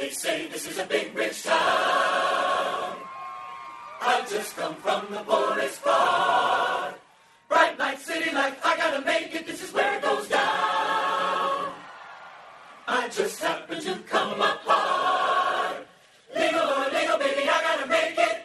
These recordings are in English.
They say this is a big rich town. I just come from the poorest part. Bright light, city life, I gotta make it. This is where it goes down. I just happen to come apart. Legal or illegal, baby, I gotta make it.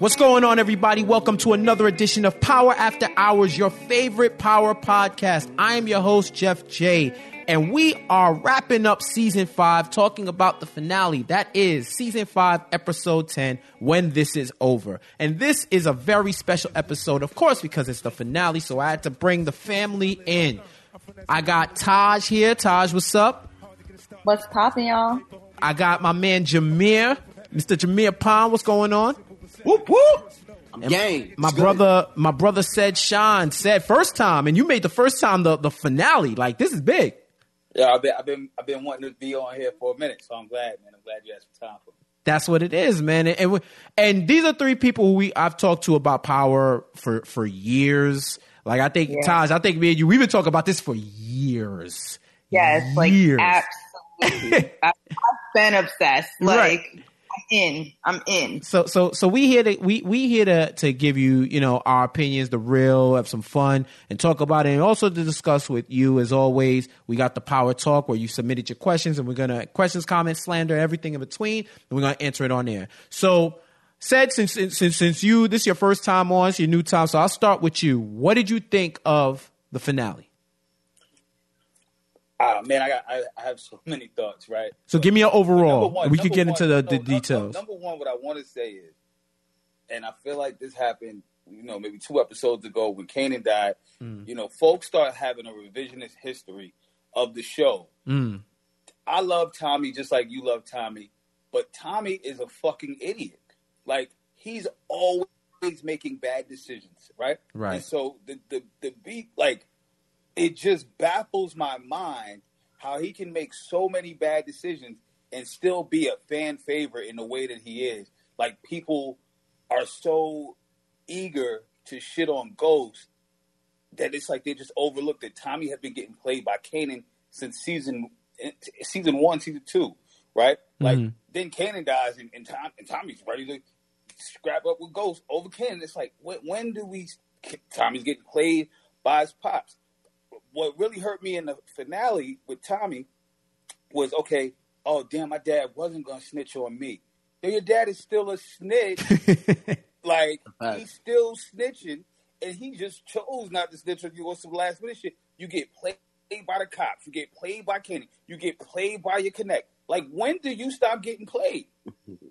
What's going on, everybody? Welcome to another edition of Power After Hours, your favorite power podcast. I am your host, Jeff J. And we are wrapping up season five, talking about the finale. That is season five, episode 10, when this is over. And this is a very special episode, of course, because it's the finale. So I had to bring the family in. I got Taj here. Taj, what's up? What's poppin', y'all? I got my man Jameer, Mr. Jameer Pond. What's going on? Whoop whoop. I'm game. My It's brother, my brother said Sean said first time, and you made the first time the, the finale. Like this is big. Yeah, I've been, I've been, I've been wanting to be on here for a minute, so I'm glad, man. I'm glad you had some time for me. That's what it is, man. And and, and these are three people who we I've talked to about power for for years. Like I think Yeah. Taj, I think me and you we've been talking about this for years. Yes, like Years. absolutely. I, I've been obsessed. Like I'm in. I'm in. So so so we here to we we here to to give you you know our opinions, the real, have some fun, and talk about it, and also to discuss with you as always. We got the power talk where you submitted your questions, and we're gonna questions, comments, slander, everything in between, and we're gonna answer it on there. So. Said since since since you this is your first time on, it's your new time, so I'll start with you. What did you think of the finale? Ah, man, I got, I, I have so many thoughts, right? So give me an overall. one- we could get one- into the, no, the details. Number one, what I want to say is, and I feel like this happened, you know, maybe two episodes ago when Kanan died. Mm. You know, folks start having a revisionist history of the show. Mm. I love Tommy just like you love Tommy, but Tommy is a fucking idiot. Like he's always making bad decisions, right? Right. And so the the the beat like it just baffles my mind how he can make so many bad decisions and still be a fan favorite in the way that he is. Like people are so eager to shit on Ghost that it's like they just overlooked that Tommy had been getting played by Kanan since season season one, season two, right? Like Mhm. then Kanan dies and, and, Tom, and Tommy's ready to scrap up with Ghost over Kanan. It's like when, when do we? Tommy's getting played by his pops. What really hurt me in the finale with Tommy was okay. Oh damn, my dad wasn't gonna snitch on me. Yo, your dad is still a snitch. like he's still snitching, and he just chose not to snitch on you on some last minute shit. You get played by the cops. You get played by Kenny. You get played by your connect. Like when do you stop getting played?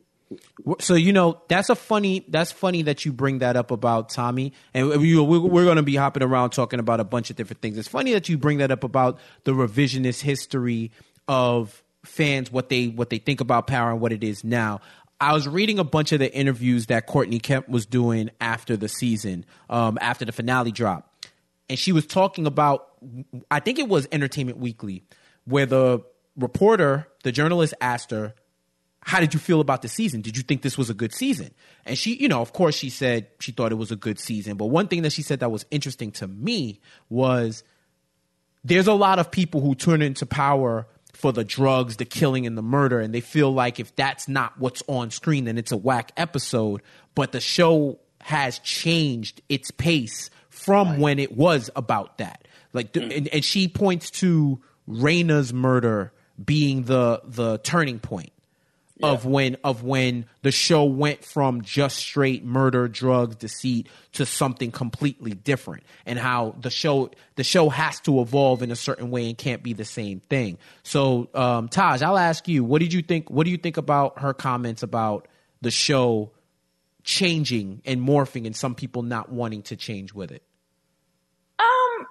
So you know that's a funny that's funny that you bring that up about Tommy, and we're, we're going to be hopping around talking about a bunch of different things. It's funny that you bring that up about the revisionist history of fans, what they what they think about power and what it is now. I was reading a bunch of the interviews that Courtney Kemp was doing after the season, um, after the finale drop, and she was talking about I think it was Entertainment Weekly, where the reporter, the journalist, asked her how did you feel about the season? Did you think this was a good season? And she, you know, of course, she said she thought it was a good season. But one thing that she said that was interesting to me was there's a lot of people who turn into power for the drugs, the killing, and the murder, and they feel like if that's not what's on screen, then it's a whack episode. But the show has changed its pace from when it was about that. Like, and, and she points to Raina's murder being the the turning point of when of when the show went from just straight murder, drugs, deceit to something completely different, and how the show the show has to evolve in a certain way and can't be the same thing. So, um, Taj, I'll ask you, what did you think? What do you think about her comments about the show changing and morphing, and some people not wanting to change with it? Um,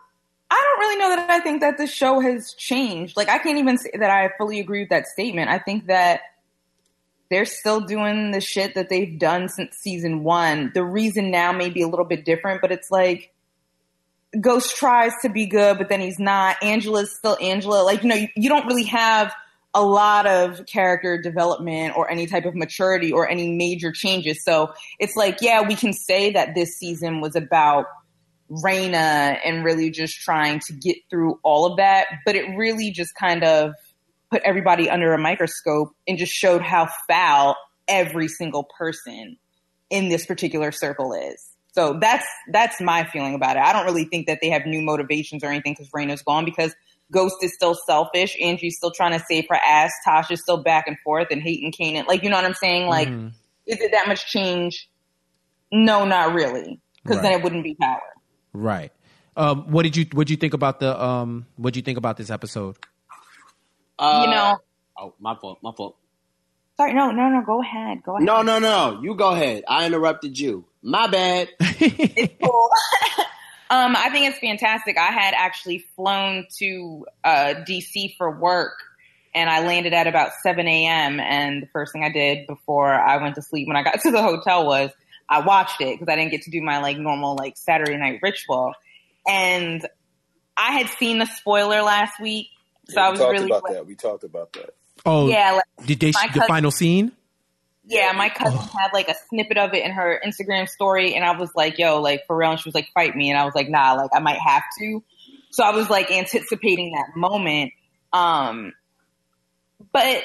I don't really know that I think that the show has changed. Like, I can't even say that I fully agree with that statement. I think that they're still doing the shit that they've done since season one. The reason now may be a little bit different, but it's like Ghost tries to be good, but then he's not. Angela's still Angela. Like, you know, you, you don't really have a lot of character development or any type of maturity or any major changes. So it's like, yeah, we can say that this season was about Raina and really just trying to get through all of that, but it really just kind of put everybody under a microscope and just showed how foul every single person in this particular circle is. So that's that's my feeling about it. I don't really think that they have new motivations or anything because Raina's gone because Ghost is still selfish. Angie's still trying to save her ass. Tasha's still back and forth and hating Kanan. Like, you know what I'm saying? Like, Mhm. is it that much change? No, not really. Because then it wouldn't be power. Right. Um, what did you What did you think about the um? What did you think about this episode? Uh, you know, Oh, my fault. My fault. sorry, no, no, no, go ahead. Go ahead. No, no, no. You go ahead. I interrupted you. My bad. it's cool. um, I think it's fantastic. I had actually flown to uh, DC for work, and I landed at about 7 a.m. And the first thing I did before I went to sleep when I got to the hotel was I watched it because I didn't get to do my like normal like Saturday night ritual. And I had seen the spoiler last week, so Yeah, I we was talked really about like, that. We talked about that. oh, yeah, like, Did they My the final scene? Yeah, my cousin had like a snippet of it in her Instagram story, and I was like, "Yo, like for real." And she was like, "Fight me," and I was like, "Nah, like I might have to." So I was like anticipating that moment, um, but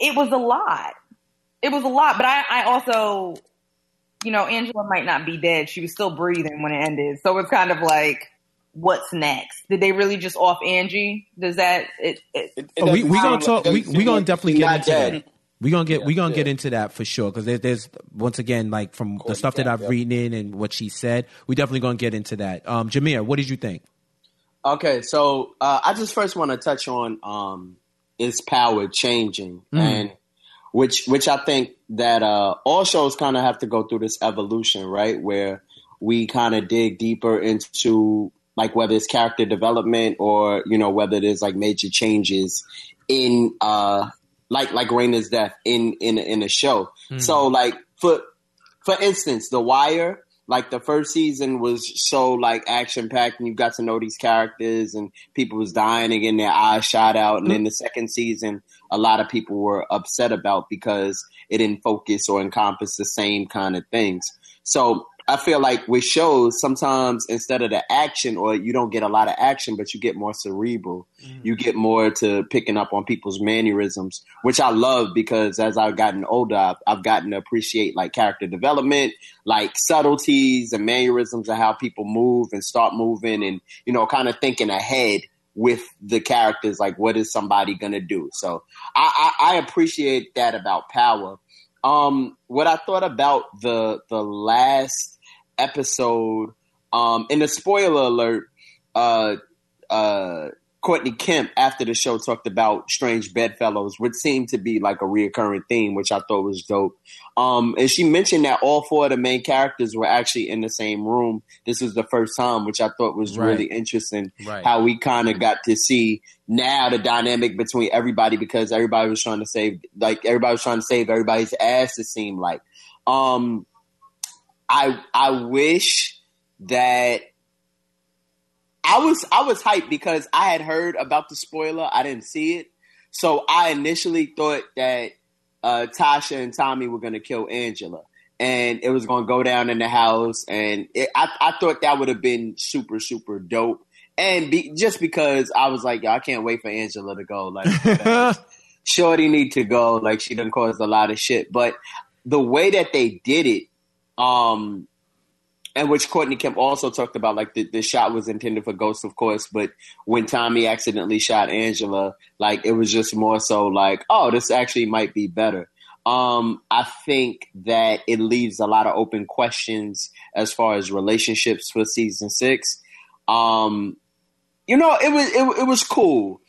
it was a lot. It was a lot, but I, I also, you know, Angela might not be dead; she was still breathing when it ended. So it's kind of like, what's next? Did they really just off Angie? Does that it? it It- it Oh, we doesn't we gonna talk. We doesn't we gonna definitely get into dead. that. We gonna get we gonna get into that for sure because there, there's once again like from the Courtney stuff that I've yeah. read in and what she said. We definitely gonna get into that. Um, Jameer, what did you think? Okay, so uh, I just first want to touch on um, is power changing, Mm. and which which I think that uh, all shows kind of have to go through this evolution, right? Where we kind of dig deeper into like whether it's character development or you know whether there's like major changes in uh like like Raina's death in in in a show. So like for for instance, The Wire, like the first season was so like action packed and you got to know these characters and people was dying and getting their eyes shot out. And then the second season, a lot of people were upset about because it didn't focus or encompass the same kind of things. So I feel like with shows, sometimes instead of the action, or you don't get a lot of action, but you get more cerebral. You get more to picking up on people's mannerisms, which I love because as I've gotten older, I've, I've gotten to appreciate like character development, like subtleties and mannerisms of how people move and start moving and, you know, kind of thinking ahead with the characters, like what is somebody going to do? So I, I, I appreciate that about power. Um, what I thought about the the last episode, um, in a spoiler alert, uh, uh, Courtney Kemp after the show talked about strange bedfellows, which seemed to be like a reoccurring theme, which I thought was dope. Um, and she mentioned that all four of the main characters were actually in the same room. This was the first time, which I thought was Right. really interesting. Right. How we kind of got to see now the dynamic between everybody because everybody was trying to save, like everybody was trying to save everybody's ass. It seemed like. Um, I I wish that I was I was hyped because I had heard about the spoiler. I didn't see it, so I initially thought that uh, Tasha and Tommy were going to kill Angela, and it was going to go down in the house. And it, I I thought that would have been super super dope. And be, just because I was like, Yo, I can't wait for Angela to go. Like, Shorty need to go. Like, she done caused a lot of shit. But the way that they did it, um, and which Courtney Kemp also talked about, like the, the shot was intended for Ghost, of course, but when Tommy accidentally shot Angela, like it was just more so like, oh, this actually might be better. Um, I think that it leaves a lot of open questions as far as relationships for season six. Um, you know, it was it, it was cool.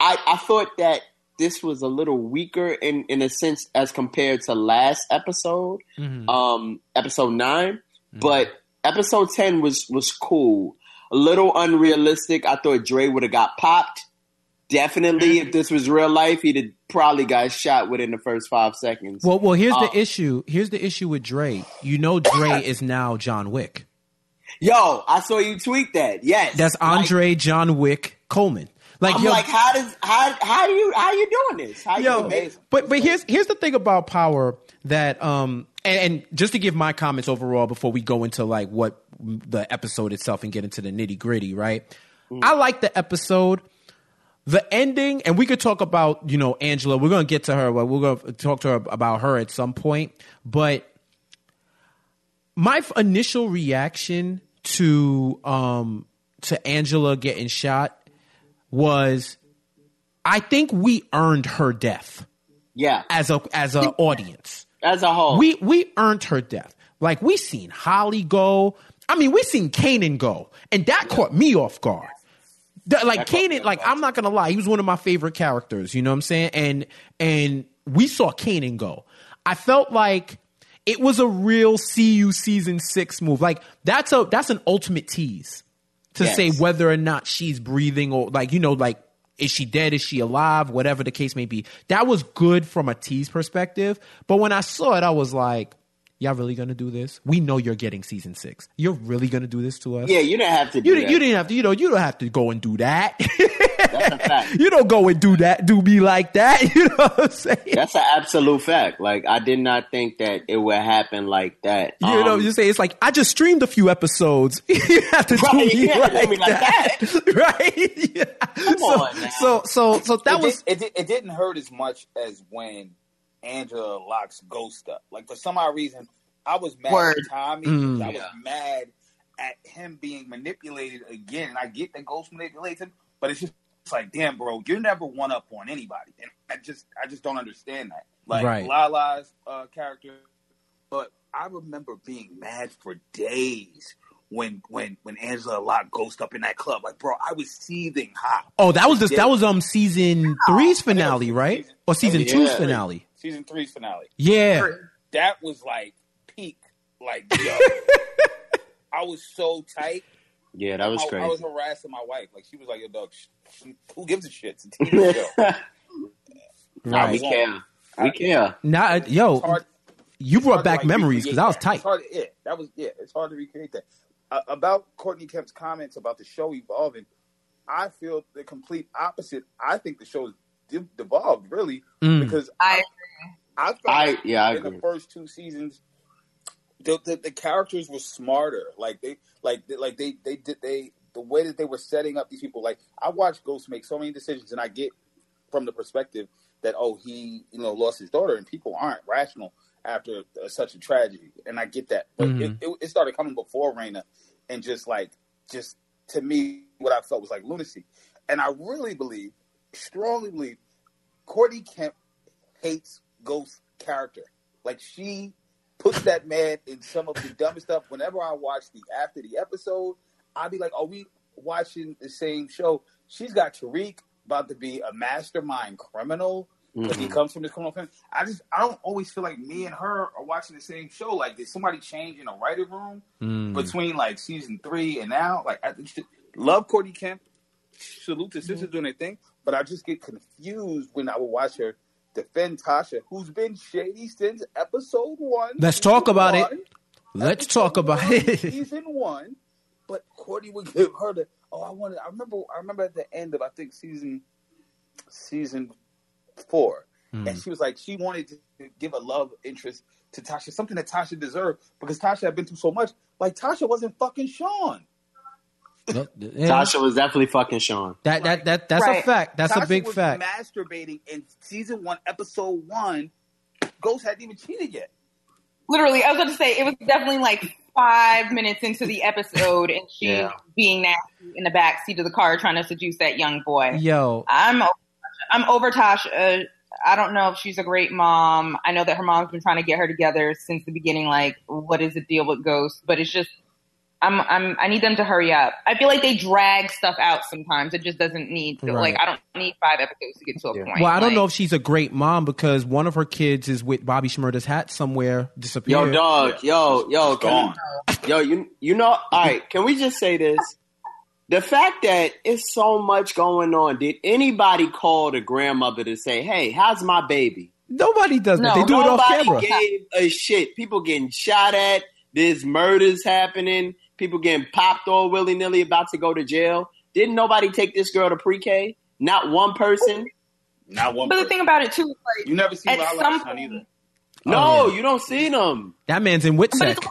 I I thought that this was a little weaker in in a sense as compared to last episode, Mhm. um, episode 9 but episode ten was was cool. A little unrealistic. I thought Dre would have got popped. Definitely, if this was real life, he'd have probably got shot within the first five seconds. Well, well, here's Uh, the issue. Here's the issue with Dre. You know, Dre is now John Wick. Yo, I saw you tweet that. Yes, That's Like, Andre John Wick Coleman. Like, I'm yo, like, how does how how do you how you doing this? How you Yo, doing this? but but here's here's the thing about power that um and, and just to give my comments overall before we go into like what the episode itself and get into the nitty gritty, right? I like the episode. the ending, and we could talk about you know Angela. We're gonna get to her. But we're gonna talk to her about her at some point. But my f- initial reaction to um to Angela getting shot was, I think we earned her death Yeah, as a as a audience. as a whole. We we earned her death. Like we seen Holly go. I mean, we seen Kanan go, and that caught me off guard. Like That Kanan, like. I'm not gonna lie, he was one of my favorite characters. You know what I'm saying? And and we saw Kanan go. I felt like it was a real CU season six move. Like that's a that's an ultimate tease to Yes. say whether or not she's breathing or like you know like is she dead? Is she alive? Whatever the case may be. That was good from a tease perspective. But when i saw it i was like y'all really gonna do this we know you're getting season six you're really gonna do this to us yeah, you didn't have to do you, that. didn't, you didn't have to you know you don't have to go and do that That's a fact. you don't go and do that do me like that you know what i'm saying That's an absolute fact. Like I did not think that it would happen like that. you know, Um, you say it's like I just streamed a few episodes. you have to do Right, me you have to do like, me like that, right? Yeah. Come so, on now. so, so, so that it, was did, it, it didn't hurt as much as when Angela locks Ghost up. Like for some odd reason, I was mad Word. at Tommy. Mm. I was Yeah. mad at him being manipulated again. And I get that Ghost manipulates him, but it's just it's like, damn, bro, you're never one up on anybody. And I just, I just don't understand that. Like Right. Lala's uh, character, but I remember being mad for days. When when when Angela locked Ghost up in that club, like bro, I was seething hot. oh, that was just that was um season three's finale, right? Or season Yeah. two's finale? Season three's finale. Yeah, that was like peak. Like, yo, I was so tight. yeah, that was I, I was harassing my wife. Like, she was like, yo, dog, sh- sh- who gives a shit? It's a TV show. Nah, we right. care. We care. Now, yo, hard- you brought hard to, back like, memories because I was tight. It's hard to- yeah, that was yeah. It's hard to recreate that. Uh, about Courtney Kemp's comments about the show evolving, I feel the complete opposite. I think the show has de- devolved really Mm. because I I felt I like yeah, I in agree. the first two seasons, the, the the characters were smarter. Like they like they, like they they did they the way that they were setting up these people. Like I watched Ghost make so many decisions, and I get from the perspective that oh he you know lost his daughter, and people aren't rational after uh, such a tragedy, and I get that. But Mhm. it, it, it started coming before Raina, and just like just to me, what I felt was like lunacy, and I really believe, strongly believe, Courtney Kemp hates Ghost character. Like she puts that man in some of the dumbest stuff. Whenever I watch the after the episode, I'd be like, "Are we watching the same show?" She's got Tariq about to be a mastermind criminal because he Mhm. comes from this criminal family. I just I don't always feel like me and her are watching the same show. Like did somebody change in a writer room Mm. between like season three and now? Like I love Courtney Kemp. Salute to sisters doing their thing, but I just get confused when I would watch her defend Tasha, who's been shady since episode one. Let's talk about it. Let's talk about one, it. Season one, but Courtney would give her the. Oh, I wanted. I remember. I remember at the end of I think season season four, Mm. and she was like she wanted to give a love interest to Tasha, something that Tasha deserved because Tasha had been through so much. Like Tasha wasn't fucking Sean. Look. Tasha was definitely fucking Sean. That that that that's a fact. That's a big was fact. Masturbating in season one, episode one. Ghost hadn't even cheated yet. literally, I was going to say it was definitely like five minutes into the episode, and she's Yeah. being nasty in the back seat of the car trying to seduce that young boy. Yo, I'm over, I'm over Tasha. I don't know if she's a great mom. I know that her mom's been trying to get her together since the beginning. Like, what is the deal with Ghost? But it's just, I'm, I'm, I need them to hurry up. I feel like they drag stuff out sometimes. It just doesn't need to. Right. Like, I don't need five episodes to get to a Yeah. point. well, I don't Like, know if she's a great mom because one of her kids is with Bobby Shmurda's hat somewhere disappeared. Yo, dog. Yo, yo, She's can, yo. You you know. All right. Can we just say this? The fact that it's so much going on. Did anybody call the grandmother to say, "Hey, how's my baby"? Nobody does that. No, They do it off Nobody camera. gave a shit. People getting shot at. There's murders happening. People getting popped all willy nilly, about to go to jail. Didn't nobody take this girl to pre-K? Not one person. Not one. But the thing about it too, like, you never see at some point- either. No, Oh, yeah. you don't see them. That man's in but Witsec.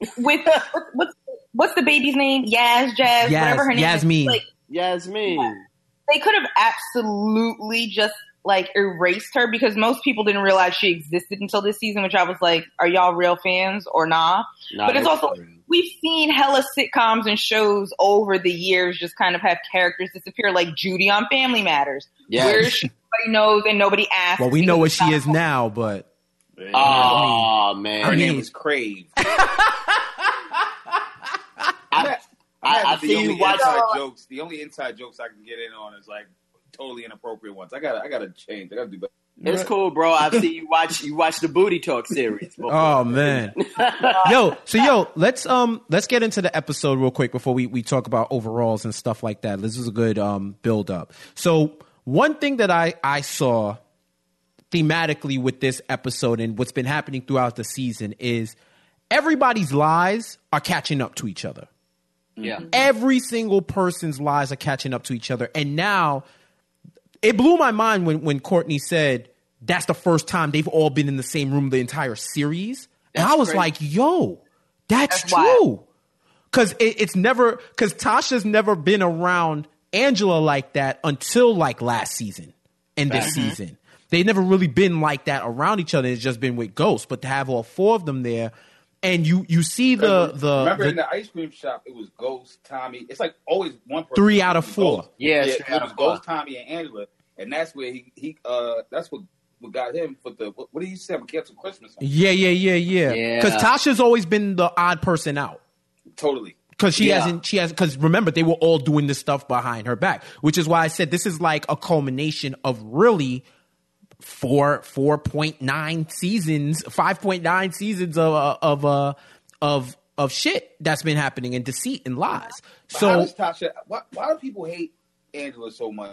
it's with what's what's the baby's name? Yaz, Jazz, Yaz- whatever her name Yasmin. is. Like, Yasmin. they could have absolutely just like erased her because most people didn't realize she existed until this season, which I was like, are y'all real fans or nah? Nah, but it's that's also true. we've seen hella sitcoms and shows over the years just kind of have characters disappear, like Judy on Family Matters. Yes. Where is she? Nobody knows and nobody asks. Well, we know what she is not- now, but Oh man, Her I name mean- was Crave. I, I, I the see only you watch. inside jokes. The only inside jokes I can get in on is like totally inappropriate ones. I gotta, I gotta change. I gotta do better. It's cool, bro. I've seen you watch. You watch the Booty Talk series. before. Oh man. yo, so yo, let's um let's get into the episode real quick before we, we talk about overalls and stuff like that. This is a good um build up. So one thing that I, I saw thematically with this episode and what's been happening throughout the season is everybody's lies are catching up to each other. yeah. Every single person's lies are catching up to each other. And now it blew my mind when, when Courtney said that's the first time they've all been in the same room the entire series. and I was crazy. like, yo, that's, That's wild. true. Cause it, it's never, cause Tasha's never been around Angela like that until like last season and this season. They've never really been like that around each other. It's just been with Ghosts, but to have all four of them there and you, you see the, the, remember the- in the ice cream shop, it was Ghost, Tommy. It's like always one person. Three out of four. Ghost. Yeah, yeah, it was four. Ghost, Tommy, and Angela, and that's where he he uh that's what what got him for the what, what did you say? Cancel Christmas. Yeah, yeah, yeah, yeah. Yeah. Because Tasha's always been the odd person out. Totally. Because she Yeah. hasn't, she has. Because remember, they were all doing this stuff behind her back, which is why I said this is like a culmination of really four four point nine seasons, five point nine seasons of uh, of uh, of of shit that's been happening and deceit and lies. But how So does Tasha? Why, why do people hate Angela so much?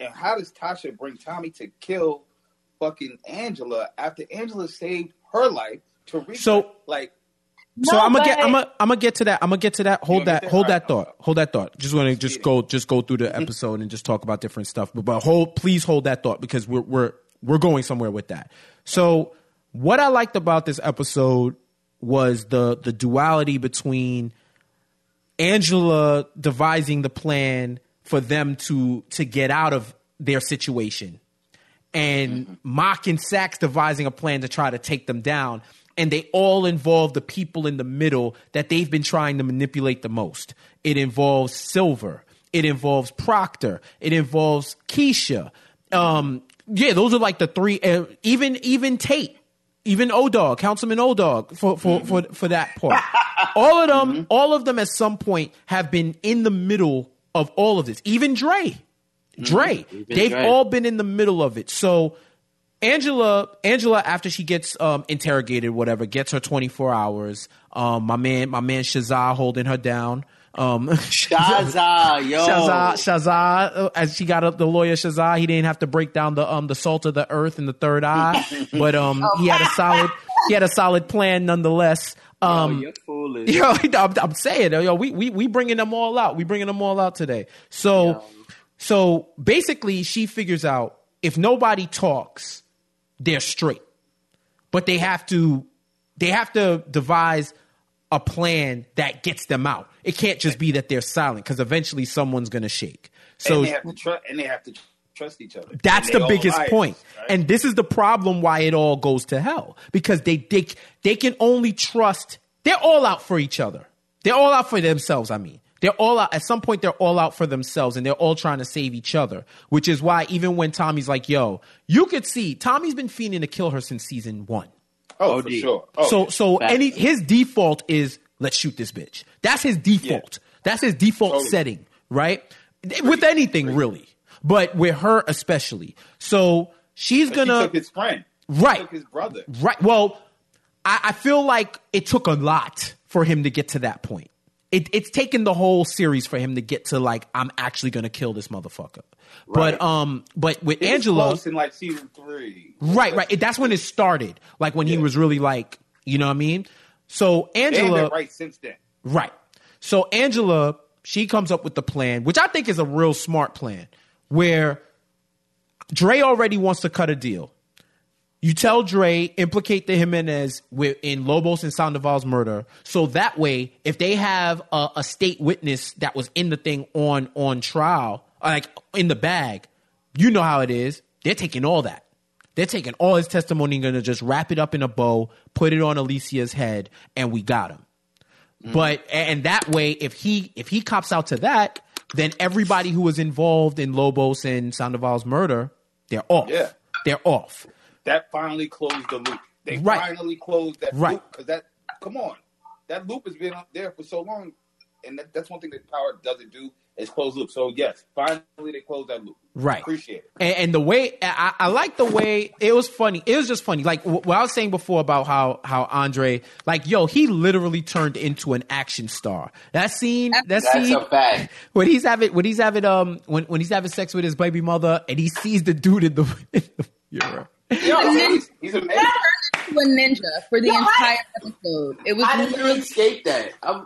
And how does Tasha bring Tommy to kill fucking Angela after Angela saved her life to reach? So- like So No, I'm gonna get I'm gonna I'm gonna get to that. I'm gonna get to that. Hold gonna that. Hold All that right, thought. Hold that thought. Just want to just go just go through the mm-hmm. episode and just talk about different stuff. But, but hold please hold that thought because we're we're we're going somewhere with that. So what I liked about this episode was the the duality between Angela devising the plan for them to to get out of their situation and Mock and Saxe devising a plan to try to take them down. And they all involve the people in the middle that they've been trying to manipulate the most. It involves Silver. It involves Proctor. It involves Keisha. Um, yeah, those are like the three. Uh, even even Tate, even O Dog, Councilman O Dog, for for, for for that part. all of them, all of them, at some point have been in the middle of all of this. Even Dre. Dre. They've Dre. all been in the middle of it. So Angela, Angela, after she gets um, interrogated, whatever, gets her 24 hours. Um, my man, my man Shazar holding her down. Um, Shaza, yo. Shazar, Shazar, uh, as she got up the lawyer Shazar, he didn't have to break down the um the salt of the earth and the third eye, but um he had a solid he had a solid plan nonetheless. Oh, Um, you're foolish. Yo, I'm, I'm saying, yo, we we we bringing them all out. We bringing them all out today. So, so basically, she figures out if nobody talks, they're straight. But they have to, they have to devise a plan that gets them out. It can't just be that they're silent because eventually someone's gonna shake. So and they have to trust and they have to trust each other. that's the biggest liars, point. right? And this is the problem why it all goes to hell. Because they, they they can only trust they're all out for each other. They're all out for themselves, I mean. They're all out at some point they're all out for themselves and they're all trying to save each other. Which is why even when Tommy's like, yo, you could see Tommy's been fiending to kill her since season one. oh, oh for sure. Oh, so so Facts. any his default is let's shoot this bitch. That's his default. That's his default Totally. setting, right? With anything really, but with her especially. So she's But gonna he took his friend, Right. took his brother. right. Well, I, I feel like it took a lot for him to get to that point. It, it's taken the whole series for him to get to like I'm actually gonna kill this motherfucker. Right. But um, but with was Angela, in like season three. right, right. That's when it started. Like when he was really like, you know what I mean. So Angela, been right since then. Right. So Angela, she comes up with the plan, which I think is a real smart plan, where Dre already wants to cut a deal. You tell Dre, implicate the Jimenez in Lobos and Sandoval's murder, so that way, if they have a, a state witness that was in the thing on on trial like in the bag, you know how it is. They're taking all that. They're taking all his testimony and gonna just wrap it up in a bow, put it on Alicia's head, and we got him. Mm. But and that way, if he if he cops out to that, then everybody who was involved in Lobos and Sandoval's murder, they're off. Yeah. They're off. that finally closed the loop. They Right. finally closed that Right. loop because that. Come on, that loop has been up there for so long, and that, that's one thing that power doesn't do is closed loop. So yes, finally they closed that loop. Right. Appreciate it. And, and the way I, I like the way it was funny. It was just funny. Like what I was saying before about how how Andre, like yo, he literally turned into an action star. That scene, that That's scene, a fact. when he's having when he's having um when when he's having sex with his baby mother and he sees the dude in the, in the mirror. Yo, he's, he's amazing. to a ninja for the entire episode. It was I didn't literally escape that. I'm, I,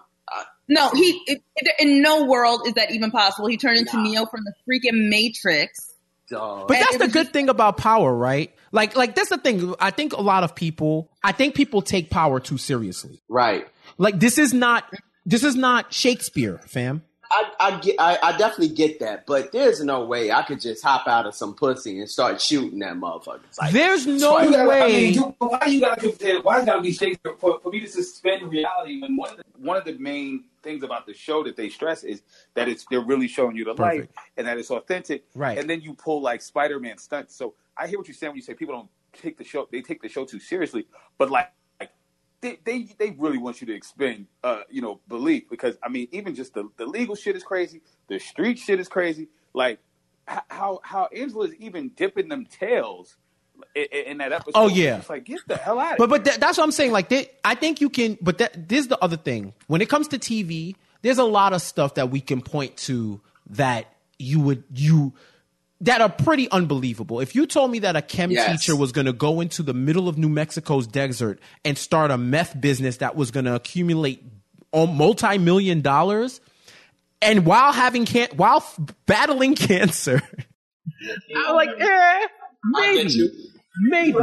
no. He it, it- in no world is that even possible. He turned into Nah. Neo from the freaking Matrix. dog. But And that's the good just- thing about power, right? Like like that's the thing. I think a lot of people I think people take power too seriously. right. Like this is not this is not Shakespeare, fam. I, I get, I, I definitely get that, but there's no way I could just hop out of some pussy and start shooting that motherfucker. Like, There's no Why gotta- I way. mean, you- why you gotta compare? Why it gotta be Shakespeare for, for me to suspend reality? When one of the one of the main things about the show that they stress is that it's they're really showing you the Perfect. life and that it's authentic. Right. And then you pull like Spider Man stunts. So I hear what you're saying when you say people don't take the show they take the show too seriously, but like. they, they they really want you to expend uh you know belief because I mean even just the, the legal shit is crazy the street shit is crazy like how how Angela's even dipping them tails in, in that episode. Oh, yeah. it's like get the hell out of But here. but that, that's what I'm saying. Like they, I think you can. But that this is the other thing. When it comes to TV, there's a lot of stuff that we can point to that you would you that are pretty unbelievable. If you told me that a chem Yes. teacher was going to go into the middle of New Mexico's desert and start a meth business that was going to accumulate multi million dollars, and while having can while f- battling cancer, I'm like, eh, Maybe you. maybe.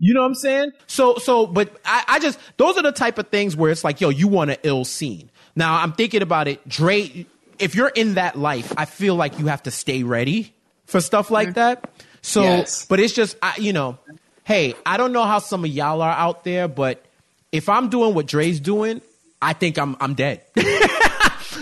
You know what I'm saying? So, so, but I, I just those are the type of things where it's like, yo, you want an ill scene. Now, I'm thinking about it. Dre, if you're in that life, I feel like you have to stay ready for stuff like mm-hmm. that. So, Yes. but it's just, I, you know, hey, I don't know how some of y'all are out there, but if I'm doing what Dre's doing, I think I'm I'm dead.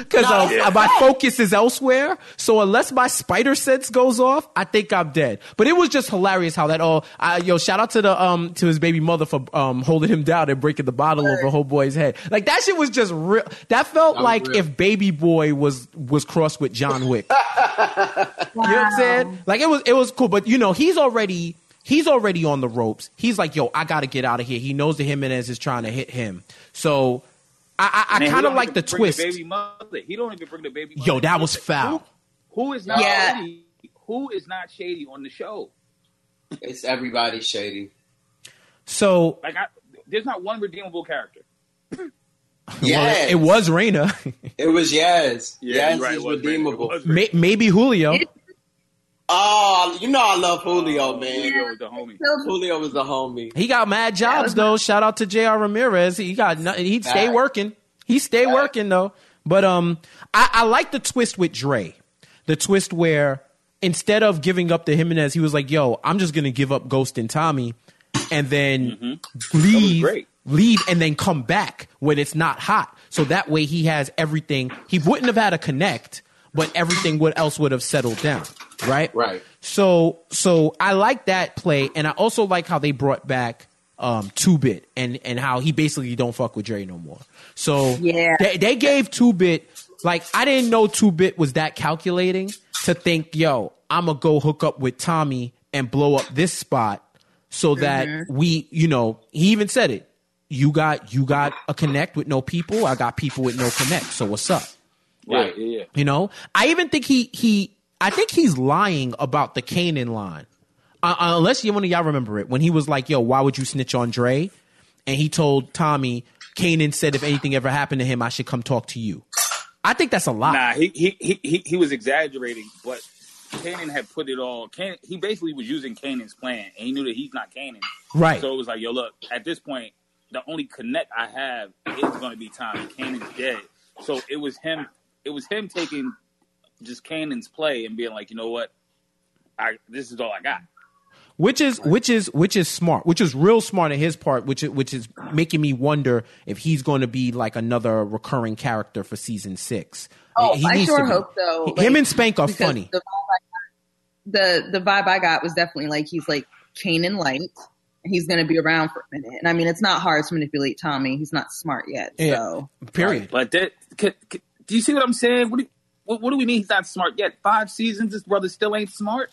Because No, my focus is elsewhere. So unless my spider sense goes off, I think I'm dead. But it was just hilarious how that all. Uh, yo, shout out to the um to his baby mother for um holding him down and breaking the bottle over the whole boy's head. Like that shit was just real. That felt That like real. if Baby Boy was was crossed with John Wick. You know what I'm saying? Like it was it was cool, but you know he's already he's already on the ropes. He's like, yo, I got to get out of here. He knows that Jimenez is trying to hit him, so I I, I kind of like the bring twist. baby mother. He don't even bring the baby. Yo, that was foul. Who, who is not Yeah. shady? Who is not shady on the show? It's everybody shady. So Like, I, there's not one redeemable character. Yes. it was Raina, It was Yaz. Yeah, Yaz right, is it was redeemable. It was May, maybe Julio. It- Oh, you know I love Julio, man. Julio was the homie. Julio was the homie. He got mad jobs though. Shout out to J.R. Ramirez. He got no- he stay Fact. working. He stay Fact. working though. But um, I, I like the twist with Dre. The twist where instead of giving up to Jimenez, he was like, "Yo, I'm just gonna give up Ghost and Tommy, and then leave, great. leave, and then come back when it's not hot. So that way he has everything. He wouldn't have had a connect, but everything would else would have settled down, right? Right. So so I like that play, and I also like how they brought back um two bit and and how he basically don't fuck with Dre no more. So Yeah. they, they gave two bit like I didn't know two bit was that calculating to think, yo, I'm gonna go hook up with Tommy and blow up this spot so that we, you know, he even said it. You got you got a connect with no people. I got people with no connect. So what's up? Right. Yeah, yeah, yeah. You know, I even think he he I think he's lying about the Kanan line. Uh, uh, unless you one of y'all remember it when he was like, "Yo, why would you snitch on Dre?" and he told Tommy, "Kanan said if anything ever happened to him, I should come talk to you." I think that's a lie. Nah, he he he he, he was exaggerating, but Kanan had put it all. Kanan, he basically was using Kanan's plan, and he knew that he's not Kanan. Right. So it was like, yo, look, at this point, the only connect I have is going to be Tommy. Kanan's dead. So it was him. It was him taking just Kanan's play and being like, you know what, I this is all I got. which is which is which is smart, which is real smart on his part, which is, which is making me wonder if he's going to be like another recurring character for season six. Oh, He I needs sure to hope so. Him Like, and Spank are funny. The vibe, I got, the the vibe I got was definitely like he's like Kanan light. and He's going to be around for a minute, and I mean it's not hard to manipulate Tommy. He's not smart yet, Yeah. Period. But that, c- c- do you see what I'm saying? What do, what, what do we mean he's not smart yet? Five seasons, this brother still ain't smart.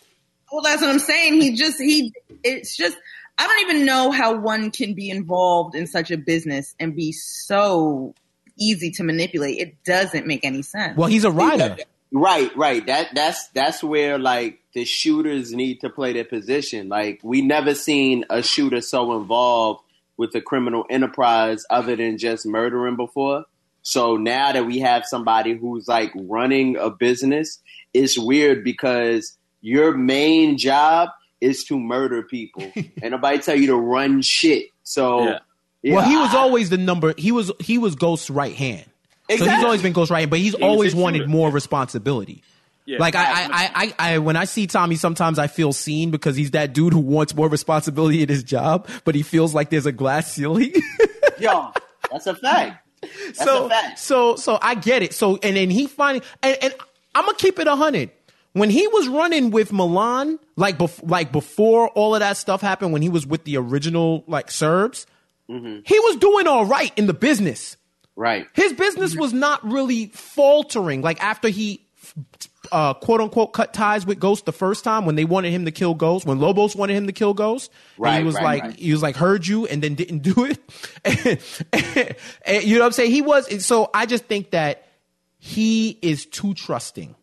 Well, that's what I'm saying. He just he. It's just I don't even know how one can be involved in such a business and be so easy to manipulate. It doesn't make any sense. Well, he's a writer. Right, right. That that's that's where like the shooters need to play their position. Like we never seen a shooter so involved with a criminal enterprise other than just murdering before. So now that we have somebody who's like running a business, it's weird because your main job is to murder people. and nobody tell you to run shit. So Yeah. yeah, well, he was I- always the number. He was he was Ghost's right hand. So he's always been Ghost right hand, but he's was always wanted more responsibility. Yeah, like I, I, I, I, I, when I see Tommy, sometimes I feel seen because he's that dude who wants more responsibility in his job, but he feels like there's a glass ceiling. yo, that's a fact. That's so, so, so I get it. So, and then he finally, and, and I'm gonna keep it a hundred. When he was running with Milan, like bef- like before all of that stuff happened, when he was with the original like Serbs, Mm-hmm. he was doing all right in the business. Right. His business was not really faltering. Like after he, uh, quote unquote, cut ties with Ghost the first time when they wanted him to kill Ghost, when Lobos wanted him to kill Ghost, and he was right, like, right. he was like, heard you, and then didn't do it. And- and you know what I'm saying? He was. So I just think that he is too trusting.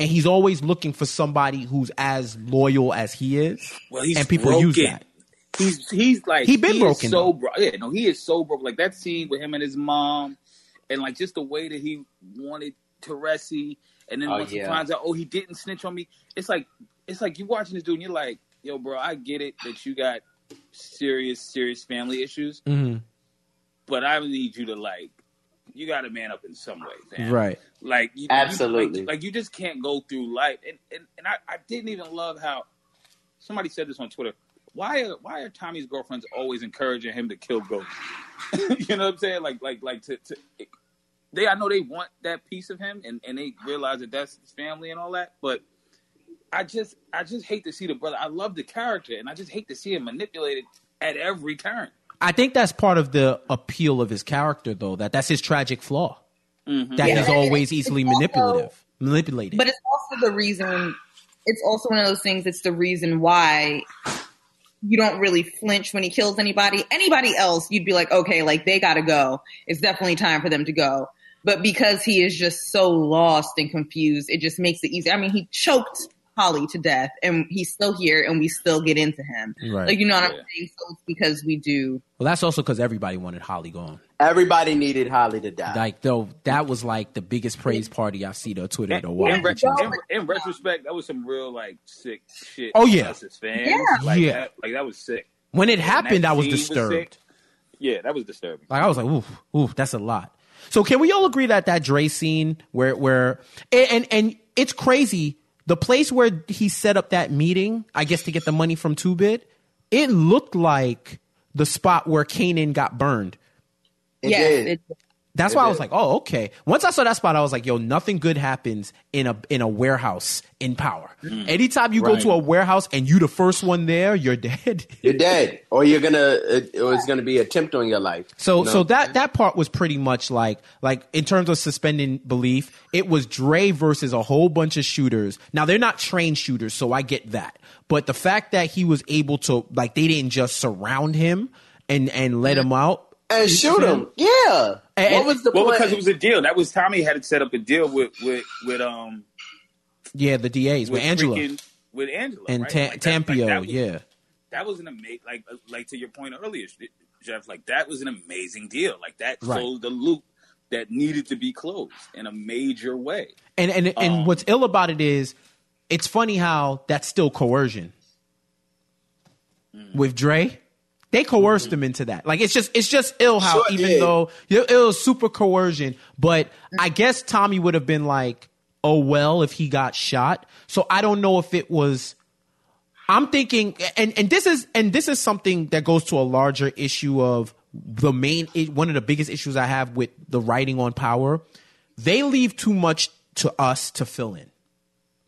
And he's always looking for somebody who's as loyal as he is. Well, he's and people broken. use that. He's he's like He been is broken, So bro- yeah, no, he is so broken. Like that scene with him and his mom, and like just the way that he wanted Teresi, and then Oh, once he finds out, oh, he didn't snitch on me. It's like it's like you watching this dude, and you're like, yo, bro, I get it that you got serious, serious family issues, Mhm. but I need you to like, you got to man up in some way, man. Right. Like you, Absolutely. you, like, like you just can't go through life. And and, and I, I didn't even love how somebody said this on Twitter. Why are why are Tommy's girlfriends always encouraging him to kill Ghost? you know what I'm saying? Like like like to, to they I know they want that piece of him and, and they realize that that's his family and all that, but I just I just hate to see the brother. I love the character and I just hate to see him manipulated at every turn. I think that's part of the appeal of his character, though. That that's his tragic flaw. Mm-hmm. That Yeah. he's always easily It's also- manipulative, manipulated. But it's also the reason. It's also one of those things. It's the reason why you don't really flinch when he kills anybody. Anybody else, you'd be like, okay, like they got to go. It's definitely time for them to go. But because he is just so lost and confused, it just makes it easy. I mean, he choked Holly to death, and he's still here, and we still get into him. Right. Like you know what I'm saying? So it's because we do. well, that's also because everybody wanted Holly gone. Everybody needed Holly to die. Like though, that was like the biggest praise party I've seen on Twitter in a while. in, re- in, in retrospect, that was some real like sick shit. Oh, yeah. fans. Yeah. Like, Yeah. That, like that was sick. when it happened, I was disturbed. sick. yeah, that was disturbing. Like I was like, ooh, ooh, that's a lot. So can we all agree that that Dre scene where where and and, and it's crazy. The place where he set up that meeting, I guess to get the money from Two Bit, it looked like the spot where Kanan got burned. It yes, did. it, That's It why I was like, oh, okay. Once I saw that spot, I was like, yo, nothing good happens in a in a warehouse in power. Mm. Anytime you go to a warehouse and you the first one there, you're dead. You're dead, or you're gonna. It, it's gonna be attempt on your life. So You know? so that that part was pretty much like like in terms of suspending belief, it was Dre versus a whole bunch of shooters. Now they're not trained shooters, so I get that. But the fact that he was able to like they didn't just surround him and and let him out. And shoot him. Yeah. And- what was the Well, plan? because it was a deal. That was Tommy had set up a deal with with with um Yeah, the DAs with, with Angela freaking- with Angela and right? Ta- Like, that- like, Tampio. that was- yeah. that was an amazing like uh, like to your point earlier, Jeff. Like that was an amazing deal. Like that Right. closed the loop that needed to be closed in a major way. And and and Um, what's ill about it is, it's funny how that's still coercion. Mm. With Dre, they coerced mm-hmm. him into that. Like it's just it's just ill how Sure even did. though it was super coercion, but I guess Tommy would have been like, oh well if he got shot. So I don't know if it was I'm thinking and and this is and this is something that goes to a larger issue of the main one of the biggest issues I have with the writing on power. They leave too much to us to fill in.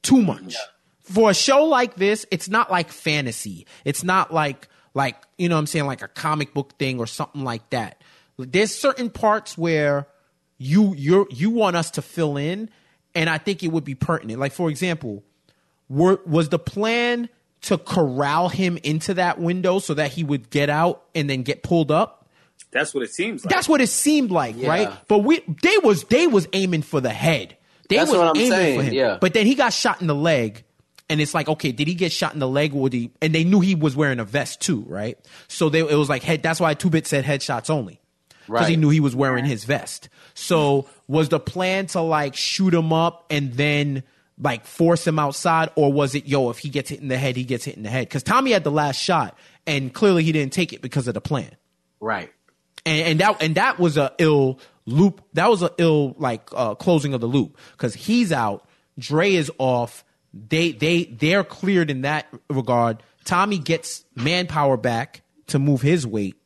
Too much. For a show like this, it's not like fantasy. It's not like like, you know what I'm saying, like a comic book thing or something like that. There's certain parts where you you you want us to fill in and I think it would be pertinent. Like for example, were, was the plan to corral him into that window so that he would get out and then get pulled up? That's what it seems like. That's what it seemed like, Yeah. right? But we they was they was aiming for the head. They That's was what I'm aiming saying, for him. yeah. But then he got shot in the leg. And it's like, okay, did he get shot in the leg or did he and they knew he was wearing a vest too, right? So they it was like head that's why two bit said headshots only. Because he knew he was wearing his vest. So was the plan to like shoot him up and then like force him outside, or was it yo, if he gets hit in the head, he gets hit in the head? Because Tommy had the last shot, and clearly he didn't take it because of the plan Right. and, and that and that was a ill loop. That was a ill like uh, closing of the loop because he's out, Dre is off. They they they're cleared in that regard. Tommy gets manpower back to move his weight,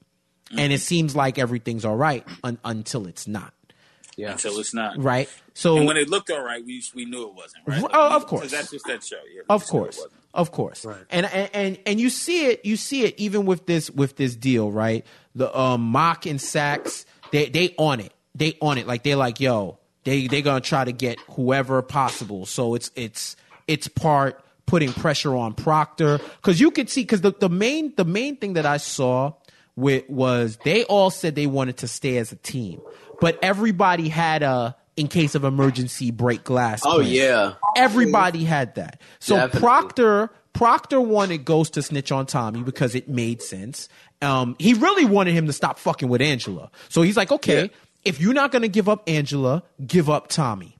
and it seems like everything's all right un- until it's not. Yeah. until it's not. Right. So And when it looked all right, we we knew it wasn't right. Oh, of course. That's just that show. Yeah, of just knew it course of course and, and and and you see it you see it even with this with this deal right the um mock and Saxe they they on it they on it like they're like yo they they gonna try to get whoever possible so it's it's it's part putting pressure on proctor because you could see because the, the main the main thing that i saw with was they all said they wanted to stay as a team but everybody had a in case of emergency break glass Oh plan. yeah. Everybody had that. So Definitely. Proctor Proctor wanted Ghost to snitch on Tommy because it made sense. Um, he really wanted him to stop fucking with Angela. So he's like, okay, Yeah. if you're not gonna give up Angela, give up Tommy.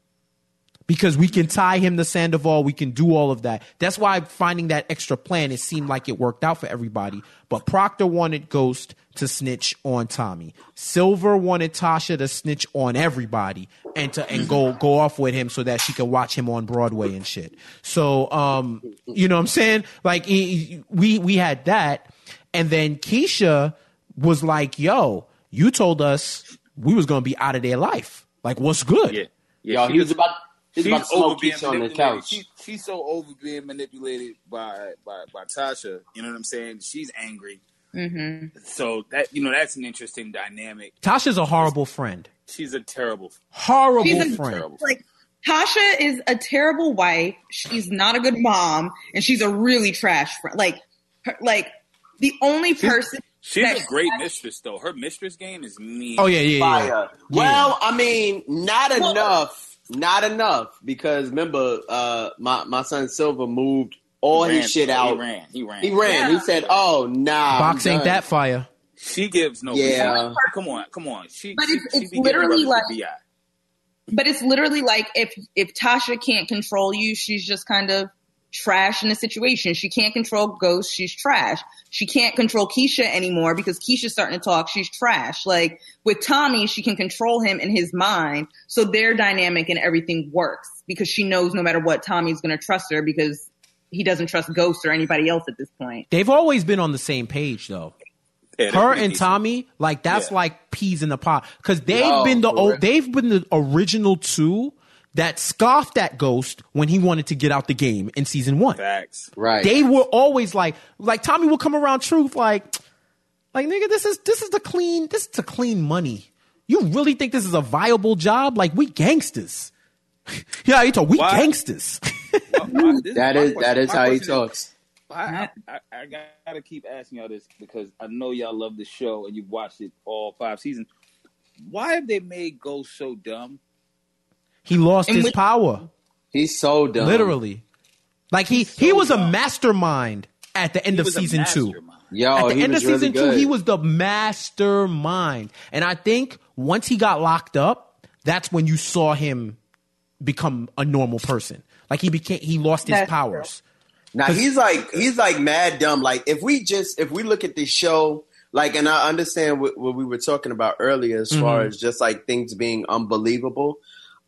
Because we can tie him to Sandoval, we can do all of that. That's why finding that extra plan, it seemed like it worked out for everybody. But Proctor wanted Ghost to snitch on Tommy. Silver wanted Tasha to snitch on everybody and to and go go off with him so that she could watch him on Broadway and shit. So um, you know what I'm saying? Like he- he- we we had that, and then Keisha was like, "Yo, you told us we was gonna be out of their life. Like, what's good?" Yeah, yeah. Yo, he was about he's she's about to over being on the manipulated. couch. She, she's so over being manipulated by, by by Tasha. You know what I'm saying? She's angry. Mm-hmm. So that you know that's an interesting dynamic. Tasha's a horrible friend. She's a terrible. Horrible She's a- friend. Terrible. like Tasha is a terrible wife. She's not a good mom, and she's a really trash friend. Like, her, like the only person. She's that- a great mistress though. Her mistress game is mean. Oh yeah, yeah, yeah. Yeah. Well, I mean, not Well- enough. Not enough because remember, uh, my my son Silver moved all He his ran, shit out. He ran. He ran. He ran. He said, "Oh nah, Box ain't that fire. She gives no. Yeah. Come on, come on. She. But she, it's- she it's be literally like- But it's literally like if if Tasha can't control you, she's just kind of trash in the situation. She can't control Ghost, she's trash. She can't control Keisha anymore because Keisha's starting to talk, she's trash. Like with Tommy, she can control him in his mind, so their dynamic and everything works because she knows no matter what, Tommy's going to trust her because he doesn't trust Ghost or anybody else at this point. They've always been on the same page though. Yeah, Her and decent. Tommy, like that's Yeah. like peas in the pot. Because they've Yo, been the for o- they've been the original two that scoffed at Ghost when he wanted to get out the game in season one. Facts. Right. They were always like like Tommy will come around truth like like nigga this is this is the clean this is the clean money. You really think this is a viable job? Like we gangsters. yeah, he told we Why? gangsters. Well, my- this that my is question- that is my how he question talks. I, I, I gotta keep asking y'all this because I know y'all love the show and you've watched it all five seasons. Why have they made Ghost so dumb? He lost And his with- power. He's so dumb. Literally. Like he so he was a mastermind at the end He of season two. mastermind. Yo, at the end of was really season good. two, he was the mastermind. And I think once he got locked up, that's when you saw him become a normal person. Like he became he lost his That's powers. Now he's like he's like mad dumb. Like if we just if we look at this show, like and I understand what, what we were talking about earlier as far Mm-hmm. as just like things being unbelievable.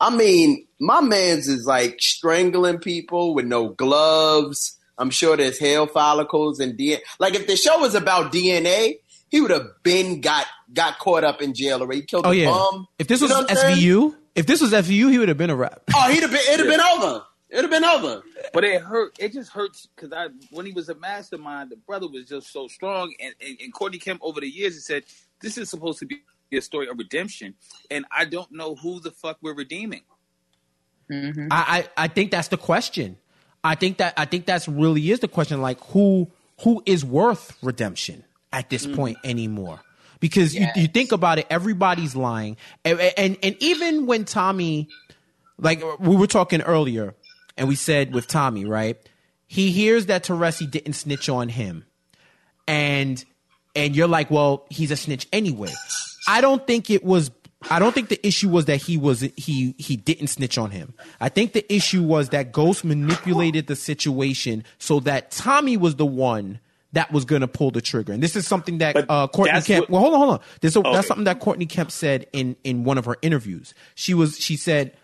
I mean, my man's is like strangling people with no gloves. I'm sure there's hair follicles and DNA. Like if the show was about DNA, he would have been got got caught up in jail already. He killed Oh the yeah. bum. If this You was know saying? SVU, if this was SVU, he would have been a rap. oh, he'd have been. It'd have been over. It'd have been over. But it hurt. It just hurts because I, when he was a mastermind, the brother was just so strong. And, and, and Courtney Kemp over the years has said this is supposed to be a story of redemption, and I don't know who the fuck we're redeeming. Mhm. I, I I think that's the question. I think that I think that's really is the question. Like who who is worth redemption at this point anymore? Because you, you think about it, everybody's lying, and, and and even when Tommy, like we were talking earlier, and we said with Tommy, right? He hears that Teresi didn't snitch on him, and and you're like, well, he's a snitch anyway. I don't think it was. I don't think the issue was that he was he he didn't snitch on him. I think the issue was that Ghost manipulated the situation so that Tommy was the one that was going to pull the trigger. And this is something that uh, Courtney Kemp. what- well, hold on, hold on. This Okay. that's something that Courtney Kemp said in in one of her interviews. She was she said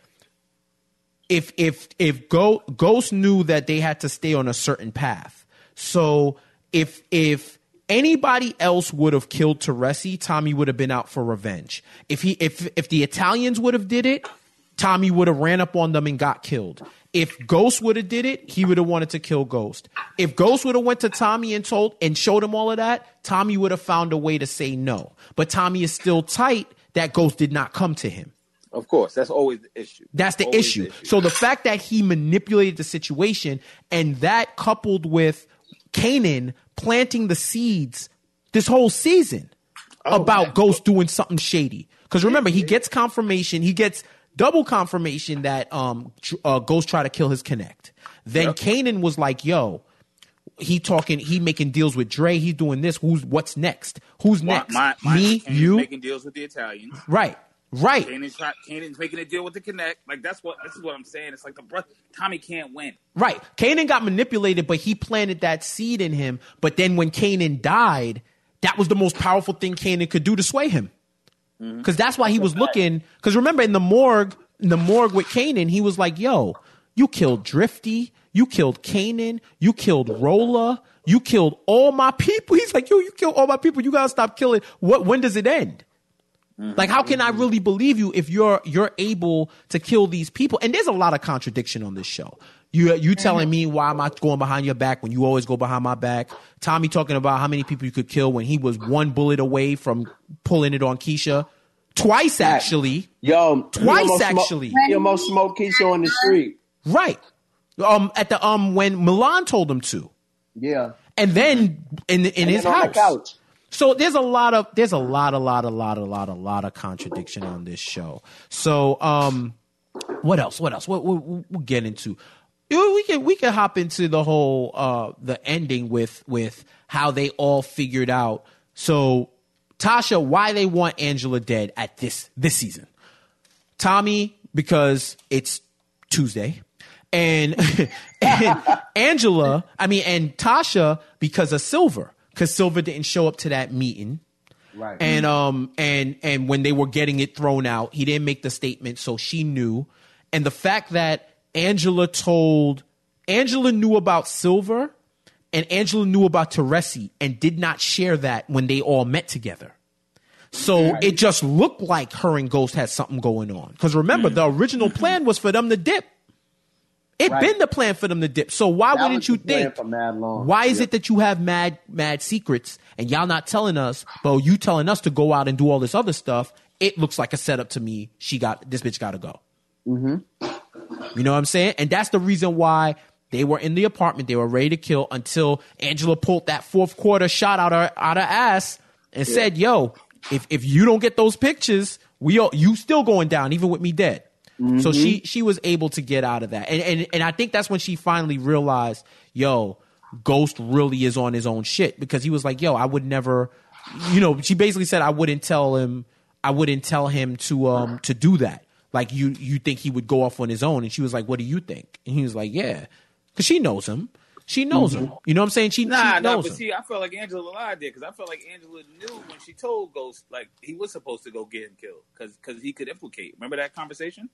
if if if Go, Ghost knew that they had to stay on a certain path. So if if anybody else would have killed Teresi, Tommy would have been out for revenge. If he if if the Italians would have did it, Tommy would have ran up on them and got killed. If Ghost would have did it, he would have wanted to kill Ghost. If Ghost would have went to Tommy and told and showed him all of that, Tommy would have found a way to say no. But Tommy is still tight that Ghost did not come to him. Of course, that's always the issue. That's the Always issue. So the fact that he manipulated the situation and that coupled with Kanan planting the seeds this whole season about Ghost doing something shady. Because remember, he gets confirmation, he gets double confirmation that um uh, Ghost tried to kill his connect. Then Yep. Kanan was like, "Yo." He talking. He making deals with Dre. He's doing this. Who's what's next? Who's next? my- my- Me, you, making deals with the Italians. right, right. Kanan's, try, Kanan's making a deal with the Connect. Like that's what this is what I'm saying. It's like the bro- Tommy can't win. Right. Kanan got manipulated, but he planted that seed in him. But then when Kanan died, that was the most powerful thing Kanan could do to sway him. Mm-hmm. Because that's why he was looking. Because remember, in the morgue, in the morgue with Kanan, he was like, "Yo, you killed Drifty, you killed Kanan, you killed Rolla, you killed all my people." He's like, "Yo, you killed all my people. You gotta stop killing. What? When does it end?" Like, how can I really believe you if you're you're able to kill these people? And there's a lot of contradiction on this show. You you telling me why am I going behind your back when you always go behind my back? Tommy talking about how many people you could kill when he was one bullet away from pulling it on Keisha, twice actually, Yo, Twice, you almost smoke- actually. you almost smoked Keisha on the street. right? Um, at the um when Milan told him to, Yeah. and then in in And his then on the house. So there's a lot of there's a lot, a lot, a lot, a lot, a lot of contradiction on this show. So um, what else? What else? What we'll, we'll get into. We can we can hop into the whole uh the ending with with how they all figured out. So Tasha, why they want Angela dead at this this season? Tommy because it's Tuesday. And, and Angela, I mean, and Tasha because of Silver, because Silver didn't show up to that meeting. Right. And um and and when they were getting it thrown out, he didn't make the statement, so she knew. And the fact that Angela told Angela knew about Silver and Angela knew about Teresi and did not share that when they all met together. So it just looked like her and Ghost had something going on. Because remember, the original plan was for them to dip. It Right. been the plan for them to dip. So why That wouldn't you think? for mad long. Why is Yeah. it that you have mad mad secrets and y'all not telling us, but you telling us to go out and do all this other stuff? It looks like a setup to me. She got this bitch got to go. Mm-hmm. You know what I'm saying? And that's the reason why they were in the apartment. They were ready to kill until Angela pulled that fourth quarter shot out her out her ass and said, "Yo, if if you don't get those pictures, we all, you still going down, even with me dead." So she she was able to get out of that, and and and I think that's when she finally realized, "Yo, Ghost really is on his own shit," because he was like, "Yo, I would never." You know, she basically said, "I wouldn't tell him. I wouldn't tell him to um to do that." Like you you think he would go off on his own, and she was like, "What do you think?" And he was like, "Yeah," because she knows him. She knows mm-hmm. him. You know what I'm saying? She, Nah, she nah, knows but him. see, I felt like Angela lied there because I felt like Angela knew when she told Ghost like he was supposed to go get him killed because he could implicate. Remember that conversation?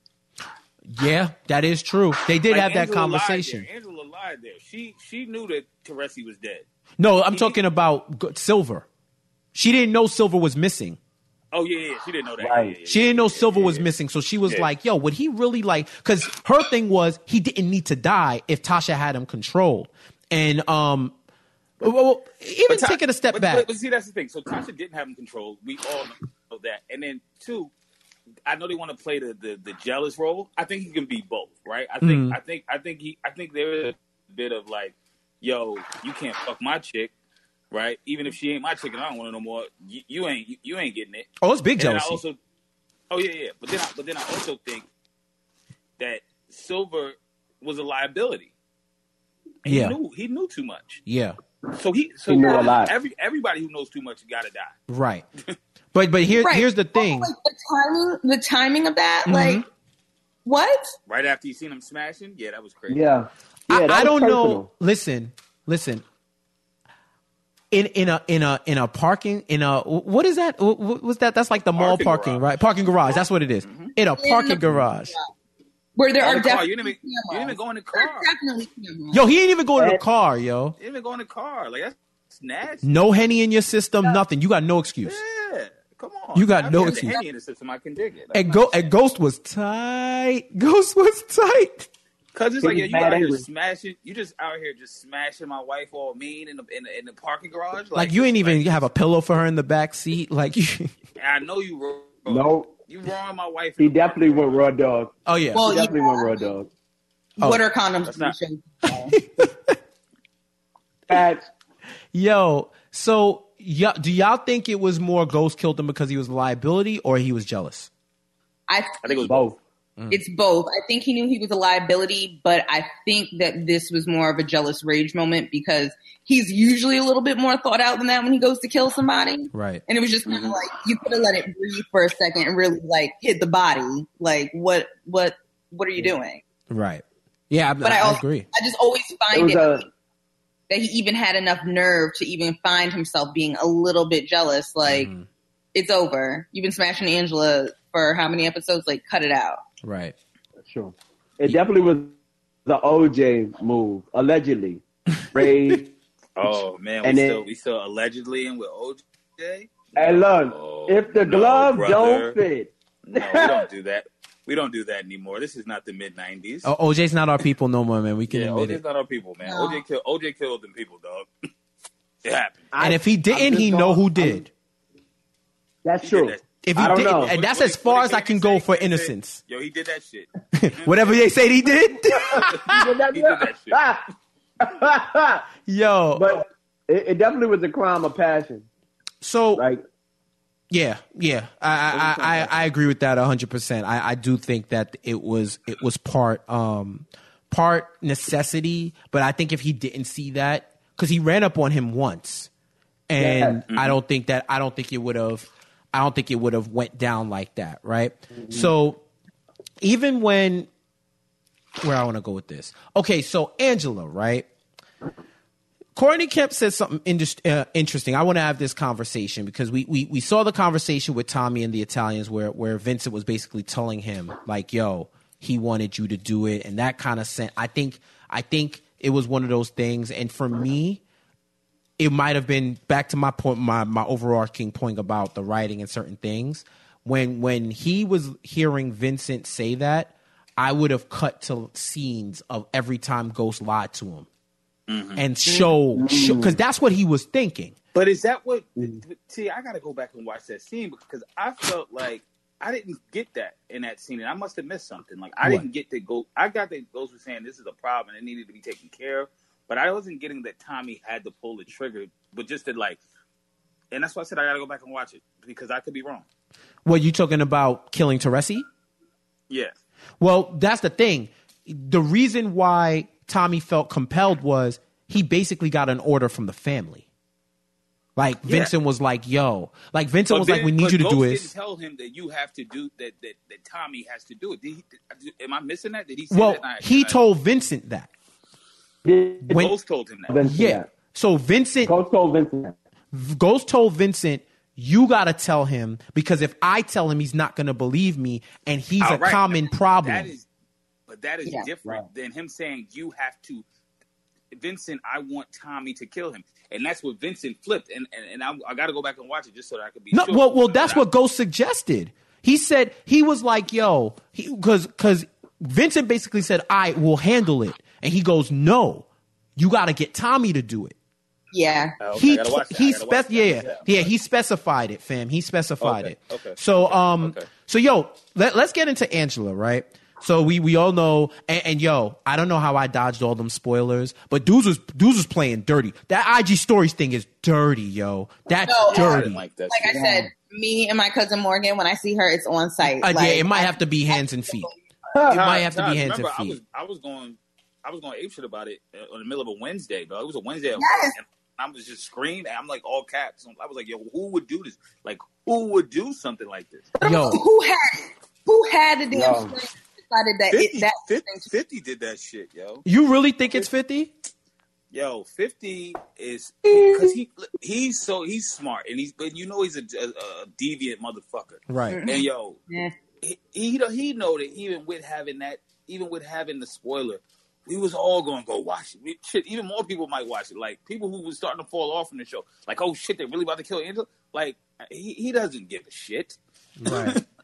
Yeah, that is true. They did Like, have that Angela lied conversation. there. Angela lied there. She she knew that Teresi was dead. No, I'm talking about Silver. She didn't know Silver was missing. Oh yeah, yeah. She didn't know that. Right. Yeah, yeah, yeah. She didn't know Yeah, Silver yeah, was yeah. missing, so she was Yeah. like, "Yo, would he really like?" Because her thing was he didn't need to die if Tasha had him controlled, and um, well, well, even taking a step but, back, But, but see, that's the thing. So Tasha didn't have him controlled. We all know that. And then two, I know they want to play the, the the jealous role. I think he can be both, right? I think Mhm. I think I think he I think there is a bit of like, yo, you can't fuck my chick, right? Even if she ain't my chick and I don't want her no more, you, you ain't you, you ain't getting it. oh, it's big And I jealousy. also, oh yeah, yeah. But then, I, but then I also think that Silver was a liability. And Yeah. he knew he knew too much. yeah, So he, so He knew a lot. Every everybody who knows too much got to die. right. But but here Right. here's the thing. Like the timing, the timing of that, Mhm. like what? Right after you seen him smashing, yeah, that was crazy. Yeah. Yeah, I, I don't know. Listen, listen. In in a in a in a parking in a what is that? What what was that? That's like the mall Parking parking, garage. right? Parking garage. That's what it is. In a parking the- garage. Where there are the definitely you didn't even, you didn't even go in the There's car. definitely cameras. Yo, he ain't even go to the car, yo. You didn't even go in the car. Like that's nasty. No henny in your system, nothing. You got no excuse. Yeah, come on. You got I no excuse. Henny in the system. I can dig it. That's And go and Ghost was tight. Ghost was tight. Cause it's He like yeah, you mad out here smashing. You just out here just smashing my wife all mean in the in the, in the parking garage. Like you ain't even have a pillow for her in the back seat. Like you. I know you wrong. No, you wrong my wife. he definitely went raw dog. Oh yeah. Well, He definitely went raw dog. Oh. What are oh. condoms? That's not- show? Facts. Yo, so y- do y'all think it was more Ghost killed him because he was a liability or he was jealous? I I think it was Both. It's both. I think he knew he was a liability, but I think that this was more of a jealous rage moment because he's usually a little bit more thought out than that when he goes to kill somebody. Right. And it was just kind of like you could have let it breathe for a second and really like hit the body. Like what what what are you doing? Right. Yeah, I, But I, I, also, agree. I just always find was it, a that he even had enough nerve to even find himself being a little bit jealous. Like Mhm. it's over. You've been smashing Angela for how many episodes? Like cut it out. Right. sure. It definitely was the OJ move, allegedly. Ray. Oh man, we And then- still we still allegedly in with OJ. Hey, look, No, if the no, glove brother. don't fit, No, we don't do that. We don't do that anymore. This is not the mid nineties. Oh, OJ's not our people no more, man. We can yeah, admit OJ's it. not our people, man. No. OJ killed OJ killed them people, dog. it happened. And if he didn't, he going- know who I'm- did. that's He true. did that. If he I don't did, know. and that's What- as what far did as I can go say? for KD said, innocence. Yo, he did that shit. Whatever they said he did. He did that He did that shit. Yo. but it, it definitely was a crime of passion. so Like, Yeah, yeah, I I, I, I agree with that hundred percent. I, I do think that it was it was part um part necessity, but I think if he didn't see that because he ran up on him once, and I don't think that I don't think it would have I don't think it would have went down like that, right? So even when where I want to go with this, okay, so Angela, right? Courtney Kemp said something indus- uh, interesting. I want to have this conversation because we, we we saw the conversation with Tommy and the Italians where where Vincent was basically telling him like, "Yo, he wanted you to do it," and that kind of sent. I think I think it was one of those things, and for me, it might have been back to my point, my my overarching point about the writing and certain things. When when he was hearing Vincent say that, I would have cut to scenes of every time Ghost lied to him mm-hmm. and show because mm. that's what he was thinking. But is that what? Mm. See, I got to go back and watch that scene because I felt like I didn't get that in that scene, and I must have missed something. Like I What? didn't get that. Go. I got that. Ghost was saying this is a problem and it needed to be taken care of, but I wasn't getting that Tommy had to pull the trigger. But just that, like, and that's why I said I got to go back and watch it because I could be wrong. What you talking about killing Teresi? Yeah. Well, that's the thing. The reason why Tommy felt compelled was he basically got an order from the family. Like Yeah. Vincent was like, "Yo," like Vincent But was like, "We need you to Ghost do Didn't this." tell him that you have to do that. That, that Tommy has to do it. Did he, am I missing that? Did he? Say Well, that? He I- told Vincent that. Did when- Ghost told him that. Vincent Yeah. So Vincent Ghost told Vincent. Ghost told Vincent, You got to tell him because if I tell him, he's not going to believe me, and he's All a right. common problem. That is, but that is Yeah. different Right. than him saying you have to. Vincent, I want Tommy to kill him, and that's what Vincent flipped. And and, and I, I got to go back and watch it just so that I could be No, sure. well, well, that's But I- what Ghost suggested. He said he was like, "Yo," because because Vincent basically said, "I will handle it," and he goes, "No, you got to get Tommy to do it." Yeah. Oh, okay, he I gotta watch that. I he spec that. yeah yeah yeah he specified it, fam. He specified Okay, it. okay, So okay, um okay. so yo let, let's get into Angela right. So we we all know and, and yo I don't know how I dodged all them spoilers, but dudes was dudes was playing dirty. That IG stories thing is dirty, yo. That's No, dirty. like that. Like shit. I said, me and my cousin Morgan, when I see her, it's on site. Uh, yeah, it might have to be hands and feet. It might have to be hands and remember, I was feet. I was going I was going ape shit about it uh, in the middle of a Wednesday, though. It was a Wednesday Yes. and I was just screaming. I'm like all caps. I was like, yo, who would do this? Like, who would do something like this? Yo, Who had it? Who had the damn Yo. screen decided that 50, it, that 50, 50 did that shit, yo. you really think it's fifty? Yo, fifty is because he he's so he's smart and he's but you know he's a, a, a deviant motherfucker. Right. And yo, Yeah. he he he know that even with having that, even with having the spoiler, we was all going to go watch it. We, shit, even more people might watch it. Like people who was starting to fall off from the show, like oh shit, they're really about to kill Angela. Like he, he doesn't give a shit. Right.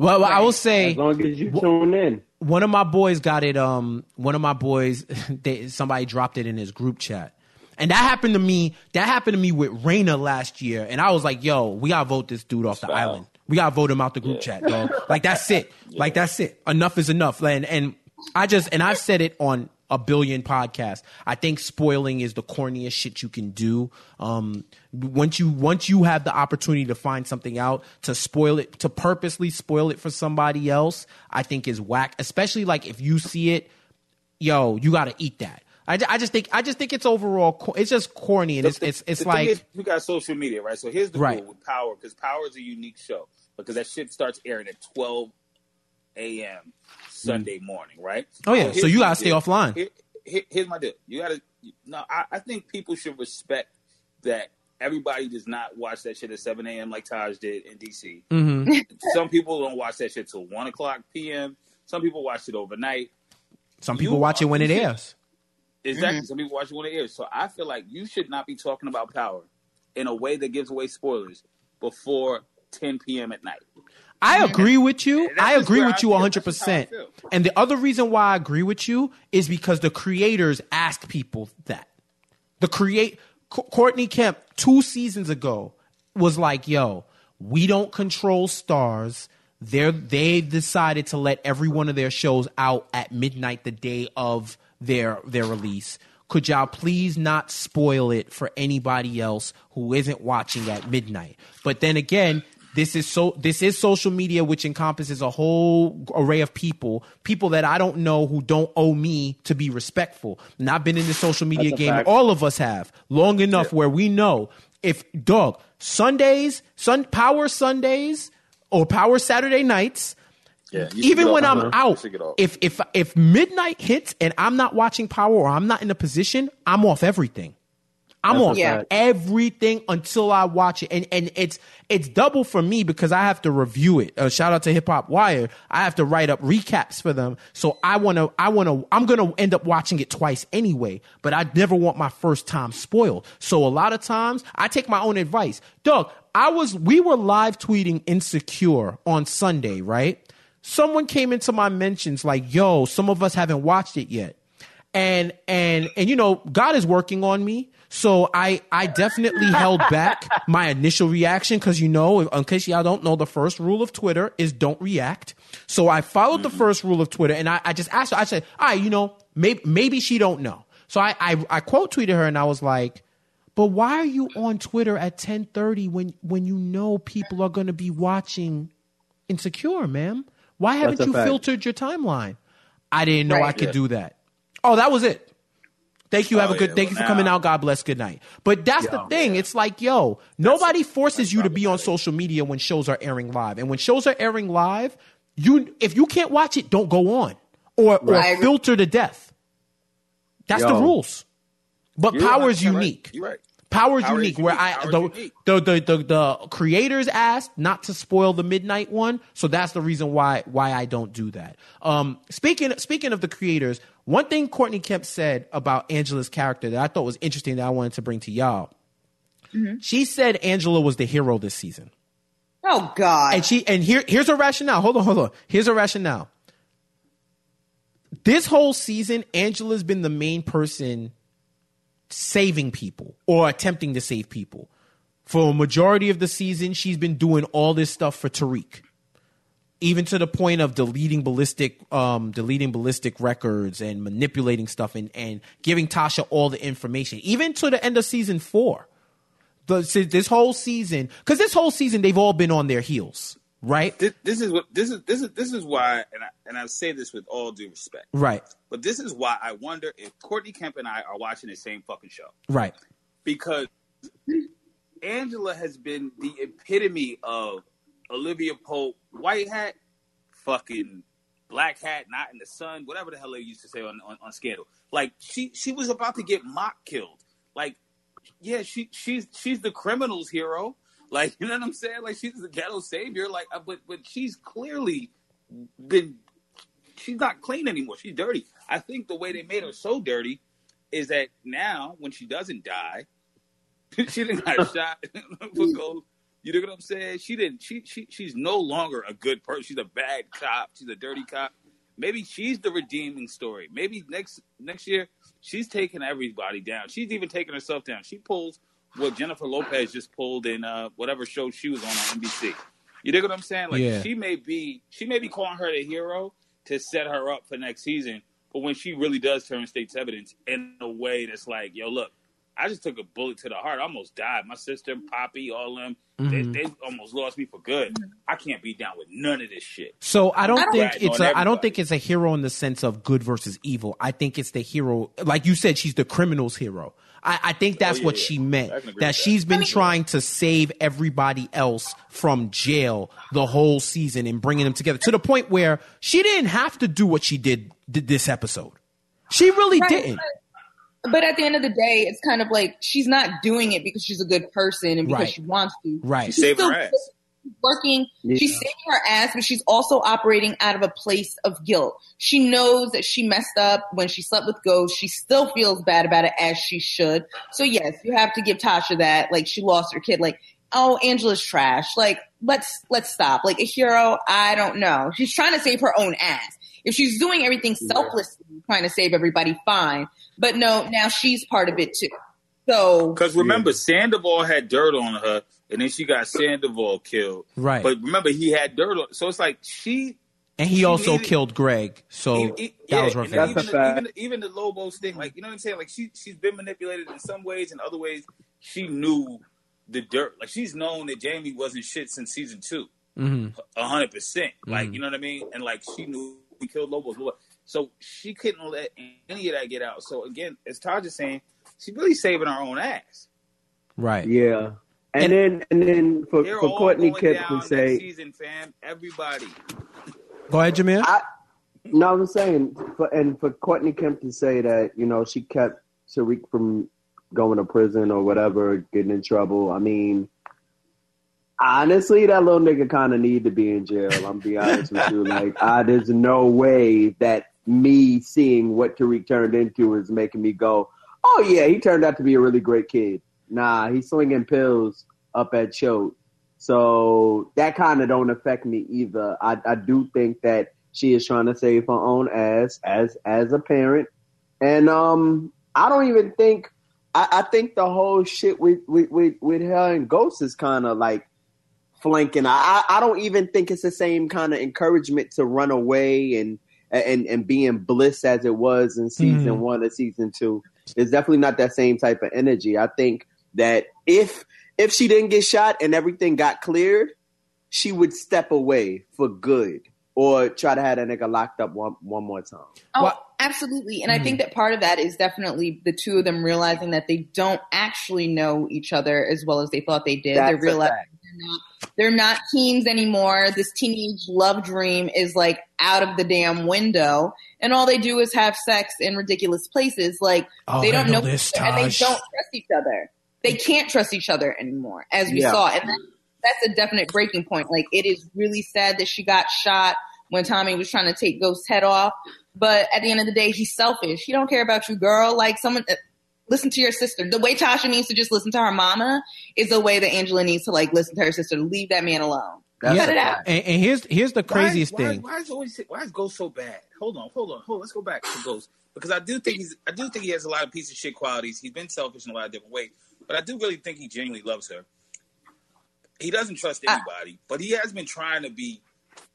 Well, I will say As long as you tune in. one of my boys got it. Um, one of my boys, they, somebody dropped it in his group chat, and that happened to me. That happened to me with Raina last year, and I was like, "Yo, we gotta vote this dude off the Foul. island. We gotta vote him out the group chat, dog. Like that's it. Like that's it. Enough is enough." And and I just and I've said it on a billion podcasts. I think spoiling is the corniest shit you can do. Um, once you once you have the opportunity to find something out to spoil it to purposely spoil it for somebody else, I think is whack. Especially like if you see it, yo, you got to eat that. I, I just think I just think it's overall co- it's just corny and it's it's it's like is, we got social media, right? So here's the Right. rule with Power, because Power is a unique show because that shit starts airing at 12 a.m. Sunday morning, right? Oh, yeah. So here's you gotta stay deal. offline. Here- here- here's my deal. You gotta no. I, I think people should respect that everybody does not watch that shit at 7 a.m. like Taj did in DC. mhm. Some people don't watch that shit till one o'clock p.m. Some people watch it overnight. some You people watch it when it you should- airs. Exactly. Some people watch it when it airs. So I feel like you should not be talking about power in a way that gives away spoilers before 10 p.m. at night. I agree with you. That's I agree with I you 100%. That's just how I feel. And the other reason why I agree with you is because the creators asked people that. The create Co- Courtney Kemp 2 seasons ago was like, "Yo, we don't control Starz. They're they decided to let every one of their shows out at midnight the day of their their release. Could y'all please not spoil it for anybody else who isn't watching at midnight? But then again, this is so this is social media which encompasses a whole array of people, people that I don't know who don't owe me to be respectful. And I've been in the social media game, fact. all of us have, long enough where we know if dog Sundays, Sun Power Sundays or Power Saturday nights, Yeah, even when I'm out, if if if midnight hits and I'm not watching Power or I'm not in a position, I'm off everything. I'm That's a off fact. everything until I watch it, and and it's it's double for me because I have to review it. Uh, shout out to Hip Hop Wire. I have to write up recaps for them, so I want to I want to I'm gonna end up watching it twice anyway. But I never want my first time spoiled. So a lot of times I take my own advice. Doug, I was we were live tweeting Insecure on Sunday, right? Someone came into my mentions like, "Yo, some of us haven't watched it yet." and and and you know god is working on me so i i definitely held back my initial reaction because you know in case y'all don't know the first rule of twitter is don't react so i followed the mm-hmm. first rule of twitter and i, I just asked her i said all right you know maybe maybe she don't know so i i, I quote tweeted her and i was like but why are you on twitter at 1030 when when you know people are going to be watching insecure ma'am why haven't you fact. filtered your timeline i didn't know i could Yeah. do that Oh, that was it. Thank you. Have Oh, a good. yeah, thank well, you for coming now- out. God bless. Good night. But that's the Yeah. thing. It's like, yo, nobody forces that's you to be on social media when shows are airing live. And when shows are airing live, you if you can't watch it, don't go on or or filter to death. That's the rules. But You're power is 100% right. unique. You're right. Power is is unique. Where unique. I the, unique. the, the the the creators asked not to spoil the midnight one, so that's the reason why why I don't do that. Um, speaking speaking of the creators, one thing Courtney Kemp said about Angela's character that I thought was interesting that I wanted to bring to y'all. She said Angela was the hero this season. Oh God. And she and here here's a rationale. Hold on, hold on. Here's a rationale. This whole season, Angela's been the main person saving people or attempting to save people. For a majority of the season, she's been doing all this stuff for Tariq. Even to the point of deleting ballistic, um, deleting ballistic records and manipulating stuff and, and giving Tasha all the information. Even to the end of season four the this whole season because this whole season they've all been on their heels, right? This, this is what this is. This is this is why, and I and I say this with all due respect, Right, but this is why I wonder if Courtney Kemp and I are watching the same fucking show right, because Angela has been the epitome of Olivia Pope, white hat, fucking black hat, not in the sun, whatever the hell they used to say on, on, on Scandal. Like she she was about to get mock killed. Like, yeah, she she's she's the criminal's hero. Like, you know what I'm saying? Like she's the ghetto savior. Like, uh, but but she's clearly been she's not clean anymore. She's dirty. I think the way they made her so dirty is that now when she doesn't die, she didn't got shot for gold. You know what I'm saying? She didn't. She she she's no longer a good person. She's a bad cop. She's a dirty cop. Maybe she's the redeeming story. Maybe next next year she's taking everybody down. She's even taking herself down. She pulls what Jennifer Lopez just pulled in uh, whatever show she was on on NBC. You dig what I'm saying? Like Yeah. she may be she may be calling her the hero to set her up for next season, but when she really does turn state's evidence in a way that's like, yo, look, I just took a bullet to the heart. I almost died. My sister, Poppy, all them, Mhm. they, they almost lost me for good. I can't be down with none of this shit. So I don't I don't- think it's on a, I don't think it's a hero in the sense of good versus evil. I think it's the hero, like you said, she's the criminal's hero. I, I think that's Oh, yeah, what yeah. she meant. I can agree That that. she's been trying to save everybody else from jail the whole season and bringing them together to the point where she didn't have to do what she did, did this episode. She really Right, didn't. but- But at the end of the day, it's kind of like she's not doing it because she's a good person and because Right. she wants to. Right. She's saving still her ass. Working. Yeah. She's saving her ass, but she's also operating out of a place of guilt. She knows that she messed up when she slept with Ghost. She still feels bad about it as she should. So yes, you have to give Tasha that. Like she lost her kid. Like oh, Angela's trash. Like let's let's stop. Like a hero, I don't know. She's trying to save her own ass. If she's doing everything selflessly, trying to save everybody, fine. But no, now she's part of it too. So Because remember, Sandoval had dirt on her, and then she got Sandoval killed. Right. But remember, he had dirt on. So it's like she. And he she also needed- killed Greg. So e- e- that yeah, was and rough. That's even, a the, fact. even, the- even the Lobos thing, like you know what I'm saying? Like she she's been manipulated in some ways, and other ways she knew the dirt. Like she's known that Jamie wasn't shit since season two, Mhm. a hundred percent. Like Mhm. you know what I mean? And like she knew we killed Lobos, so she couldn't let any of that get out. So again, as Taj is saying, she's really saving her own ass. Right. Yeah. And, And- then and then for, for Courtney going Kemp to say season, fam. Everybody. Go ahead, Jameer. I no, I'm saying for and for Courtney Kemp to say that, you know, she kept Tariq from going to prison or whatever, getting in trouble. I mean honestly, that little nigga kinda need to be in jail. I'm be honest with you. Like I there's no way that me seeing what Tariq turned into is making me go, Oh yeah, he turned out to be a really great kid. Nah, he's swinging pills up at Choate. So that kind of don't affect me either. I, I do think that she is trying to save her own ass as as a parent, and um, I don't even think I, I think the whole shit with with with, with her and Ghost is kind of like flanking. I I don't even think it's the same kind of encouragement to run away and and and be in bliss as it was in season Mhm. one or season two. It's definitely not that same type of energy. I think that if if she didn't get shot and everything got cleared, she would step away for good or try to have that nigga locked up one one more time. Oh, What- absolutely. And I hmm. think that part of that is definitely the two of them realizing that they don't actually know each other as well as they thought they did. That's they're a realizing fact. they're not, they're not teens anymore. This teenage love dream is like out of the damn window. And all they do is have sex in ridiculous places. Like Oh, they don't know this, and they don't trust each other. They can't trust each other anymore, as we Yeah. saw, and that, that's a definite breaking point. Like it is really sad that she got shot when Tommy was trying to take Ghost's head off, but at the end of the day, he's selfish. He don't care about you, girl. Like someone. uh, Listen to your sister. The way Tasha needs to just listen to her mama is the way that Angela needs to like listen to her sister. Leave that man alone. That's Cut a it out. And, and here's here's the Why- craziest why, thing. Why, is always why is Ghost so bad? Hold on, hold on, hold on. Let's go back to Ghost because I do think he's I do think he has a lot of piece of shit qualities. He's been selfish in a lot of different ways, but I do really think he genuinely loves her. He doesn't trust I- anybody, but he has been trying to be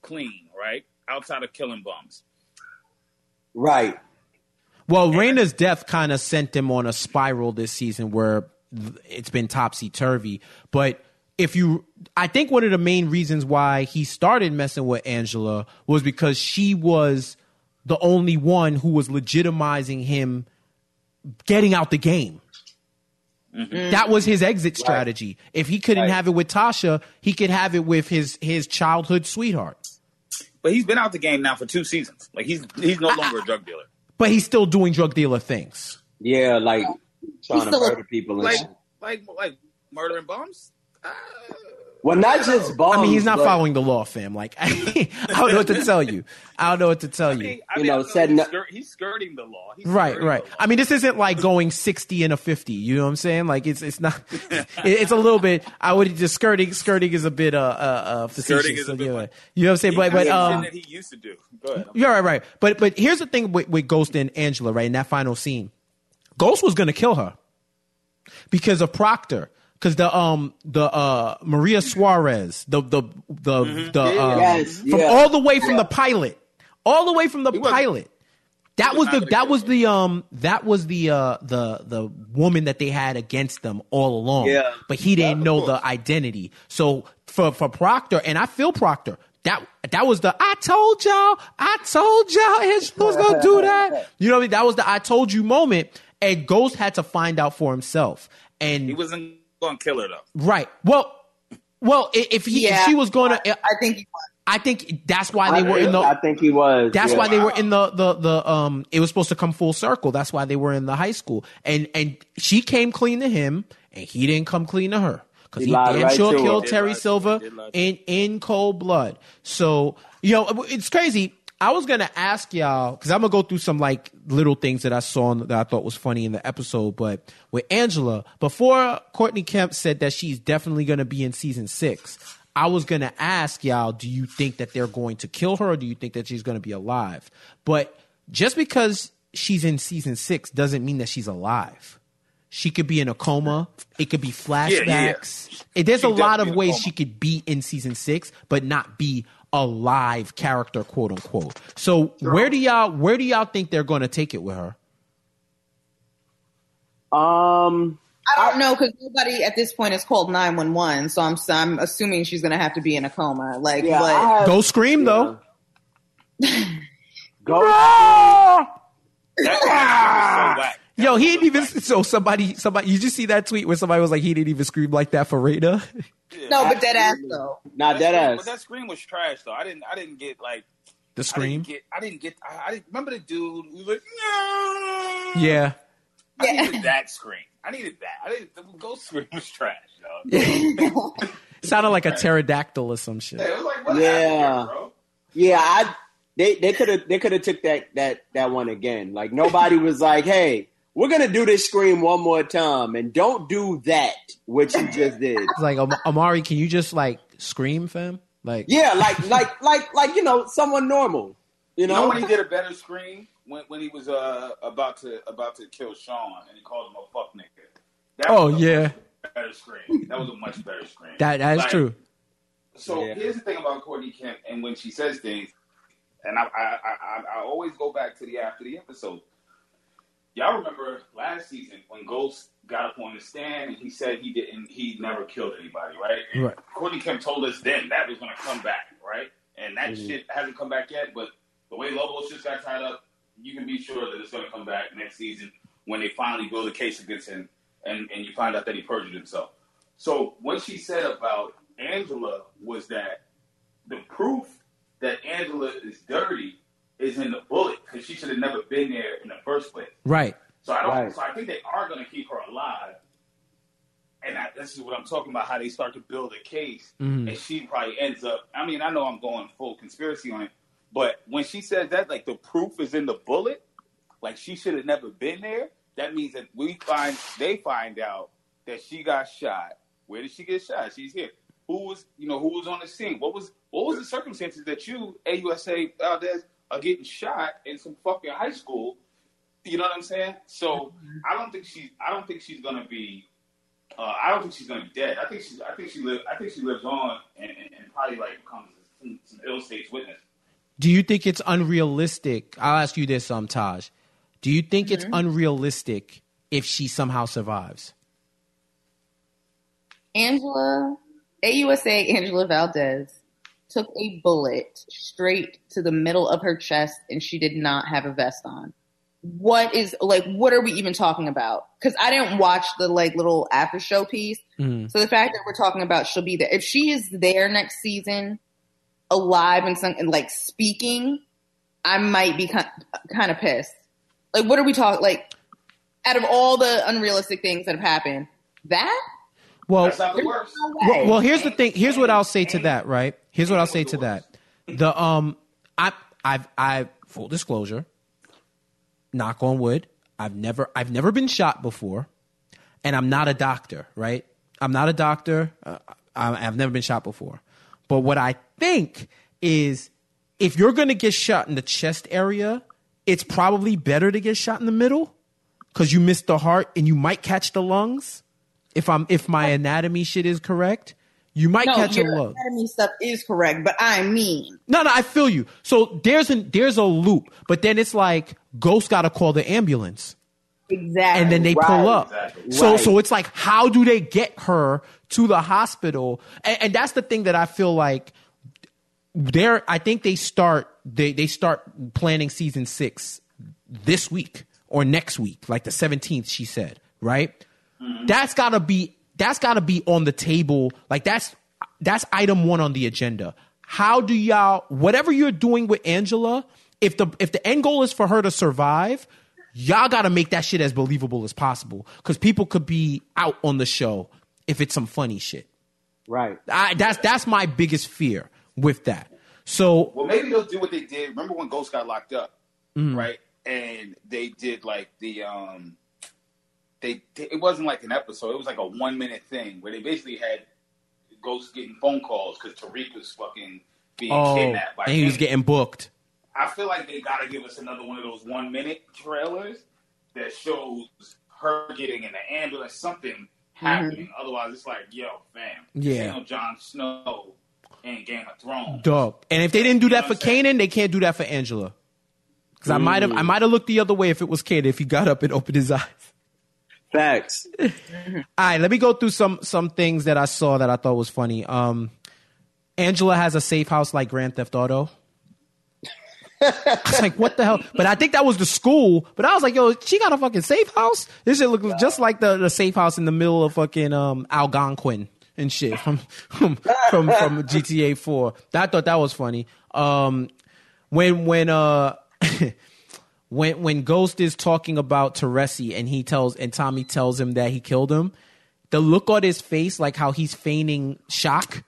clean, right? Outside of killing bums. Right. Well, Raina's death kind of sent him on a spiral this season where it's been topsy turvy. But if you, I think one of the main reasons why he started messing with Angela was because she was the only one who was legitimizing him getting out the game. That was his exit strategy. If he couldn't Right. have it with Tasha, he could have it with his his childhood sweetheart. But he's been out the game now for two seasons. Like he's he's no longer a drug dealer. But he's still doing drug dealer things. Yeah, like trying to still a- murder people and Like shit. like like murdering bums. Uh, Well, not just bums. I mean, he's not but- following the law, fam. Like, I don't know what to tell you. I don't know what to tell I you. mean, I You mean, know, know setting he's, up- skir- he's skirting the law. He's Right, right. law. I mean, this isn't like going sixty and a fifty. You know what I'm saying? Like, it's it's not. it- It's a little bit. I would just skirting. Skirting is a bit uh uh, uh facetious. Skirting is a bit yeah. much. You know what I'm saying? He- But but um, that he used to do. Go ahead. you're right, right. But but here's the thing with, with Ghost and Angela, right? In that final scene, Ghost was gonna kill her because of Proctor. Because the um the uh Maria Suarez, the the the the um, Yes, from yeah. all the way from the pilot, all the way from the wasn't- pilot. That was was the that was the um that was the uh the the woman that they had against them all along. Yeah. But he didn't of know course. the identity. So for for Proctor, and I feel Proctor. That that was the I told y'all, I told y'all Angela was gonna do that. You know what I mean? That was the I told you moment. And Ghost had to find out for himself. And He wasn't going to kill her though. right. Well well, if he if she was gonna I think he was. I think that's why they I, were in the I think he was. that's yeah. why they were in the, the the um. It was supposed to come full circle. That's why they were in the high school, and and she came clean to him, and he didn't come clean to her because He he, lied damn right sure killed Terry lie to her. Silver Did lie to in in cold blood. So you know it's crazy. I was gonna ask y'all because I'm gonna go through some like little things that I saw that I thought was funny in the episode. But with Angela, before Courtney Kemp said that she's definitely gonna be in season six, I was gonna ask y'all, do you think that they're going to kill her, or do you think that she's gonna be alive? But just because she's in season six doesn't mean that she's alive. She could be in a coma. It could be flashbacks. yeah. It- there's She a lot of a ways she could be in season six, but not be a live character, quote unquote. So where do y'all where do y'all think they're going to take it with her? Um, I don't know because nobody at this point is called nine one one. So I'm I'm assuming she's gonna have to be in a coma. Like, yeah, but I have, Go scream though. Go. That was. Yo, he didn't even. So somebody, somebody, you just see that tweet where somebody was like, he didn't even scream like that for Raina. no, but dead ass though. Not That dead ass. But that scream was trash though. I didn't. I didn't get like. The I scream. didn't get. I didn't get. I, I didn't remember the dude who was like. No. Yeah. I Yeah. needed that scream. I needed that. I didn't. The ghost scream was trash, dog. Sounded like a pterodactyl or some shit. It was like, what Yeah. here, bro? Yeah, I they they could have they could have took that that that one again. Like nobody was like, "Hey, we're gonna do this scream one more time," and don't do that, which you just did. Like Am- Omari, can you just like scream, fam? Like, Yeah, like like like like you know, someone normal. You You know know, when he did a better scream when when he was uh about to about to kill Sean and he called him a fuck nigga. That oh was a yeah, much better scream. That was a much better scream. that that is Like, true. So Yeah. here's the thing about Courtney Kemp, and when she says things, and I, I, I, I- I always go back to the after the episode. Y'all remember last season when Ghost got up on the stand and he said he didn't, he never killed anybody, right? And Right. Courtney Kemp told us then that was going to come back, right? And that Mhm. shit hasn't come back yet. But the way Lobos just got tied up, you can be sure that it's going to come back next season when they finally build a case against him, and and you find out that he perjured himself. So what she said about Angela was that the proof that Angela is dirty is in the bullet because she should have never been there in the first place. Right. So I don't. Right. So I think they are going to keep her alive. and I, this is what I'm talking about. How they start to build a case, Mhm. and she probably ends up. I mean, I know I'm going full conspiracy on it, but when she says that, like the proof is in the bullet, like she should have never been there. That means that we find they find out that she got shot. Where did she get shot? She's here. Who was you know who was on the scene? What was what was the circumstances that you AUSA Valdez are getting shot in some fucking high school? You know what I'm saying? So I don't think she's I don't think she's gonna be uh, I don't think she's gonna be dead. I think she's I think she live I think she lives on and, and, and probably like becomes some, some ill state's witness. Do you think it's unrealistic? I'll ask you this, um, Taj. Do you think it's unrealistic if she somehow survives? Angela, AUSA Angela Valdez took a bullet straight to the middle of her chest and she did not have a vest on. What is like what are we even talking about? Cuz I didn't watch the like little after show piece. Mhm. So the fact that we're talking about she'll be there if she is there next season alive and some and like speaking, I might be kind, kind of pissed. Like what are we talking like out of all the unrealistic things that have happened, that Well, That's not the worst. well, well, here's the thing. Here's what I'll say to that. Right. Here's what I'll say to that. The um, I I've I full disclosure. Knock on wood. I've never I've never been shot before, and I'm not a doctor. Right. I'm not a doctor. Uh, I, I've never been shot before. But what I think is, if you're going to get shot in the chest area, it's probably better to get shot in the middle because you missed the heart and you might catch the lungs. If I'm if my anatomy shit is correct, you might no, catch a your lung. anatomy stuff is correct, but I mean, No, no, I feel you. So there's an there's a loop, but then it's like Ghost got to call the ambulance, exactly. and then they Right, pull up. exactly. So Right. so it's like how do they get her to the hospital? And, and that's the thing that I feel like they're. I think they start they they start planning season six this week or next week, like the 17th. She said, right? That's gotta be that's gotta be on the table. Like that's that's item one on the agenda. How do y'all whatever you're doing with Angela? If the if the end goal is for her to survive, y'all gotta make that shit as believable as possible. Because people could be out on the show if it's some funny shit. Right. I, that's that's my biggest fear with that. So Well, maybe they'll do what they did. Remember when Ghost got locked up, Mm-hmm. right? And they did like the um, they it wasn't like an episode. It was like a one minute thing where they basically had Ghost getting phone calls because Tariq was fucking being oh, kidnapped by and he was getting booked. I feel like they got to give us another one of those one minute trailers that shows her getting in the ambulance, something mm-hmm. happening. Otherwise, it's like, yo, fam, Yeah. no Jon Snow in Game of Thrones. Dope. And if they didn't do that know for Kanan, they can't do that for Angela. Because I might have I might have looked the other way if it was Kanan if he got up and opened his eyes. Facts. All right, let me go through some some things that I saw that I thought was funny. Um, Angela has a safe house like Grand Theft Auto. I was like, what the hell? But I think that was the school. But I was like, yo, she got a fucking safe house. This shit looks just like the, the safe house in the middle of fucking um, Algonquin and shit from from from, from GTA Four. I thought that was funny. Um, when when uh. when when Ghost is talking about Teresi and he tells and Tommy tells him that he killed him, the look on his face, like how he's feigning shock,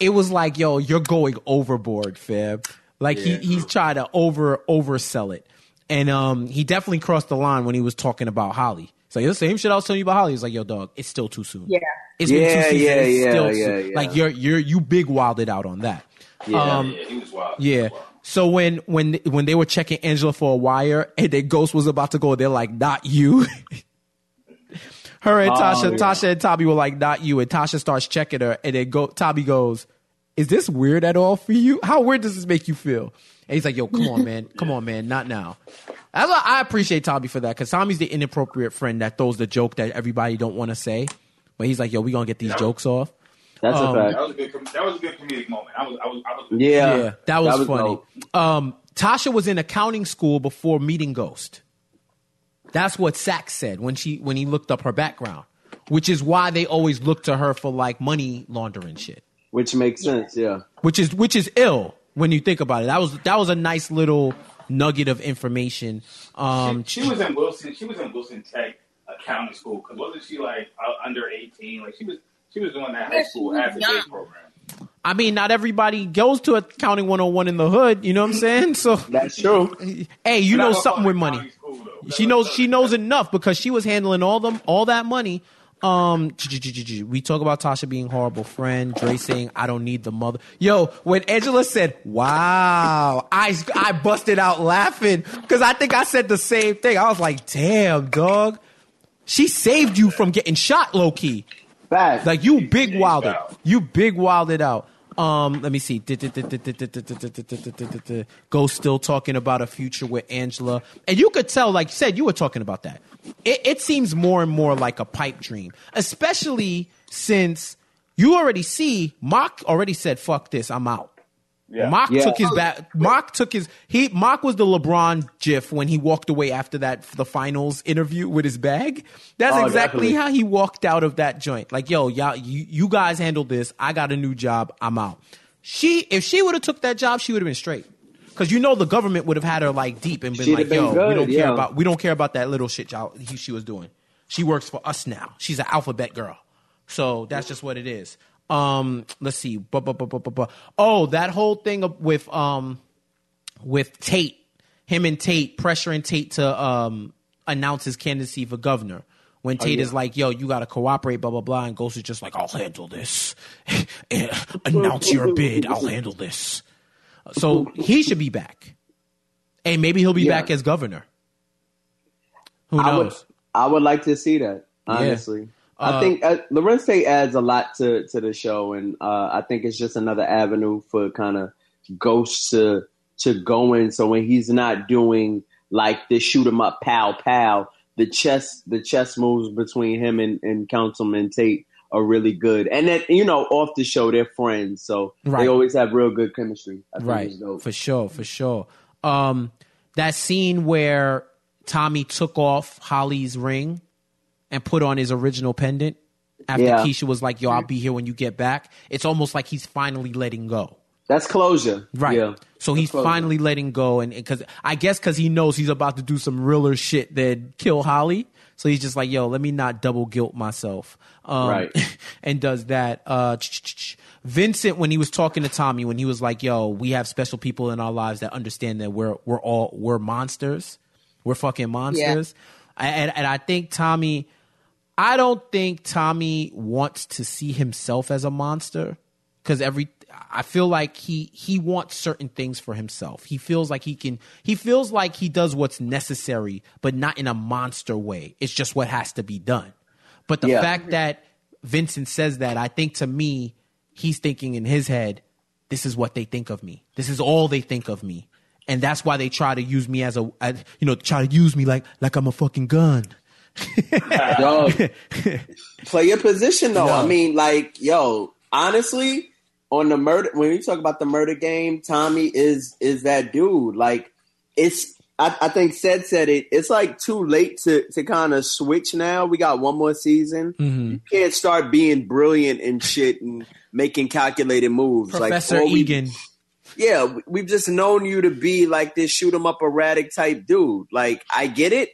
it was like, yo, you're going overboard, Fab. Like he he's trying to over oversell it. And um he definitely crossed the line when he was talking about Holly. So the same shit I was telling you about Holly. He's like, yo, dog, it's still too soon. Yeah. It's been Yeah, two seasons. yeah, it's yeah, still yeah, soon. yeah. Like you're you're you big wilded out on that. Yeah. Um, yeah, he was wild. yeah. So when when when they were checking Angela for a wire and the Ghost was about to go, they're like, "Not you." her and Oh, Tasha, yeah. Tasha and Tommy were like, "Not you." And Tasha starts checking her, and then go. Tommy goes, "Is this weird at all for you? How weird does this make you feel?" And he's like, "Yo, come on, man, come on, man, not now." That's why I appreciate Tommy for that because Tommy's the inappropriate friend that throws the joke that everybody don't want to say, but he's like, "Yo, we gonna get these jokes off." That's Um, a fact. That was a good. That was a good comedic moment. I was. I was. I was. Yeah. Yeah, that was, That was funny. dope. Um, Tasha was in accounting school before meeting Ghost. That's what Saxe said when she when he looked up her background, which is why they always look to her for like money laundering shit, Which makes sense. Yeah. which is which is ill when you think about it. That was that was a nice little nugget of information. Um, she, she was in Wilson. She was in Wilson Tech accounting school? Because wasn't she like uh, under eighteen? Like she was, she was doing that high school half a day program. I mean, not everybody goes to accounting 101 in the hood. You know what I'm saying? So, That's true. hey, you But know something with money. school. She knows she knows enough because she was handling all them all that money. Um, we talk about Tasha being horrible friend. Dre saying I don't need the mother. Yo, when Angela said "Wow," I I busted out laughing because I think I said the same thing. I was like, "Damn, dog." She saved you from getting shot, low key. Like you big wilded. You big wilded out. Um, let me see. Ghost still talking about a future with Angela, and you could tell, like you said, you were talking about that. It, it seems more and more like a pipe dream, especially since you already see Mock already said, "Fuck this, I'm out." Yeah. Mock Yeah. took his oh, back. Mock took his he. Mock was the LeBron gif when he walked away after that the finals interview with his bag. That's Oh, exactly definitely. how he walked out of that joint. Like, yo, y'all, you, you guys handle this. I got a new job. I'm out. She, if she would have took that job, she would have been straight. Because you know the government would have had her like deep and been She'd like, been yo, we don't care yeah. about we don't care about that little shit y'all he, she was doing. She works for us now. She's an alphabet girl. So that's just what it is. Um, let's see. Bu- bu- bu- bu- bu- bu- Oh, that whole thing with um with Tate, him and Tate pressuring Tate to um announce his candidacy for governor. When Tate is like, "Yo, you got to cooperate," blah blah blah, and Ghost is just like, "I'll handle this. announce your bid. I'll handle this." So he should be back, and maybe he'll be Yeah. back as governor. Who I would, knows? I would like to see that. Honestly, Uh, I think uh, Larenz Tate adds a lot to to the show, and uh, I think it's just another avenue for kind of Ghost to to go in. So when he's not doing like the shoot 'em up, pow pow, the chess the chess moves between him and, and Councilman Tate are really good. And that you know, off the show, they're friends, so Right. they always have real good chemistry. I think right for sure for sure um that scene where tommy took off holly's ring and put on his original pendant after Yeah. keisha was like yo i'll be here when you get back it's almost like he's finally letting go That's closure, right Yeah. so he's closure. finally letting go and because i guess because he knows he's about to do some realer shit than kill holly so he's just like yo let me not double guilt myself um, Right. and does that. Uh, Vincent, when he was talking to Tommy, when he was like, "Yo, we have special people in our lives that understand that we're we're all we're monsters, we're fucking monsters," yeah. and and I think Tommy, I don't think Tommy wants to see himself as a monster because every I feel like he he wants certain things for himself. He feels like he can. He feels like he does what's necessary, but not in a monster way. It's just what has to be done. But the Yeah. fact that Vincent says that, I think to me, he's thinking in his head, this is what they think of me. This is all they think of me. And that's why they try to use me as a, as, you know, try to use me like like I'm a fucking gun. Play your position though. No. I mean, like, yo, honestly, on the murder when you talk about the murder game, Tommy is is that dude. Like, it's I, I think said said it. It's like too late to to kind of switch now. We got one more season. Mm-hmm. You can't start being brilliant and shit and making calculated moves. Professor like all we- Egan. yeah, we- we've just known you to be like this shoot 'em up erratic type dude. Like, I get it,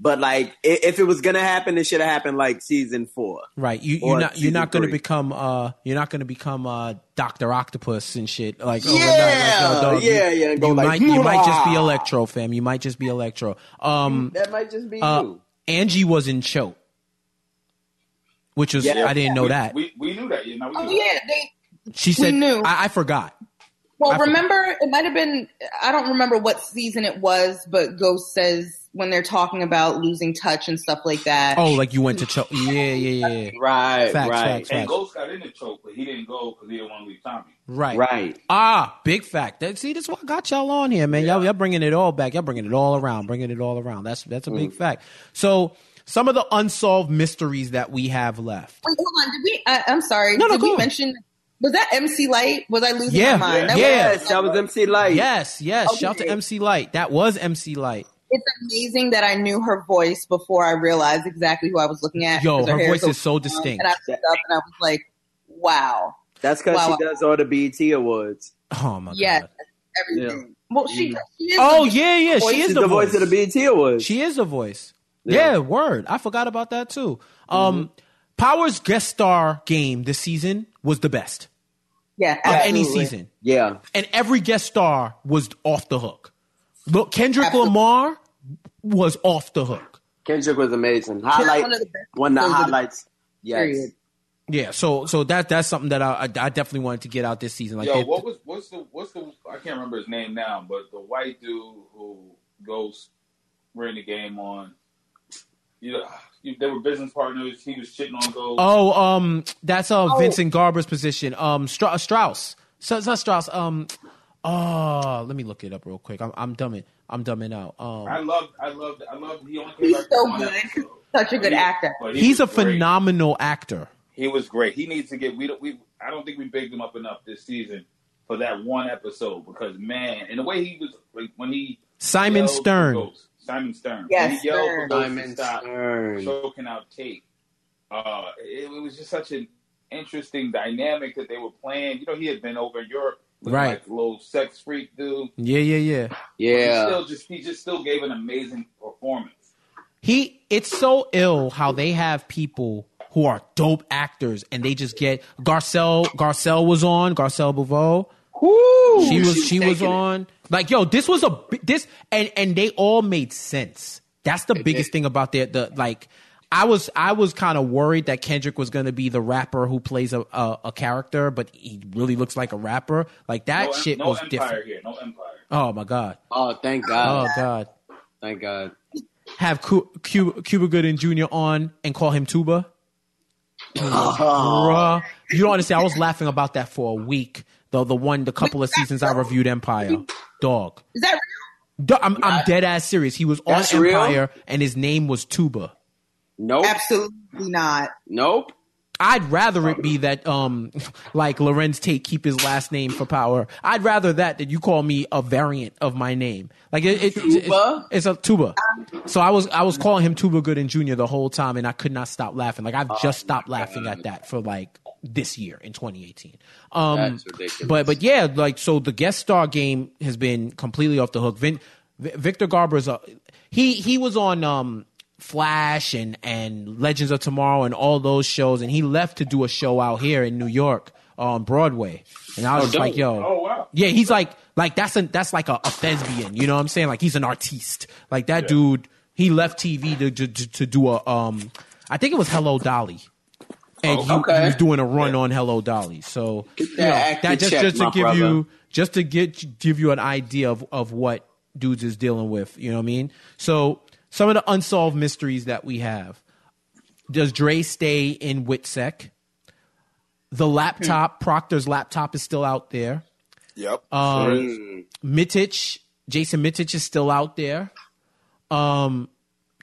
but like, if it was gonna happen, it should have happened like season four. Right. You, you're not you're not gonna three. become uh you're not gonna become uh Doctor Octopus and shit like Yeah, overnight. Like, yo, dog, you- yeah, yeah, go You like, might you might just be Electro, fam. You might just be Electro. Um That might just be uh, you. Angie was in Choke. Which was Yeah. I didn't know we, that. We, we knew that. You know, we Oh yeah, they. she said knew. I, I forgot. Well, I forgot. remember it might have been. I don't remember what season it was, but Ghost says when they're talking about losing touch and stuff like that. Oh, like you went to Choke. Yeah, yeah, yeah, yeah. Right, Facts, right, facts, And facts. Ghost got in the choke, but he didn't go because he didn't want to leave Tommy. Right. right. Ah, big fact. That, see, that's what I got y'all on here, man. Y'all, y'all bringing it all back. Y'all bringing it all around, bringing it all around. That's that's a big Mm. fact. So, some of the unsolved mysteries that we have left. Wait, hold on. Did we? I, I'm sorry. No, no, did go we on. mention? Was that MC Lyte? Was I losing Yeah, my mind? That yeah. was- Yes, that was MC Lyte. Yes, yes. Okay. Shout to MC Lyte. That was MC Lyte. It's amazing that I knew her voice before I realized exactly who I was looking at. Yo, because her voice so is so distinct. And I looked up and I was like, wow. That's because Wow. she does all the BET awards. Oh my Yes, god. everything. Well, she, she is Oh yeah, yeah. voice She is the, the voice of the BET awards. She is the voice. Yeah, word. I forgot about that too. Um, Power's guest star game this season was the best Yeah, of any season, Yeah. and every guest star was off the hook. Look, Kendrick Absolutely. Lamar was off the hook. Kendrick was amazing. Highlight one of the one of the episodes the- highlights. Yes. Period. Yeah, so so that that's something that I I, I definitely wanted to get out this season. Like, Yo, they- what was what's the what's the I can't remember his name now, but the white dude who goes ran the game on. You know, they were business partners. He was shitting on Ghost. oh, um, that's uh Oh. Vincent Garber's position. Um, Stra- Strauss. So it's not Strauss. Um, oh, let me look it up real quick. I'm I'm dumbing I'm dumbing out. Um, I love I loved, I love He only came He's so good. episode. Such a But good he- actor. he he's a great. phenomenal actor. He was great. He needs to get. We don't. We. I don't think we bigged him up enough this season for that one episode because man, and the way he was like, when he Simon Stern. Ghost, Simon Stern. Yes, when he yelled Stern. for Ghost to Simon stop Stern. choking out Tate. Uh, it, it was just such an interesting dynamic that they were playing. You know, he had been over in Europe, looking Right. Like little sex freak dude. Yeah, yeah, yeah. He Yeah. still just he just still gave an amazing performance. He it's so ill how they have people who are dope actors and they just get Garcelle Garcelle was on, Garcelle Beauvais. Woo! She was she was taking it. on. Like yo, this was a this and and they all made sense. That's the biggest did. thing about the the like I was I was kind of worried that Kendrick was going to be the rapper who plays a, a a character, but he really looks like a rapper. Like that no, shit no was empire different. here. No empire. Oh my god. Oh, thank God. Oh God. god. Thank God. Have Cu- Cuba, Cuba Gooding Jr. on and call him Tuba. Oh. Bruh. You don't understand. I was laughing about that for a week. The the one, the couple of seasons I reviewed Empire. Dog. Is that real? I'm, I'm dead ass serious. He was on That's real? Empire and his name was Tuba. Nope. Absolutely not. Nope. I'd rather it be that, um, like Larenz Tate keep his last name for power. I'd rather that that you call me a variant of my name. Like it, it, it's, Tuba? it's a tuba. So I was I was calling him Tuba Gooden Jr. the whole time, and I could not stop laughing. Like I've Oh just stopped laughing at that for like this year in 2018. Um, That's but but yeah, like so the guest star game has been completely off the hook. Vin, V- Victor Garber's a, he he was on um Flash and and Legends of Tomorrow and all those shows, and he left to do a show out here in New York on Broadway. And I was Oh, just like, yo, Oh wow. yeah, he's like like that's a that's like a, a thespian. You know what I'm saying? Like he's an artiste. Like that dude, he left TV to to, to, to do a um, I think it was Hello Dolly. And he, he was doing a run on Hello Dolly, so Get you that know, that just check, just to give brother. you just to get give you an idea of of what dudes is dealing with. You know what I mean? So some of the unsolved mysteries that we have. Does Dre stay in Witsec? The laptop, Proctor's laptop is still out there. Yep. Um, Micic, Jason Micic is still out there. Um,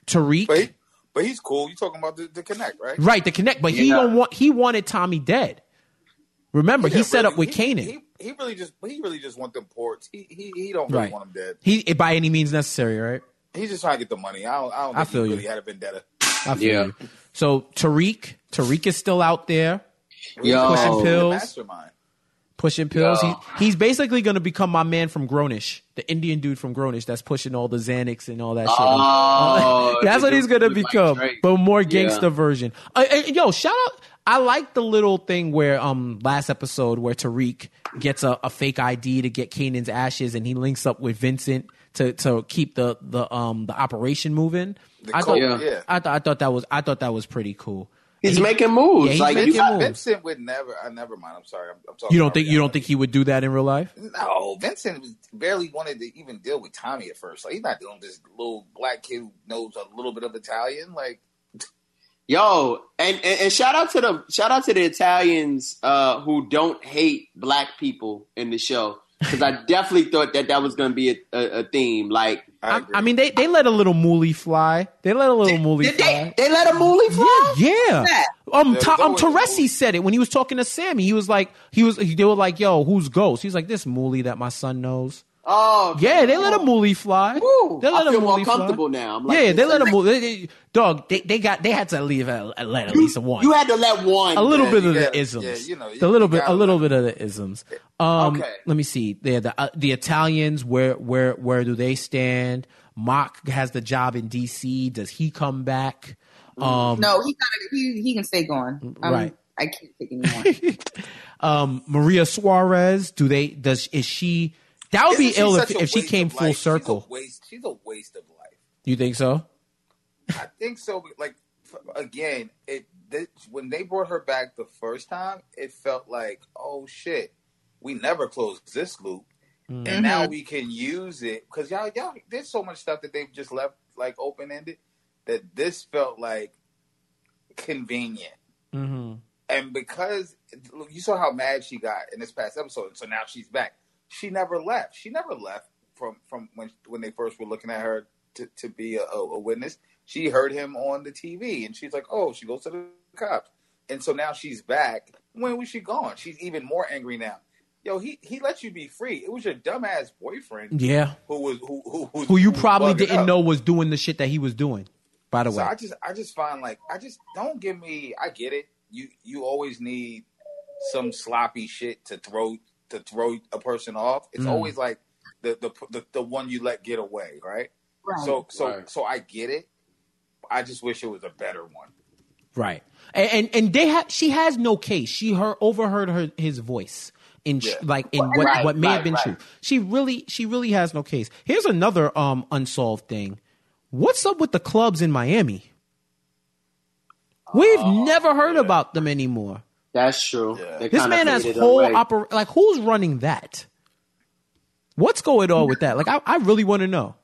Tariq, but, he, but he's cool. You talking about the, the connect, right? right? The connect, but he Yeah. don't want. He wanted Tommy dead. Remember, he set really, up with he, Kanan. He, he really just he really just want them ports. He he, he don't really Right. want them dead. He by any means necessary, right? He's just trying to get the money. I don't I don't I feel he you. really had a vendetta. I feel Yeah. you. So Tariq, Tariq is still out there Yo. pushing pills. Mastermind. pushing pills. Yeah. He, he's basically going to become my man from Grownish, the Indian dude from Grownish that's pushing all the Xanax and all that shit. Oh, That's what he's gonna who was like become, but more Yeah. gangster version. Uh, uh, yo, shout out! I like the little thing where um last episode where Tariq gets a, a fake ID to get Kanan's ashes, and he links up with Vincent to to keep the the um the operation moving. The I cult, thought yeah. I thought I thought that was I thought that was pretty cool. He's He- making moves. Yeah, he's like making you moves. Vincent would never. I never mind. I'm sorry. I'm, I'm talking. You don't about think you don't think he would do that in real life? No, Vincent barely wanted to even deal with Tommy at first. Like he's not dealing with this little black kid who knows a little bit of Italian. Like Yo, and, and and shout out to the shout out to the Italians uh, who don't hate black people in the show because I definitely thought that that was going to be a, a, a theme. Like, I, I, mean, they, they let a little moolie fly. They let a little moolie did fly. they they let a moolie fly? Yeah. that? Um, Yeah, Ta- um, Teresi said it when he was talking to Sammy. He was like, he was, they were like, yo, who's Ghost? He's like, this moolie that my son knows. Oh, Yeah, they let a moolie fly. Woo. They let I a feel more moolie fly. comfortable now. I'm like, yeah, they let a is- moolie. They, they, dog, they, they got, they had to leave a, a let at least one. You had to let one. a little Yeah, bit you of the gotta- isms. yeah, you know, the you- little you bit, a little bit of the isms. Um, Okay. let me see. There, the uh, the Italians. Where where where do they stand? Mock has the job in DC. Does he come back? Um, No, he gotta, he he can stay gone. Um, Right. I can't take anymore. um, Maria Suarez. Do they? Does is she? That would be Isn't she ill if, if she came full life? circle. She's a waste. She's a waste of life. You think so? I think so. but, Like again, it this, when they brought her back the first time, it felt like, oh shit, we never closed this loop, Mm. and now we can use it because y'all, y'all, there's so much stuff that they've just left like open ended that this felt like convenient. Mm-hmm. And because you saw how mad she got in this past episode, and so now she's back. She never left. She never left from from when when they first were looking at her to, to be a, a witness. She heard him on the TV, and she's like, "Oh, she goes to the cops." And so now she's back. When was she gone? She's even more angry now. Yo, he he let you be free. It was your dumbass boyfriend Yeah. who was who who who, Who you was probably didn't out. know was doing the shit that he was doing. By the So way, I just I just find like I just don't give me I get it. You you always need some sloppy shit to throw to throw a person off. It's Mm. always like the, the the the one you let get away, right? Right. So so Right. so I get it. I just wish it was a better one. right? And and, and they ha- she has no case. She her overheard her his voice in sh- Yeah. like in what Right, what may have been right. true. She really she really has no case. Here's another um unsolved thing. What's up with the clubs in Miami? We've never heard about them anymore. That's true. Yeah. This man has whole away. oper like who's running that? What's going on with that? Like I, I really want to know.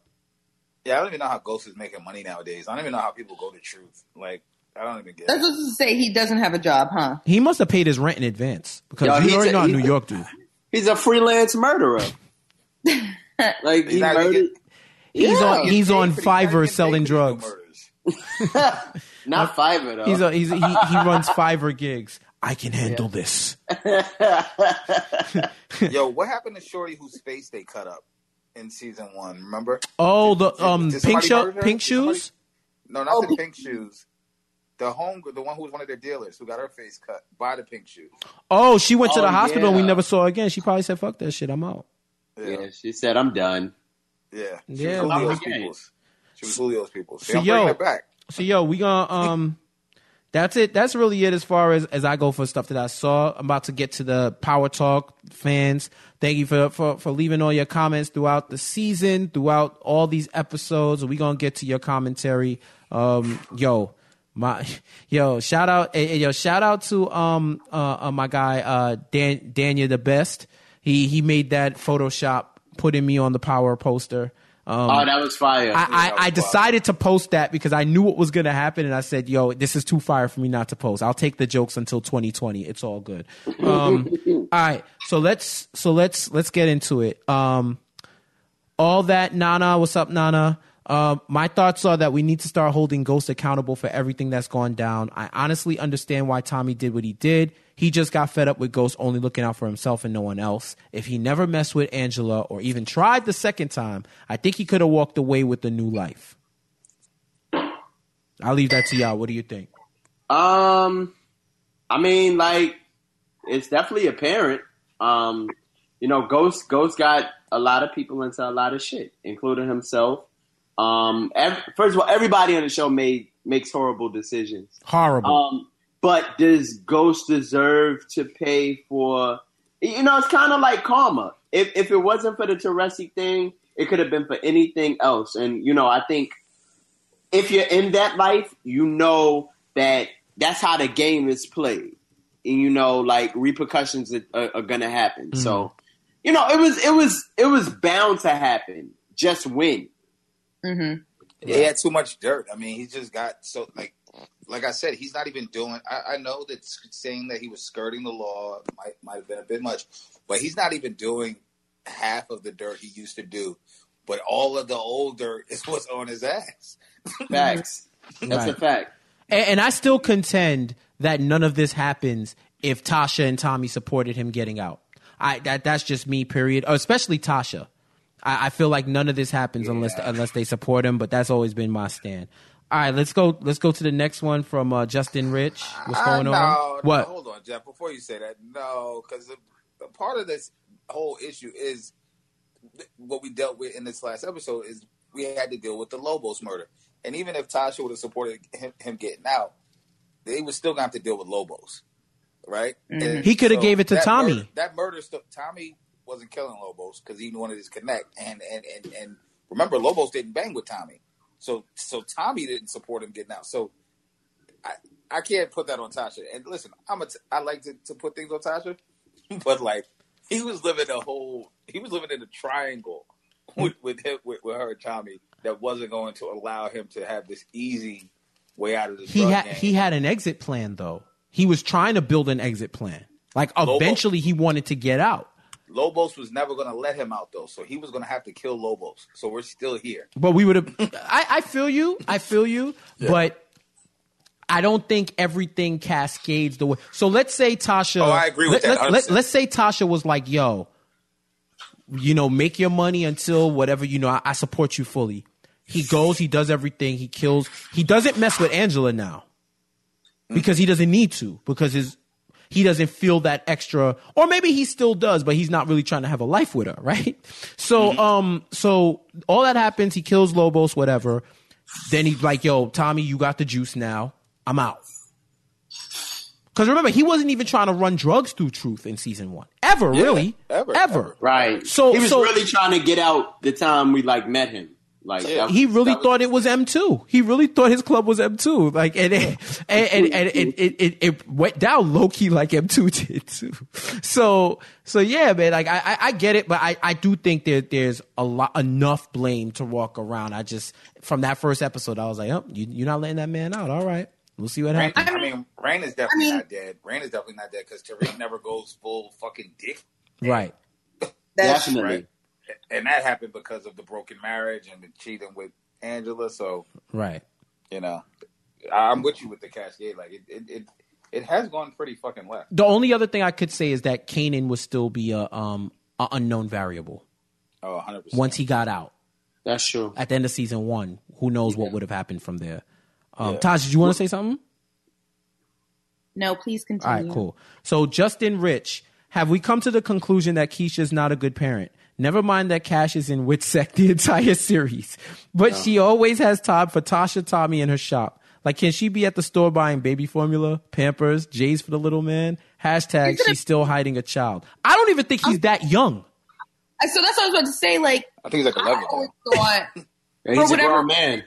Yeah, I don't even know how Ghost is making money nowadays. I don't even know how people go to truth. Like I don't even get That's it. what to say. He doesn't have a job, huh? He must have paid his rent in advance because Yo, you he's already a- know how New York do. He's a freelance murderer. like He's he murdered. getting- He's Yeah. on he's Paid on for the- not even Fiverr selling drugs. Not Fiverr though. He's a, he's he, he runs Fiverr gigs. I can handle this. Yo, what happened to Shorty whose face they cut up in season one? Remember? Oh, the Did- um did pink somebody show, pink Did somebody- shoes. No, not Oh, the pink shoes. The home, the one who was one of their dealers, who got her face cut by the pink shoes. Oh, she went to Oh, the hospital and we never saw her again. She probably said, "Fuck that shit, I'm out." Yeah, yeah, she said, "I'm done." yeah, she Yeah, was Julio's well- people's. She was Julio's people's. So, So yo, bringing back. So yo, we gonna um that's it. That's really it as far as as I go for stuff that I saw. I'm about to get to the Power Talk fans. Thank you for for, for leaving all your comments throughout the season, throughout all these episodes. We're gonna get to your commentary. Um, yo, my yo, shout out, eh, eh, yo, shout out to um uh, uh my guy uh Dan Daniel the best. He he made that Photoshop putting me on the Power poster. Um, Oh, that was fire. I, I, I was decided to post that because I knew what was going to happen, and I said, "Yo, this is too fire for me not to post. I'll take the jokes until 2020. It's all good." Um, all right, so let's so let's let's get into it. Um, all that Nana, what's up, Nana? Um, my thoughts are that we need to start holding Ghost accountable for everything that's gone down. I honestly understand why Tommy did what he did. He just got fed up with Ghost only looking out for himself and no one else. If he never messed with Angela or even tried the second time, I think he could have walked away with a new life. I'll leave that to y'all. What do you think? Um, I mean, like, it's definitely apparent. Um, you know, Ghost Ghost got a lot of people into a lot of shit, including himself. Um, ev- first of all, everybody on the show made makes horrible decisions. Horrible. Um, but does Ghost deserve to pay for? You know, it's kind of like karma. If if it wasn't for the Teresi thing, it could have been for anything else. And you know, I think if you're in that life, you know that that's how the game is played, and you know, like repercussions are, are, are gonna happen. So, you know, it was it was it was bound to happen. Just win. Mm-hmm. He had too much dirt. I mean, he just got so like, like I said, he's not even doing. I, I know that saying that he was skirting the law might might have been a bit much, but he's not even doing half of the dirt he used to do. But all of the old dirt is what's on his ass. Facts. That's a fact. And, and I still contend that none of this happens if Tasha and Tommy supported him getting out. I that that's just me. Period. Oh, especially Tasha. I, I feel like none of this happens unless unless they support him. But that's always been my stand. All right, let's go. Let's go to the next one from uh, Justin Rich. What's going Uh, on? no, What? Hold on, Jeff. Before you say that, no, because part of this whole issue is what we dealt with in this last episode is we had to deal with the Lobos murder. And even if Tasha would have supported him, him getting out, they would still have to deal with Lobos, right? And He coulda gave it to that Tommy. murder- that murder stuff. Tommy wasn't killing Lobos because he wanted his connect. And and and and remember, Lobos didn't bang with Tommy, so so Tommy didn't support him getting out. So I I can't put that on Tasha. And listen, I'm a t- I like to, to put things on Tasha, but like he was living a whole he was living in a triangle with with him, with, with her and Tommy that wasn't going to allow him to have this easy way out of the He had game. he had an exit plan though. He was trying to build an exit plan. Like Lobo- eventually he wanted to get out. Lobos was never going to let him out though, so he was going to have to kill Lobos. So we're still here. But we would have. I, I feel you. I feel you. But I don't think everything cascades the way. So let's say Tasha. Oh, I agree with that, Let, let, let's say Tasha was like, "Yo, you know, make your money until whatever. You know, I, I support you fully." He goes. He does everything. He kills. He doesn't mess with Angela now because he doesn't need to because his he doesn't feel that extra or maybe he still does but he's not really trying to have a life with her right? So um so all that happens he kills lobos whatever. Then he's like yo tommy you got the juice now. I'm out. Because remember he wasn't even trying to run drugs through truth in season one. Ever really. ever, ever. Ever. Right. So- he was so- really trying to get out the time we like met him. Like Yeah. that- he really That was- thought it was M2. He really thought his club was M2. Like, and it, and, and, and it, it, it, it went down low key like M2 did too. So, so yeah, man, like I, I, I get it, but I, I do think that there's a lot, enough blame to walk around. I just, from that first episode, I was like, oh, you, you're not letting that man out. All right. We'll see what Rain, happens. I mean, Rain is definitely I mean- not dead. Rain is definitely not dead because Tariq never goes full fucking dick, Right. That's Definitely. right? And that happened because of the broken marriage and the cheating with Angela. So Right. you know, I'm with you with the Cascade. Like it, it, it, it has gone pretty fucking left. The only other thing I could say is that Kanan would still be a, um, a unknown variable Oh, 100 percent. once he got out. That's true. at the end of season one, who knows what would have happened from there. Um, Taj, did you want to say something? no, please continue. right, cool. So Justin Rich, have we come to the conclusion that Keisha's not a good parent? Never mind that Cash is in Witsec the entire series, but she always has time for Tasha, Tommy, and her shop. Like, can she be at the store buying baby formula, Pampers, J's for the little man? Hashtag she's still hiding a child. I don't even think he's that young. Uh, So that's what I was about to say. Like, I think he's like I 11. always now. thought Yeah, He's a whatever- grown man.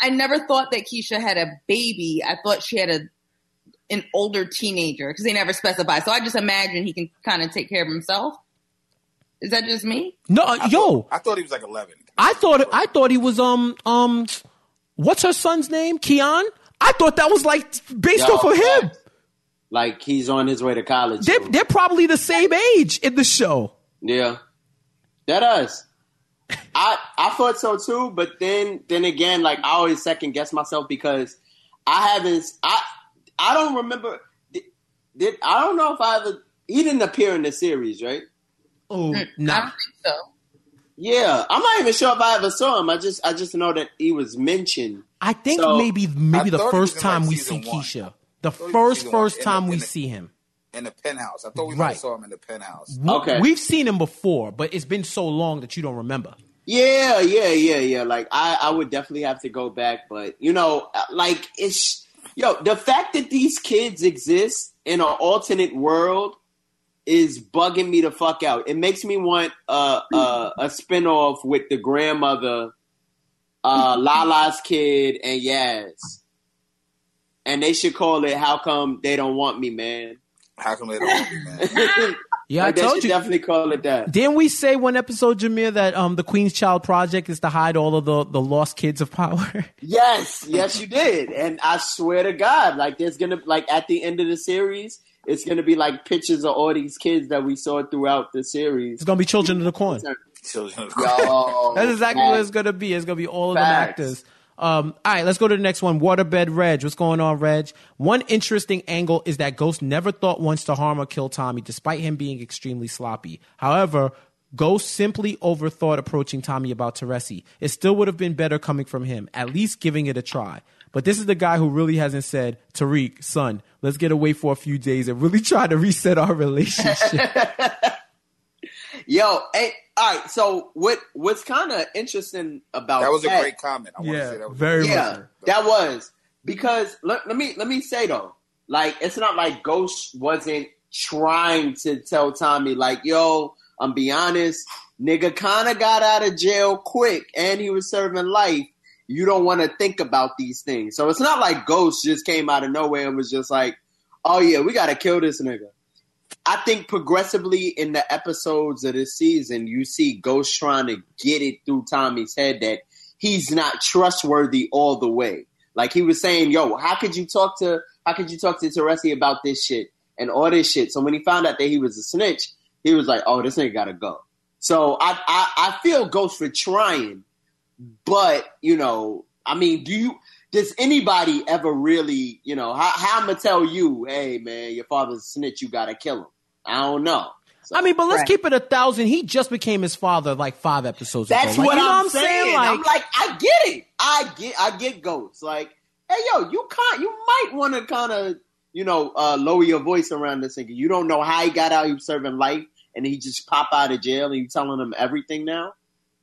I never thought that Keisha had a baby. I thought she had a an older teenager because they never specify. So I just imagine he can kind of take care of himself. Is that just me? No, uh, yo, I thought he was like 11. I thought I thought he was um um, what's her son's name? Keon. I thought that was like based Yo, off of him. Like he's on his way to college. They're, they're probably the same age in the show. Yeah, that us. I I thought so too, but then then again, like I always second guess myself because I haven't. I I don't remember. Did, did I don't know if I ever. He didn't appear in the series, right? Oh, I nah. don't think so. Yeah, I'm not even sure if I ever saw him. I just I just know that he was mentioned. I think So, maybe maybe the thought he was first time like, we see season one. Keisha. The thought he was first one. first In the- time we the- see him. In the penthouse. I thought we Right. saw him in the penthouse. W- Okay. We've seen him before, but it's been so long that you don't remember. Yeah, yeah, yeah, yeah. Like I, I would definitely have to go back, but you know, like it's yo, the fact that these kids exist in an alternate world is bugging me the fuck out. It makes me want a a, a spinoff with the grandmother, uh, Lala's kid, and Yaz. And they should call it "How Come They Don't Want Me, Man." How come they don't want me, man? Yeah, Like, I they told should you. definitely call it that. Didn't we say one episode, Jameer, that um the Queen's Child Project is to hide all of the the lost kids of power? Yes, yes, you did. And I swear to God, like there's gonna like at the end of the series, it's gonna be like pictures of all these kids that we saw throughout the series. It's gonna be Children of the Corn. Children of Yo, That's exactly what it's gonna be. It's gonna be all of them actors. Um, all right, let's go to the next one. Waterbed Reg. What's going on, Reg? One interesting angle is that Ghost never thought once to harm or kill Tommy, despite him being extremely sloppy. However, Ghost simply overthought approaching Tommy about Teresi. It still would have been better coming from him, at least giving it a try. But this is the guy who really hasn't said, Tariq, son, let's get away for a few days and really try to reset our relationship. Yo, hey, all right. So what? What's kind of interesting about That was a great comment. I want to Yeah, say that was very yeah, much. that was because let, let me let me say though, like it's not like Ghost wasn't trying to tell Tommy like, yo, I'm be honest, nigga kind of got out of jail quick and he was serving life. You don't want to think about these things. So it's not like Ghost just came out of nowhere and was just like, oh yeah, we got to kill this nigga. I think progressively in the episodes of this season, you see Ghost trying to get it through Tommy's head that he's not trustworthy all the way. Like he was saying, "Yo, how could you talk to how could you talk to Teresi about this shit and all this shit?" So when he found out that he was a snitch, he was like, "Oh, this nigga gotta go." So I I, I feel Ghost for trying, but you know, I mean, do you? Does anybody ever really, you know, how, how I'm gonna tell you, hey man, your father's a snitch, you gotta kill him? I don't know. So, I mean, but let's Right. keep it a thousand. He just became his father like five episodes That's ago. Like, what you know I'm, what saying. I'm like, I get it. I get, I get ghosts. Like, hey, yo, you can't. You might want to kind of, you know, uh, lower your voice around this nigga. You don't know how he got out. He was serving life, and he just pop out of jail, and you telling him everything now.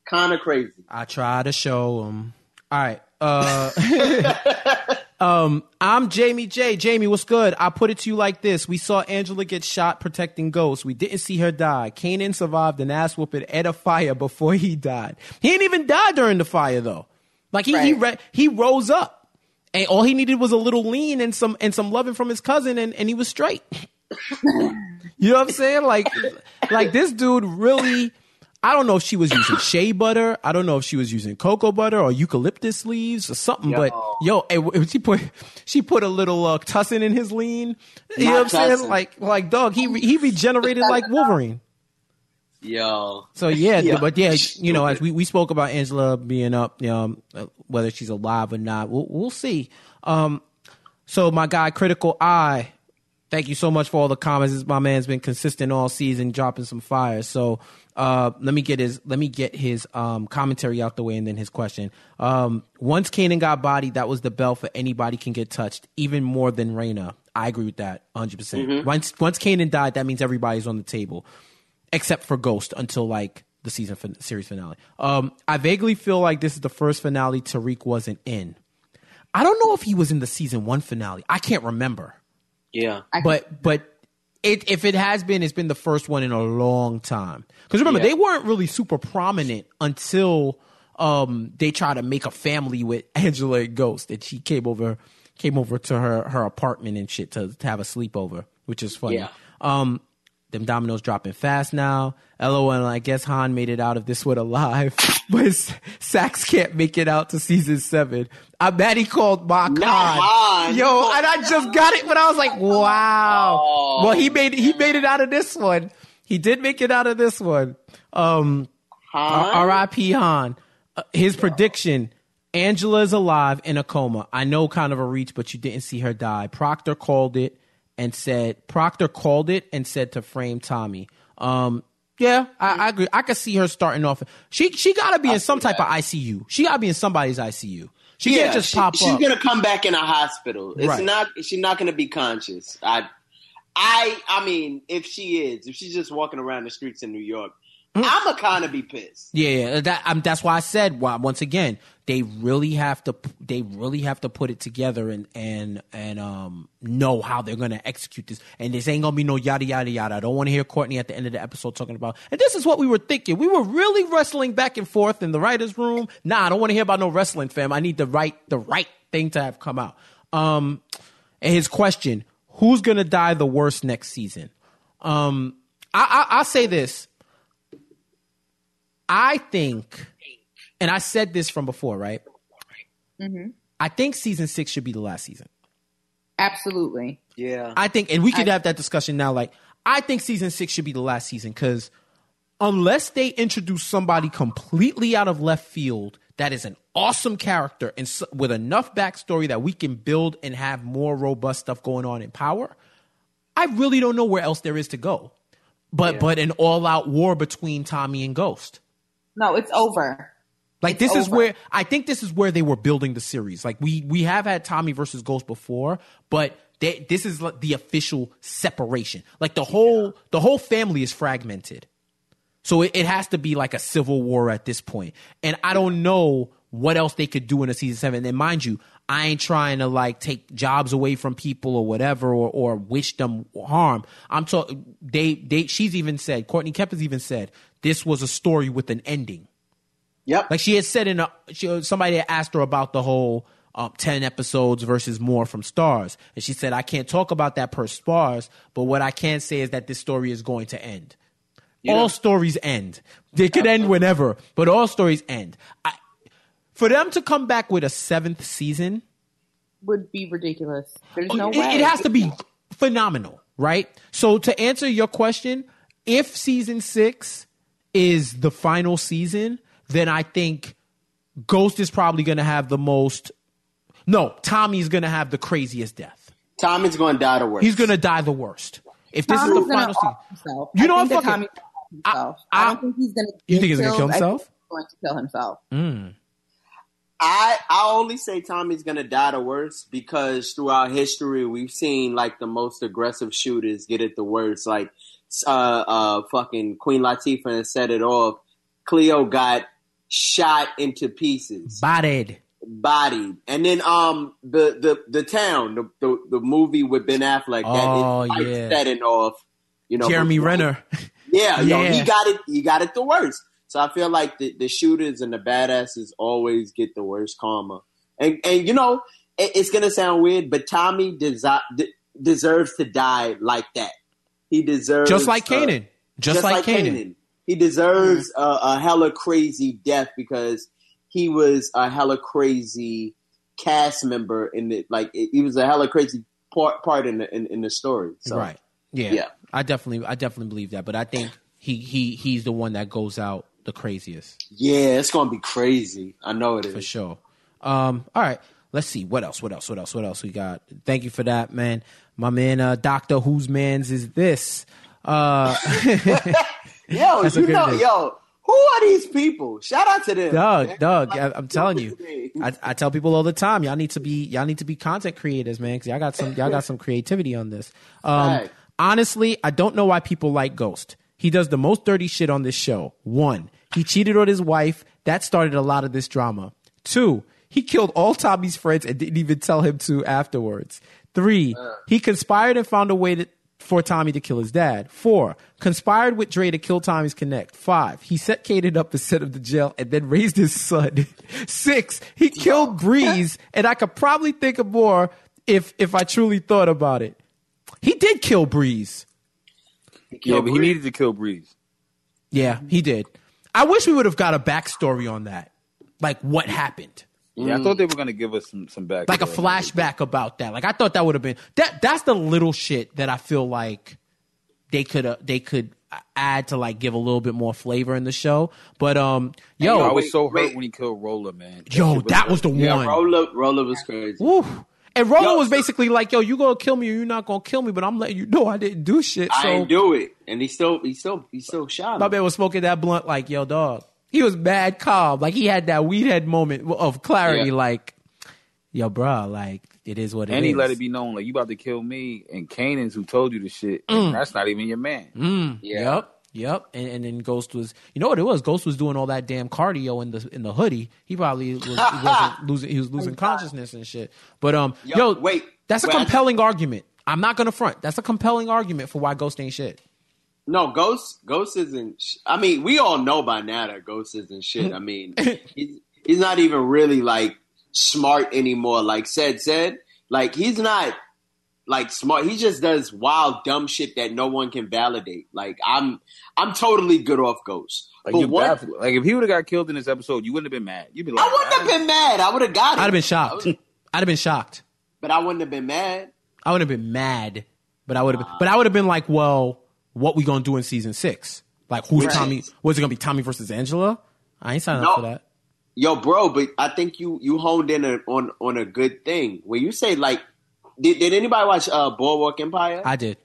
Kind of crazy. I try to show them. All right. Uh, um, I'm Jamie J. Jamie, what's good? I put it to you like this: We saw Angela get shot protecting ghosts. We didn't see her die. Kanan survived an ass whooping at a fire before he died. He didn't even die during the fire though. Like he he Right. re- he rose up, and all he needed was a little lean and some and some loving from his cousin, and, and he was straight. You know what I'm saying? Like, like this dude really. I don't know if she was using shea butter. I don't know if she was using cocoa butter or eucalyptus leaves or something. But yo, eh, w- she put she put a little uh, tussin in his lean. You know what I'm saying? tussin. Like, like dog, he he regenerated like Wolverine. Yo, So yeah, Yeah. but yeah, you know, as we, we spoke about Angela being up, um, whether she's alive or not, we'll we'll see. Um, so my guy, Critical Eye, thank you so much for all the comments. My man's been consistent all season, dropping some fire. So uh, let me get his let me get his um, commentary out the way and then his question. Um, once Kanan got bodied, that was the bell for anybody can get touched, even more than Raina. I agree with that 100. percent Once once Kanan died, that means everybody's on the table except for Ghost until like the season fin- series finale. Um, I vaguely feel like this is the first finale Tariq wasn't in. I don't know if he was in the season one finale. I can't remember, yeah, but but it, if it has been, it's been the first one in a long time. Because remember, Yeah. they weren't really super prominent until um, they tried to make a family with Angela Ghost, and she came over came over to her her apartment and shit to, to have a sleepover, which is funny. Yeah. Um, them dominoes dropping fast now. LOL, I guess Han made it out of this one alive, but Saxe can't make it out to season seven. I'm mad he called Mark Not Han. Han. Yo, and I just got it, but I was like, wow. Oh. well, he made he made it out of this one. He did make it out of this one. Um, Han? R.I.P. Han. Uh, his prediction: Angela is alive in a coma. I know, kind of a reach, but you didn't see her die. Proctor called it and said. Proctor called it and said to frame Tommy. Um, yeah, I, I agree. I could see her starting off. She she got to be in some type of ICU. She got to be in somebody's ICU. She yeah, can't just she- pop she's up. She's gonna come back in a hospital. It's Right. not. She's not gonna be conscious. I, I, I mean, if she is, if she's just walking around the streets in New York. I'ma kind of be pissed. Yeah, yeah. That, um, that's why I said why, once again they really have to they really have to put it together and and and um know how they're gonna execute this. And this ain't gonna be no yada yada yada. I don't want to hear Courtney at the end of the episode talking about. And this is what we were thinking. We were really wrestling back and forth in the writers' room. Nah, I don't want to hear about no wrestling, fam. I need the right the right thing to have come out. Um, and his question: Who's gonna die the worst next season? Um, I, I I'll say this. I think, and I said this from before, right? Mm-hmm. I think season six should be the last season. Absolutely. Yeah, I think, and we could have that discussion now. Like, I think season six should be the last season because unless they introduce somebody completely out of left field that is an awesome character and s- with enough backstory that we can build and have more robust stuff going on in power, I really don't know where else there is to go. But but an all out war between Tommy and Ghost. No, it's over. Like It's this is where I think this is where they were building the series. Like we we have had Tommy versus Ghost before, but they, this is like the official separation. Like the whole the whole family is fragmented. So it, it has to be like a civil war at this point. And I don't know what else they could do in a season seven. And mind you, I ain't trying to like take jobs away from people or whatever or, or wish them harm. I'm talking they they she's even said, Courtney Kemp has even said, this was a story with an ending. Yep. Like she had said in a she, somebody had asked her about the whole um, ten episodes versus more from Starz, and she said I can't talk about that per Starz, but what I can say is that this story is going to end. all stories end. They could end whenever, but all stories end. I, for them to come back with a seventh season, Would be ridiculous. There's no it, way. it has to be phenomenal, right? So to answer your question, if season six is the final season, then I think Ghost is probably going to have the most. No, Tommy's going to have the craziest death. Tommy's going to die the worst. He's going to die the worst. If this Tommy's is the final season, off himself. You know I what, think that fuck it. Tommy's gonna off himself. I- I, don't think he's gonna. You think he's gonna kill killed. I think himself? going to kill himself. Hmm. I I only say Tommy's gonna die the worst because throughout history we've seen like the most aggressive shooters get it the worst. Like uh uh fucking Queen Latifah and set it off. Cleo got shot into pieces, bodied. bodied, and then um the the the town the the, the movie with Ben Affleck Oh, that is yeah. setting off. You know, Jeremy Renner. Yeah, yo, Yeah. he got it. He got it the worst. So I feel like the, the shooters and the badasses always get the worst karma. And and you know, it, it's gonna sound weird, but Tommy desi- de- deserves to die like that. He deserves Just like uh, Kanan. Just, like, Kanan. He deserves a, a hella crazy death because he was a hella crazy cast member in the like. He was a hella crazy part part in the in, in the story. So. Right. Yeah. Yeah. I definitely I definitely believe that. But I think he he he's the one that goes out the craziest. Yeah, it's gonna be crazy. I know it is. for sure. Um, all right, let's see what else. What else? What else? What else we got? Thank you for that, man. My man, uh, Doctor, whose man's is this? Uh, Yo, you know, yo, who are these people? Shout out to them. Doug, man. Doug, I, I'm telling you, I, I tell people all the time, y'all need to be y'all need to be content creators, man, because y'all got some y'all got some creativity on this. Um, Right. honestly, I don't know why people like Ghost. He does the most dirty shit on this show. One, he cheated on his wife. That started a lot of this drama. Two, he killed all Tommy's friends and didn't even tell him to afterwards. Three, he conspired and found a way to, for Tommy to kill his dad. Four, conspired with Dre to kill Tommy's Connect. Five, he set Kanan up and sent him to jail and then raised his son. Six, he killed Breeze, and I could probably think of more if if I truly thought about it. He did kill Breeze. Yeah, but he needed to kill Breeze. Yeah, he did. I wish we would have got a backstory on that. Like what happened. Yeah, I thought they were gonna give us some some back. Like a flashback about that. Like I thought that would have been that that's the little shit that I feel like they could uh, they could add to like give a little bit more flavor in the show. But um yo, I was wait, so hurt wait. when he killed Roller, man. yo, shit that was the Yeah, one. Roller, Roller was crazy. Woo. And Rolo Yo, was basically like, "Yo, you gonna kill me or you not gonna kill me?" But I'm letting you know I didn't do shit. I So didn't do it, and he still, he still, he still shot my him. man was smoking that blunt like, "Yo, dog." He was mad calm, like he had that weed head moment of clarity, Yeah. like, "Yo, bro, like it is what it is." And he let it be known, like you about to kill me, and Kanan's who told you the shit. and That's not even your man. Mm, Yeah. Yep. Yep. And, and then Ghost was, you know what it was? Ghost was doing all that damn cardio in the in the hoodie. He probably was, he wasn't losing. He was losing consciousness and shit. But um, yo, Yo, wait. that's a Wait, I- compelling argument. I'm not gonna front. That's a compelling argument for why Ghost ain't shit. No, Ghost, Ghost isn't. sh- I mean, we all know by now that Ghost isn't shit. I mean, he's he's not even really like smart anymore. Like said said, like he's not like smart. He just does wild dumb shit that no one can validate. Like I'm, I'm totally good off Ghost. Like, but you're what? baffled. like if he would have got killed in this episode, you wouldn't have been mad. You'd be like, I wouldn't have been mad. I would have got it. I'd have been shocked. I'd have been shocked. but I wouldn't have been mad. I wouldn't have been mad, but I would have. been, ah. but I would have been like, well, what we gonna do in season six? Like, who's Right. Tommy? Was it gonna be Tommy versus Angela? I ain't signing No. up for that. Yo, bro, but I think you you honed in a, on on a good thing when you say like, did, did anybody watch uh, Boardwalk Empire? I did.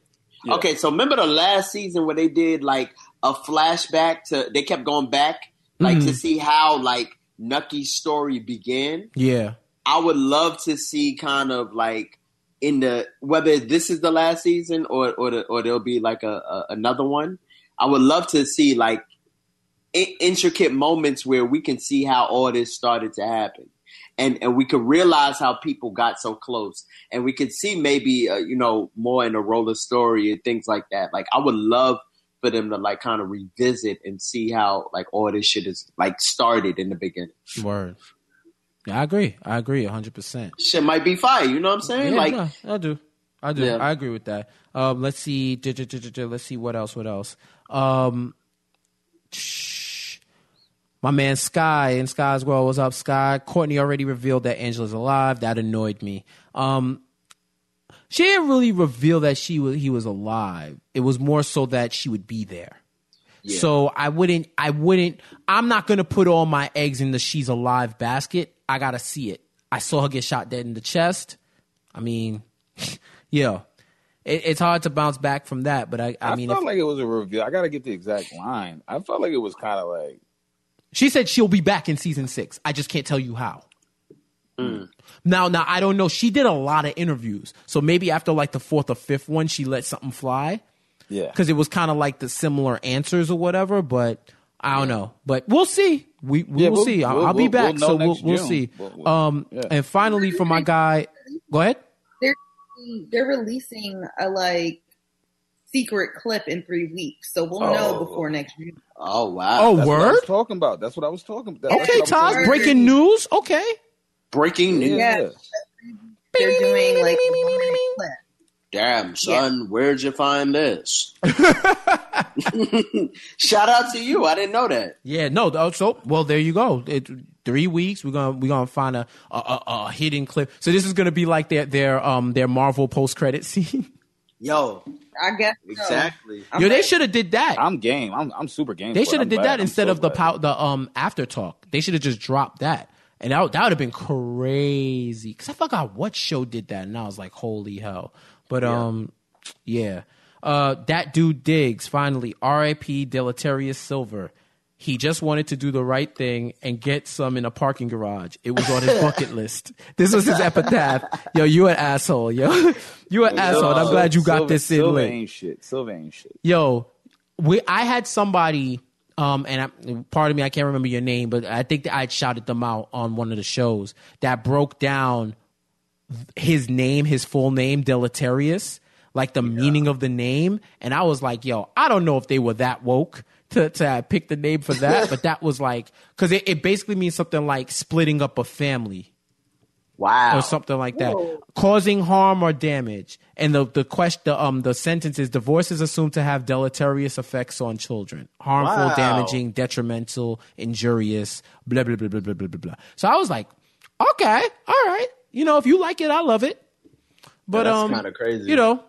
Yeah. Okay, so remember the last season where they did like a flashback to they kept going back like Mm-hmm. to see how like Nucky's story began. Yeah. I would love to see kind of like in the whether this is the last season or or the, or there'll be like a, a another one. I would love to see like I- intricate moments where we can see how all this started to happen. And, and we could realize how people got so close, and we could see maybe uh, you know more in a roller story and things like that. Like I would love for them to like kind of revisit and see how like all this shit is like started in the beginning. Word. Yeah, I agree. I agree hundred percent. Shit might be fire. You know what I'm saying? Yeah, like no, I do. I do. Yeah. I agree with that. Um, let's see. Let's see what else. What else? Um, shh. my man Sky and Sky's World. What's up, Sky? Courtney already revealed that Angela's alive. That annoyed me. Um, she didn't really reveal that she was he was alive. It was more so that she would be there. So I wouldn't. I wouldn't. I'm not gonna put all my eggs in the she's alive basket. I gotta see it. I saw her get shot dead in the chest. I mean, yeah, it, it's hard to bounce back from that. But I, I, I, mean, felt if, like it was a reveal. I got to get the exact line. I felt like it was kind of like she said she'll be back in season six. I just can't tell you how. Mm. Now, now I don't know. She did a lot of interviews, so maybe after like the fourth or fifth one, she let something fly. Yeah. because it was kind of like the similar answers or whatever. But I don't know. But we'll see. We we Yeah, will we'll- see. I'll, we'll- I'll be we'll- back, we'll so we'll we'll see. We'll- we'll- Um, yeah. and finally for my guy, go ahead. They're they're releasing a like secret clip in three weeks, so we'll know Oh. before next June. oh wow, Oh, That's what I word. was talking about. That's what I was talking about. That's Okay, what Todd. saying. Breaking news. Okay. breaking news. Yeah. They're doing like a clip. Damn, son, where'd you find this? Shout out to you. I didn't know that. Yeah. No. So well, there you go. It, three weeks. We're gonna we're gonna find a a, a, a hidden clip. So this is gonna be like their their um their Marvel post credit scene. Yo, I guess so. exactly. I'm Yo, they should have did that. I'm game. I'm I'm super game. They should have did glad. that I'm instead so of the pow- the um after talk. They should have just dropped that, and that that would have been crazy. Because I forgot what show did that, and I was like, holy hell! But um, yeah, uh, that dude digs. finally R.I.P. Deleterious Silver. He just wanted to do the right thing and get some in a parking garage. It was on his bucket list. This was his epitaph. Yo, you an asshole, yo. You an asshole. And I'm glad you got Silver- this in Silver late ain't shit. Silver ain't shit. yo, we I had somebody, um, and I, part of me I can't remember your name, but I think that I shouted them out on one of the shows that broke down his name, his full name, Deleterious, like the meaning of the name, and I was like, yo, I don't know if they were that woke. To, to pick the name for that, but that was like because it, it basically means something like splitting up a family Wow. or something like that, causing harm or damage. And the the question, the, um, the sentence is: divorce is assumed to have deleterious effects on children, harmful, Wow. damaging, detrimental, injurious, blah blah blah blah blah blah blah. blah. So I was like, okay, all right, you know, if you like it, I love it. But that's um, kinda crazy. you know.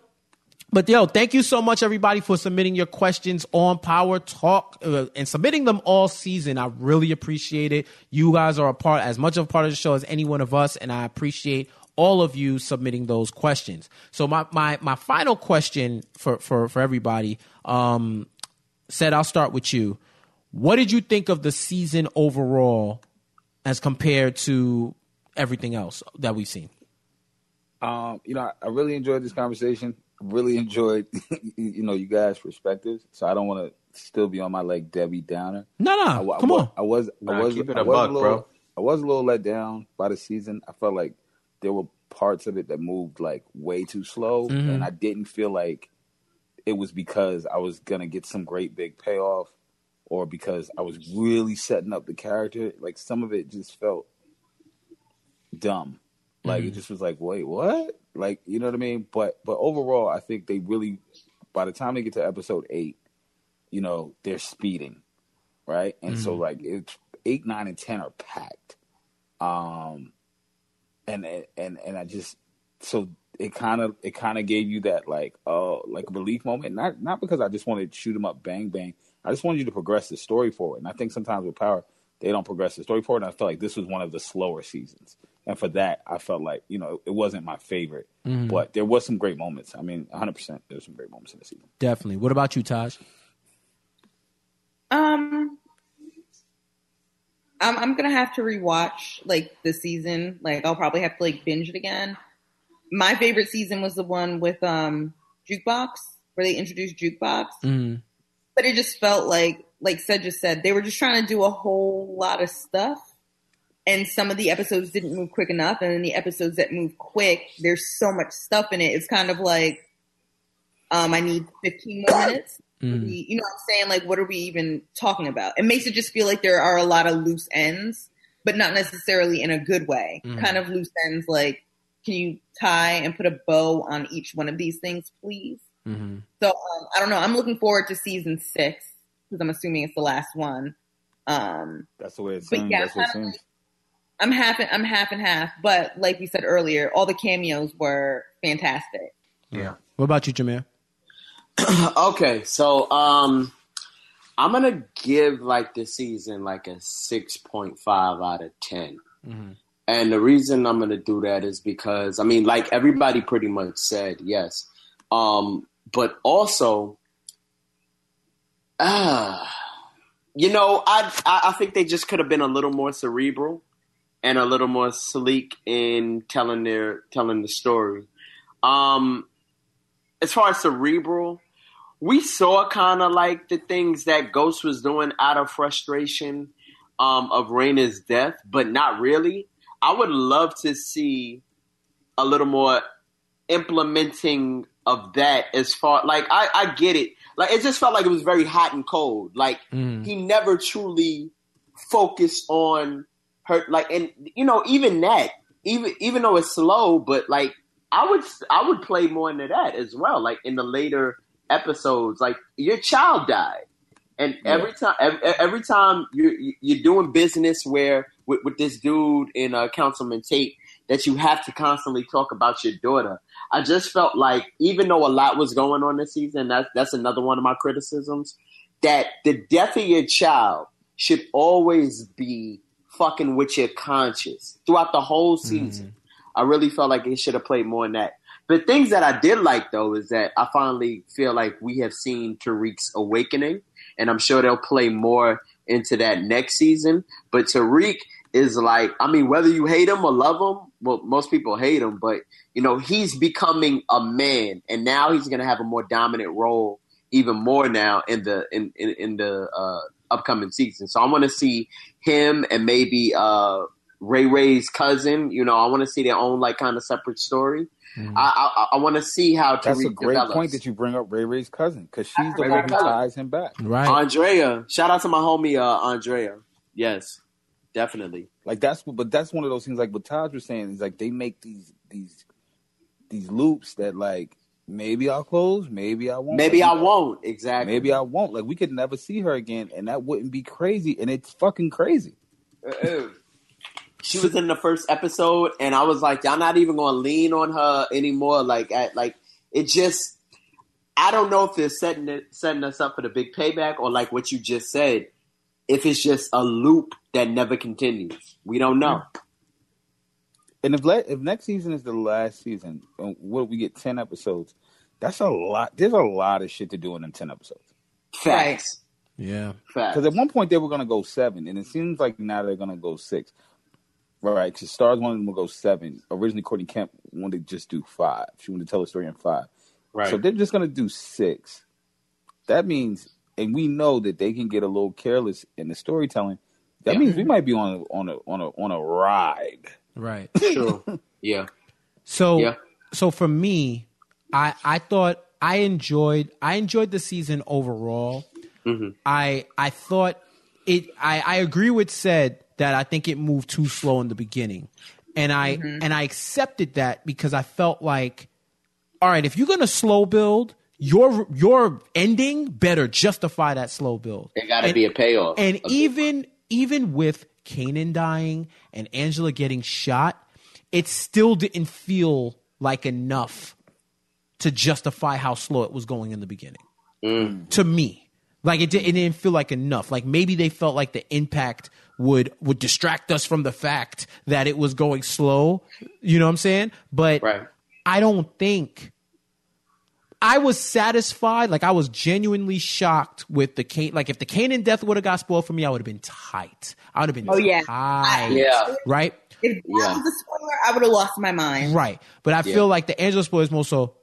But yo, thank you so much, everybody, for submitting your questions on Power Talk uh, and submitting them all season. I really appreciate it. You guys are a part, as much of a part of the show as any one of us, and I appreciate all of you submitting those questions. So my my my final question for for for everybody, um, Ced I'll start with you. What did you think of the season overall, as compared to everything else that we've seen? Um, you know, I, I really enjoyed this conversation. Really enjoyed, you know, you guys' perspectives. So I don't want to still be on my like Debbie Downer. No, no, I- come I, on. I was, I Nah, was, keep it I a was buck, little, bro. I was a little let down by the season. I felt like there were parts of it that moved like way too slow, Mm-hmm. and I didn't feel like it was because I was gonna get some great big payoff, or because I was really setting up the character. Like some of it just felt dumb. Like Mm-hmm. it just was like, wait, what? Like you know what I mean? But but overall, I think they really, by the time they get to episode eight, you know, they're speeding, right? And so like it's eight, nine, and ten are packed. Um, and and and I just so it kind of it kind of gave you that like uh like relief moment. Not not because I just wanted to shoot them up, bang bang. I just wanted you to progress the story forward. And I think sometimes with Power, they don't progress the story forward. And I felt like this was one of the slower seasons. And for that, I felt like you know it wasn't my favorite, but there was some great moments. I mean, 100 percent there were some great moments in the season. Definitely. What about you, Taj? Um, I'm I'm gonna have to rewatch like the season. Like I'll probably have to like binge it again. My favorite season was the one with um Jukebox, where they introduced Jukebox. Mm. But it just felt like like said just said, they were just trying to do a whole lot of stuff. And some of the episodes didn't move quick enough. And then the episodes that move quick, there's so much stuff in it. It's kind of like, um, I need 15 more minutes. Mm. You know what I'm saying? Like, what are we even talking about? It makes it just feel like there are a lot of loose ends, but not necessarily in a good way. Mhm. Kind of loose ends, like, can you tie and put a bow on each one of these things, please? hmm So um, I don't know. I'm looking forward to season six because I'm assuming it's the last one. Um, That's the way it But seems. yeah, That's what it kinda seems. I'm half and I'm half and half, but like we said earlier, all the cameos were fantastic. Yeah. What about you, Jameer? okay, so um, I'm gonna give like this season like a six point five out of 10 Mm-hmm. And the reason I'm gonna do that is because I mean, like everybody pretty much said, yes. Um, but also, ah, you know, I, I I think they just could have been a little more cerebral and a little more sleek in telling their telling the story. Um, as far as cerebral, we saw kind of like the things that Ghost was doing out of frustration um, of Raina's death, but not really. I would love to see a little more implementing of that as far like I, I get it. Like it just felt like it was very hot and cold. Like Mm. he never truly focused on her like and you know, even that, even even though it's slow, but like I would I would play more into that as well. Like in the later episodes, like your child died, and Yeah. every time every, every time you're you're doing business where with, with this dude in uh, Councilman Tate that you have to constantly talk about your daughter. I just felt like even though a lot was going on this season, that's that's another one of my criticisms. That the death of your child should always be fucking with your conscience throughout the whole season. I really felt like it should have played more in that. But things that I did like though is that I finally feel like we have seen Tariq's awakening, and I'm sure they'll play more into that next season. But Tariq is like, I mean, whether you hate him or love him, well, most people hate him, but you know, he's becoming a man, and now he's going to have a more dominant role, even more now in the in in, in the uh, upcoming season. So I want to see him and maybe uh, Ray Ray's cousin. You know, I want to see their own like kind of separate story. Mhm. I I, I want to see how Tariq That's a great develops. point that you bring up Ray Ray's cousin because she's the Ray one Ray's who cousin. ties him back. Right. Andrea, shout out to my homie uh, Andrea. Yes, definitely. Like that's but that's one of those things like what Taj was saying is like they make these these these loops that like maybe I'll close, maybe I won't. Maybe I won't. Exactly. Maybe I won't. Like we could never see her again, and that wouldn't be crazy. And it's fucking crazy. Uh-uh. She was in the first episode, and I was like, "Y'all not even going to lean on her anymore." Like, at, like it just. I don't know if they're setting it, setting us up for the big payback, or like what you just said. If it's just a loop that never continues, we don't know. Mm. And if le- if next season is the last season, and what we get ten episodes, that's a lot. There's a lot of shit to do in them ten episodes. Facts. Yeah. Facts. Because at one point they were gonna go seven, and it seems like now they're gonna go six. Right? Because Starz wanted them to go seven. Originally, Courtney Kemp wanted to just do five. She wanted to tell a story in five. Right. So they're just gonna do six. That means, and we know that they can get a little careless in the storytelling. That Yeah. means we might be on on a on a on a ride. Right. Sure. yeah. So Yeah. so for me, I I thought I enjoyed I enjoyed the season overall. Mhm. I I thought it I, I agree with Ced that I think it moved too slow in the beginning. And I and I accepted that because I felt like all right, if you're gonna slow build, your your ending better justify that slow build. It got to And- be a payoff. and A even even with Kanan dying and Angela getting shot, it still didn't feel like enough to justify how slow it was going in the beginning. Mm. To me, like it, di- it didn't feel like enough. Like maybe they felt like the impact would would distract us from the fact that it was going slow. You know what I'm saying? But Right. I don't think I was satisfied. Like I was genuinely shocked with the Kane. Like if the Kanan death would have got spoiled for me, I would have been tight. I would have been Oh, yeah. tight. Yeah. Right. If that Yeah. was a spoiler, I would have lost my mind. Right. But I Yeah. feel like the Angela spoiler is more so.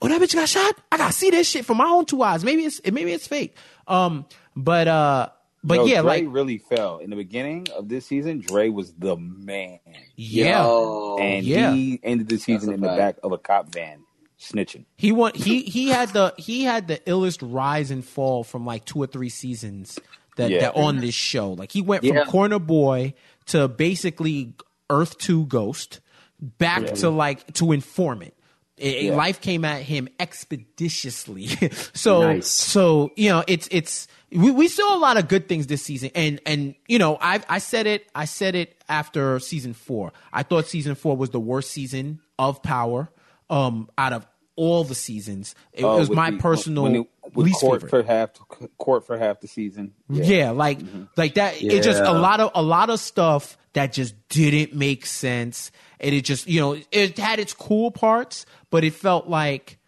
Oh, that bitch got shot. I gotta see this shit from my own two eyes. Maybe it's maybe it's fake. Um, but uh, but Yo, yeah, Dre like really fell in the beginning of this season. Dre was the man, yeah, Yo. and Yeah. he ended the season in the back of a cop van, snitching. he won. He he had the he had the illest rise and fall from like two or three seasons that Yeah. that on this show. Like he went Yeah. from corner boy to basically Earth Two Ghost, back to like to informant. It- it- Yeah. Life came at him expeditiously. so Nice. so you know it's it's we, we saw a lot of good things this season and and you know I I said it I said it after season four. I thought season four was the worst season of Power um out of all the seasons. It, Uh, was my the- personal when it- with least court favorite. for half court for half the season. Yeah, like like that. It just a lot of a lot of stuff that just didn't make sense, and it just you know it had its cool parts, but it felt like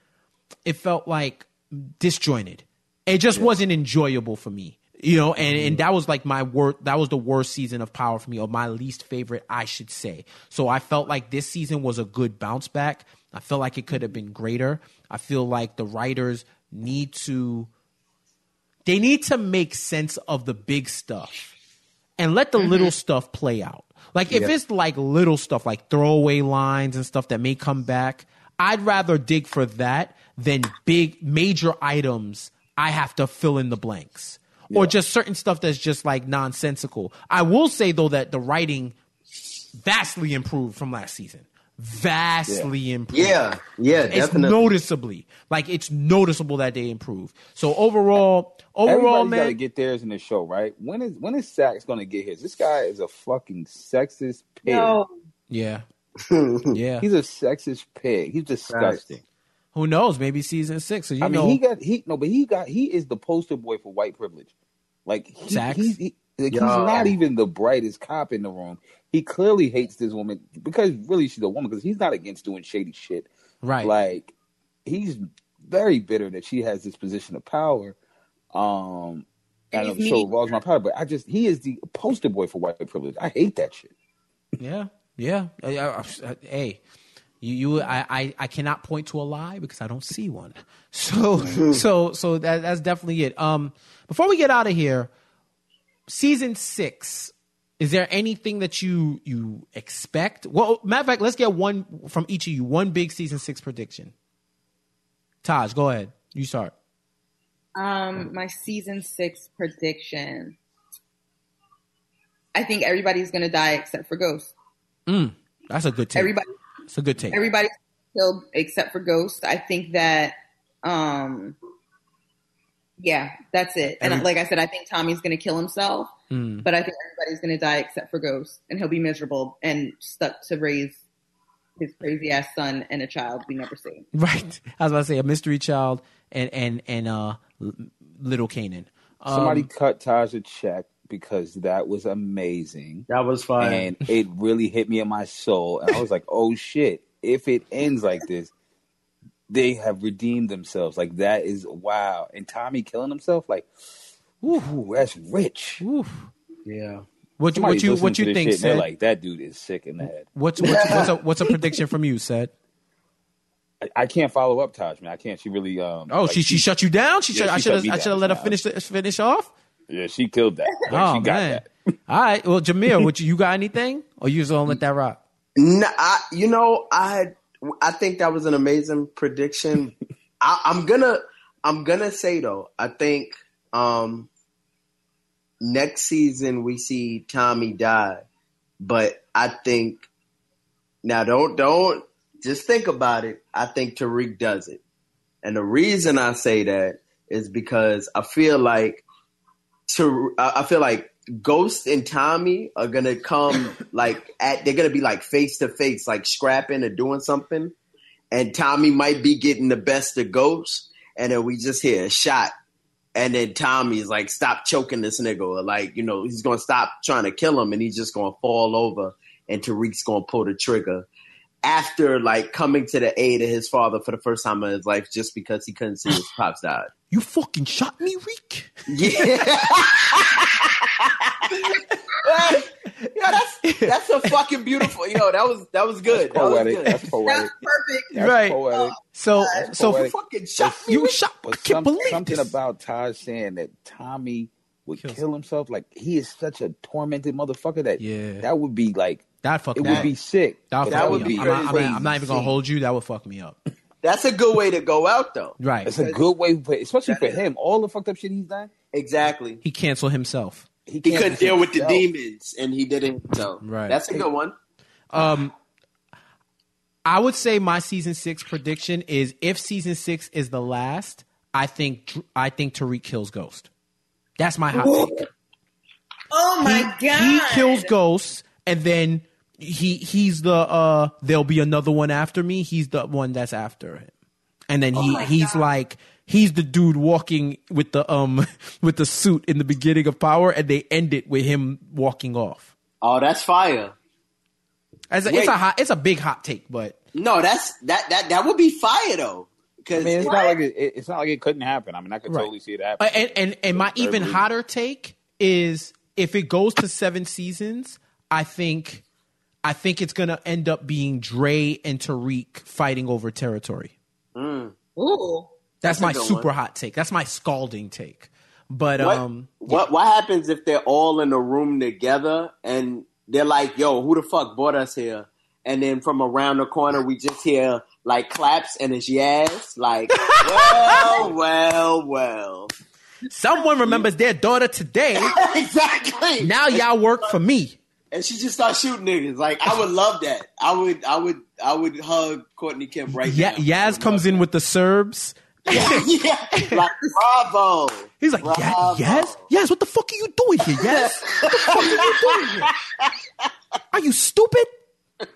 it felt like disjointed. It just wasn't enjoyable for me, you know. And and that was like my worst. That was the worst season of Power for me, or my least favorite, I should say. So I felt like this season was a good bounce back. I feel like it could have been greater. I feel like the writers need to they need to make sense of the big stuff and let the mm-hmm. little stuff play out. Like if it's like little stuff like throwaway lines and stuff that may come back, I'd rather dig for that than big major items I have to fill in the blanks. Or just certain stuff that's just like nonsensical. I will say though that the writing vastly improved from last season. Vastly improved Yeah, yeah, it's definitely. noticeably like it's noticeable that they improved. So overall, overall, Everybody's got to get theirs in the show, right? When is when is Saxe going to get his? This guy is a fucking sexist pig. No, yeah, yeah. He's a sexist pig. He's disgusting. Who knows? Maybe season six. So you I mean, know, he got he no, but he got he is the poster boy for white privilege. Like he, Saxe? he's he, like, he's not even the brightest cop in the room. He clearly hates this woman because really she's a woman because he's not against doing shady shit. right? Like he's very bitter that she has this position of power. Um, and I'm so mean. involves my power, but I just he is the poster boy for white privilege. I hate that shit. yeah, yeah. Uh, uh, uh, hey, you, you, I, I, I cannot point to a lie because I don't see one. So, so, so that, that's definitely it. Um, before we get out of here, season six. Is there anything that you you expect? Well, matter of fact, let's get one from each of you. One big season six prediction. Taj, go ahead. You start. Um, my season six prediction. I think everybody's gonna die except for Ghost. Mm, that's a good take. Everybody, It's a good take. everybody's killed except for Ghost. I think that, um, yeah, that's it. And Every- like I said, I think Tommy's gonna kill himself, Mm. but I think everybody's gonna die except for Ghost, and he'll be miserable and stuck to raise his crazy ass son and a child we never see. Right. I was about to say a mystery child and and and uh little Kanan. Um, Somebody cut Taj a check because that was amazing. That was fine. and it really hit me in my soul. And I was like, oh shit, if it ends like this, they have redeemed themselves. Like that is wow. And Tommy killing himself, like, ooh, that's rich. oof. yeah. What you what you what you think? shit, and they're Ced? like, that dude is sick in the head. What's what's, what's a what's a prediction from you? Ced. I, I can't follow up Taj, man. I can't. She really um. Oh, like, she she shut you down. She Yeah, shut, I should have I should have let her finish finish off. Yeah, she killed that. Like, oh she got man. that. All right. Well, Jameer, what you, you got anything, or you just gonna let that rock? No, I, you know, I I think that was an amazing prediction. I, I'm gonna I'm gonna say though, I think um, next season we see Tommy die, but I think now don't don't just think about it. I think Tariq does it, and the reason I say that is because I feel like to I I feel like Ghost and Tommy are gonna come like at they're gonna be like face to face, like scrapping or doing something, and Tommy might be getting the best of Ghost, and then we just hear a shot, and then Tommy's like, "Stop choking this nigga," or like you know he's gonna stop trying to kill him, and he's just gonna fall over, and Tariq's gonna pull the trigger. After like coming to the aid of his father for the first time in his life, just because he couldn't see his pops died. You fucking shot me, Reek. Yeah. yeah, that's That's a fucking beautiful. Yo, that was that was good. That was Poetic. good. That's poetic. perfect. That's Right. poetic. So so poetic. fucking shot me you with- shot. I can't some, believe something this. about Taj saying that Tommy would Kills kill himself. Like he is such a tormented motherfucker that Yeah. that would be like that fuck it me would be sick. That, that would be. I'm, not, I'm, not, I'm not even gonna hold you. That would fuck me up. That's a good way to go out, though. Right. It's a good way, but especially for him. All the fucked up shit he's done, Exactly. He canceled himself. he, He couldn't deal with the demons, and he didn't. So Right. that's a good one. Um, I would say my season six prediction is if season six is the last, I think I think Tariq kills Ghost. That's my hot take. Oh my he, god. he kills Ghost, and then he he's the uh there'll be another one after me. He's the one that's after him, and then he my he's God. like he's the dude walking with the um with the suit in the beginning of Power, and they end it with him walking off. Oh, that's fire. As a, it's a hot, it's a big hot take, but No, that's that that that would be fire though. I Because mean, it's not like it, it- it's not like it couldn't happen. I mean, I could Right. totally see it happen. Uh, and and and my even hotter take is if it goes to seven seasons, I think I think it's gonna end up being Dre and Tariq fighting over territory. Ooh. That's, That's my super one. hot take. That's my scalding take. But what um, what what happens if they're all in a room together and they're like, "Yo, who the fuck brought us here?" And then from around the corner, we just hear like claps and it's Yaz. Like, well, well, well. someone remembers their daughter today. exactly. Now y'all work for me. And she just starts shooting niggas. Like, I would love that. I would, I would, I would hug Courtney Kemp right Yeah, now. Yaz comes in with the Serbs. yeah, like bravo. He's like, yeah, Bravo. yes, yes. What the fuck are you doing here? Yes, what the fuck are you doing here? Are you stupid?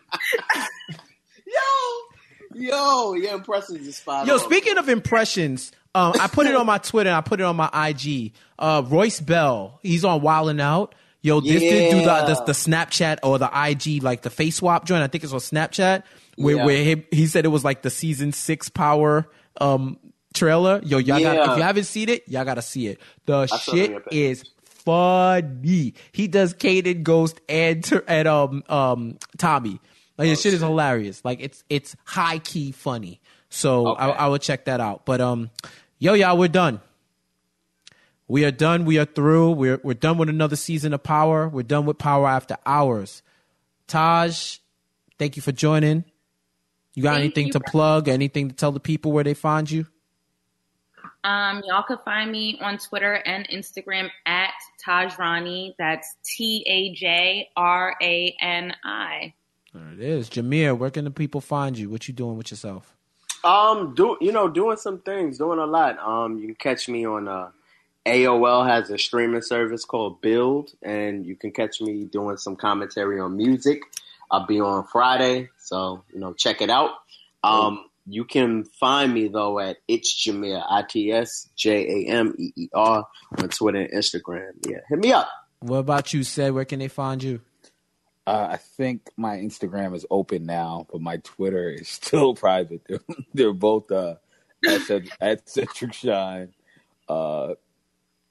Yo, yo, your impressions is spot Yo, on. speaking of impressions, um, I put it on my Twitter and I put it on my IG. Uh, Royce Bell, he's on Wildin' Out. Yo, this dude do the, the the Snapchat or the IG like the face swap joint. I think it's on Snapchat where Yeah. where he, he said it was like the season six power um trailer. Yo, y'all got if you haven't seen it, y'all gotta see it. The shit is funny. He does Kanan Ghost and and um um Tommy. Like Oh, the shit is hilarious. Like it's it's high key funny. So I, Okay. I would check that out. But um, yo, y'all, we're done. We are done. We are through. We're we're done with another season of Power. We're done with Power After Hours. Taj, thank you for joining. You got Thank anything you to for- plug? Anything to tell the people where they find you? Um, y'all can find me on Twitter and Instagram at Taj Rani. That's T A J R A N I. There it is. Jameer, where can the people find you? What you doing with yourself? Um, do you know doing some things, doing a lot. Um, you can catch me on uh, AOL has a streaming service called Build, and you can catch me doing some commentary on music. I'll be on Friday, so you know check it out. Um, you can find me though at it's Jameer I T S J A M E E R on Twitter and Instagram. Yeah, hit me up. What about you, Ced? Where can they find you? Uh, I think my Instagram is open now, but my Twitter is still private. They're, they're both uh, at, Ced- at Cedric Shine. Uh,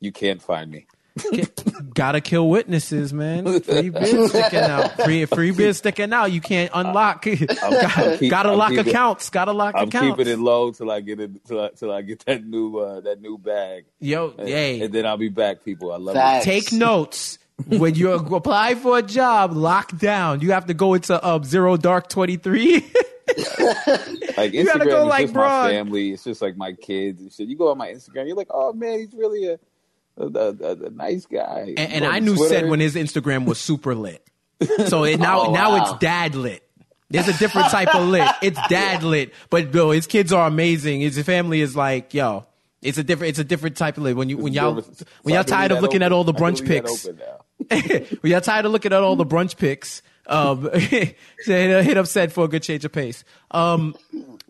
you can't find me. Gotta kill witnesses, man. Free beer sticking out. Free free beer sticking out. You can't unlock. I'm gotta keep- gotta I'm lock keeping- accounts. Gotta lock accounts. I'm keeping it low till I get it till I, till I get that new uh, that new bag. Yo, And, hey, and then I'll be back, people. I love Facts. take notes. when you apply for a job, lock down. You have to go into um, Zero Dark Twenty Three. it. Like You gotta Instagram go is like just broad. my family. It's just like my kids and shit. You go on my Instagram, you're like, oh man, he's really a a, a, a, nice guy. and, and I knew Twitter, said when his Instagram was super lit. So it, now Oh, now wow. it's dad lit. There's a different type of lit. It's dad lit, but yo, his kids are amazing. His family is like yo. It's a different. It's a different type of lit. When you when y'all when y'all tired of looking at all the brunch pics. when y'all tired of looking at all the brunch pics, um, hit, hit up Ced for a good change of pace. Um,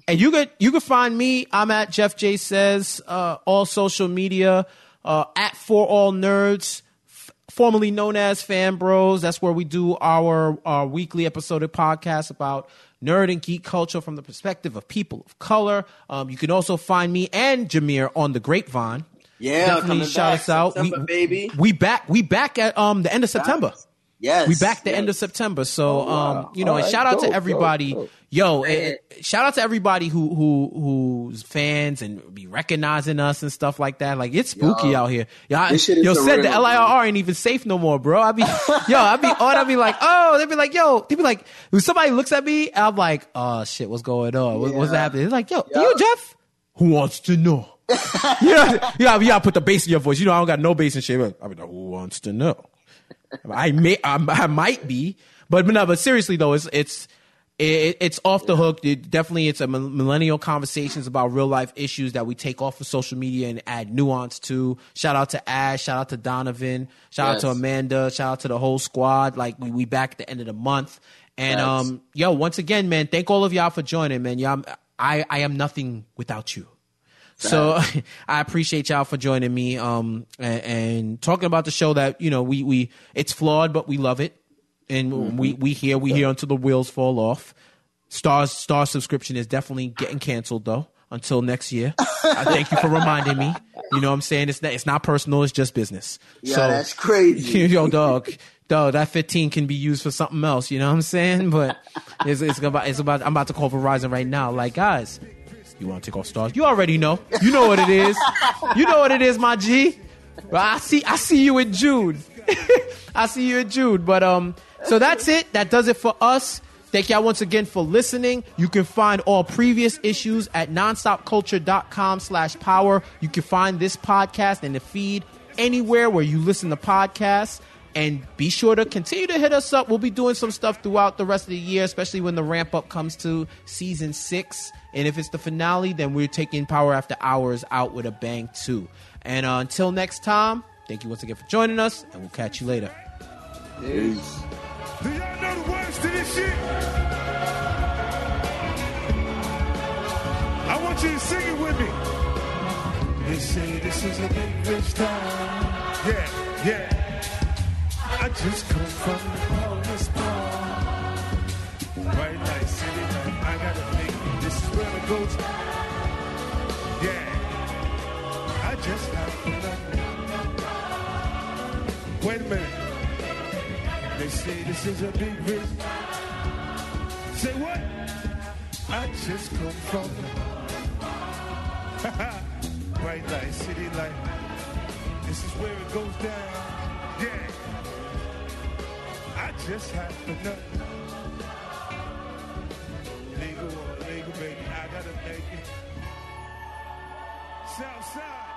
and you could you could find me. I'm at Jeff J says uh, all social media uh, at for all nerds, f- formerly known as Fan Bros. That's where we do our our weekly episodic podcast about nerd and geek culture from the perspective of people of color. Um, you can also find me and Jameer on the Grapevine. Yeah, Definitely shout back us out. September, we, baby. We back. We back at um the end of September. Yes, we back the yes. end of September. So, Oh, wow. um, you know, All and shout out dope, to everybody. dope, dope. Yo, shout out to everybody who who who's fans and be recognizing us and stuff like that. Like it's spooky Yo. out here. Yo, I, This shit is yo said the LIRR ain't even safe no more, bro. I be yo, I be on. I be like, oh, they be like, yo, they be like, when somebody looks at me, I'm like, oh shit, what's going on? What, What's Yeah. happening? It's like, yo, Yeah. you Jeff? Who wants to know? yeah, yeah, yeah. Put the bass in your voice. You know, I don't got no bass and shit. But I mean, who wants to know? I may, I, I might be, but no. But seriously though, it's it's it, it's off the hook. It, definitely, it's a millennial conversations about real life issues that we take off of social media and add nuance to. Shout out to Ash. Shout out to Donovan. Shout out to Amanda. Shout out to the whole squad. Like we we back at the end of the month. And um, yo, once again, man, thank all of y'all for joining, man. Y'all, I I am nothing without you. So I appreciate y'all for joining me um and, and talking about the show that you know we we it's flawed but we love it and we we here we here until the wheels fall off. Starz Star subscription is definitely getting canceled though until next year. I thank you for reminding me. You know what I'm saying it's not it's not personal it's just business. Yeah, so that's crazy. yo dog dog that 15 can be used for something else. You know what I'm saying? But it's it's about it's about I'm about to call Verizon right now. Like guys. You want to take off Starz? You already know. You know what it is. You know what it is, my G. I see. I see you in June. I see you in June. But um, so that's it. That does it for us. Thank y'all once again for listening. You can find all previous issues at nonstopculture.com slash power. You can find this podcast and the feed anywhere where you listen to podcasts. And be sure to continue to hit us up. We'll be doing some stuff throughout the rest of the year, especially when the ramp up comes to season six. And if it's the finale, then we're taking Power After Hours out with a bang too. And uh, until next time, thank you once again for joining us, and we'll catch you later. Peace. Do y'all know the words to this shit? I want you to sing it with me. They say this is a big rich town. Yeah, yeah. I just come from the poorest part. Right like city life, I gotta make it goes. Yeah. I just have to know. Wait a minute. They say this is a big risk. Say what? I just come from bright light, city light. This is where it goes down. Yeah. I just have to know. Legal or illegal, baby, I gotta make it. Southside.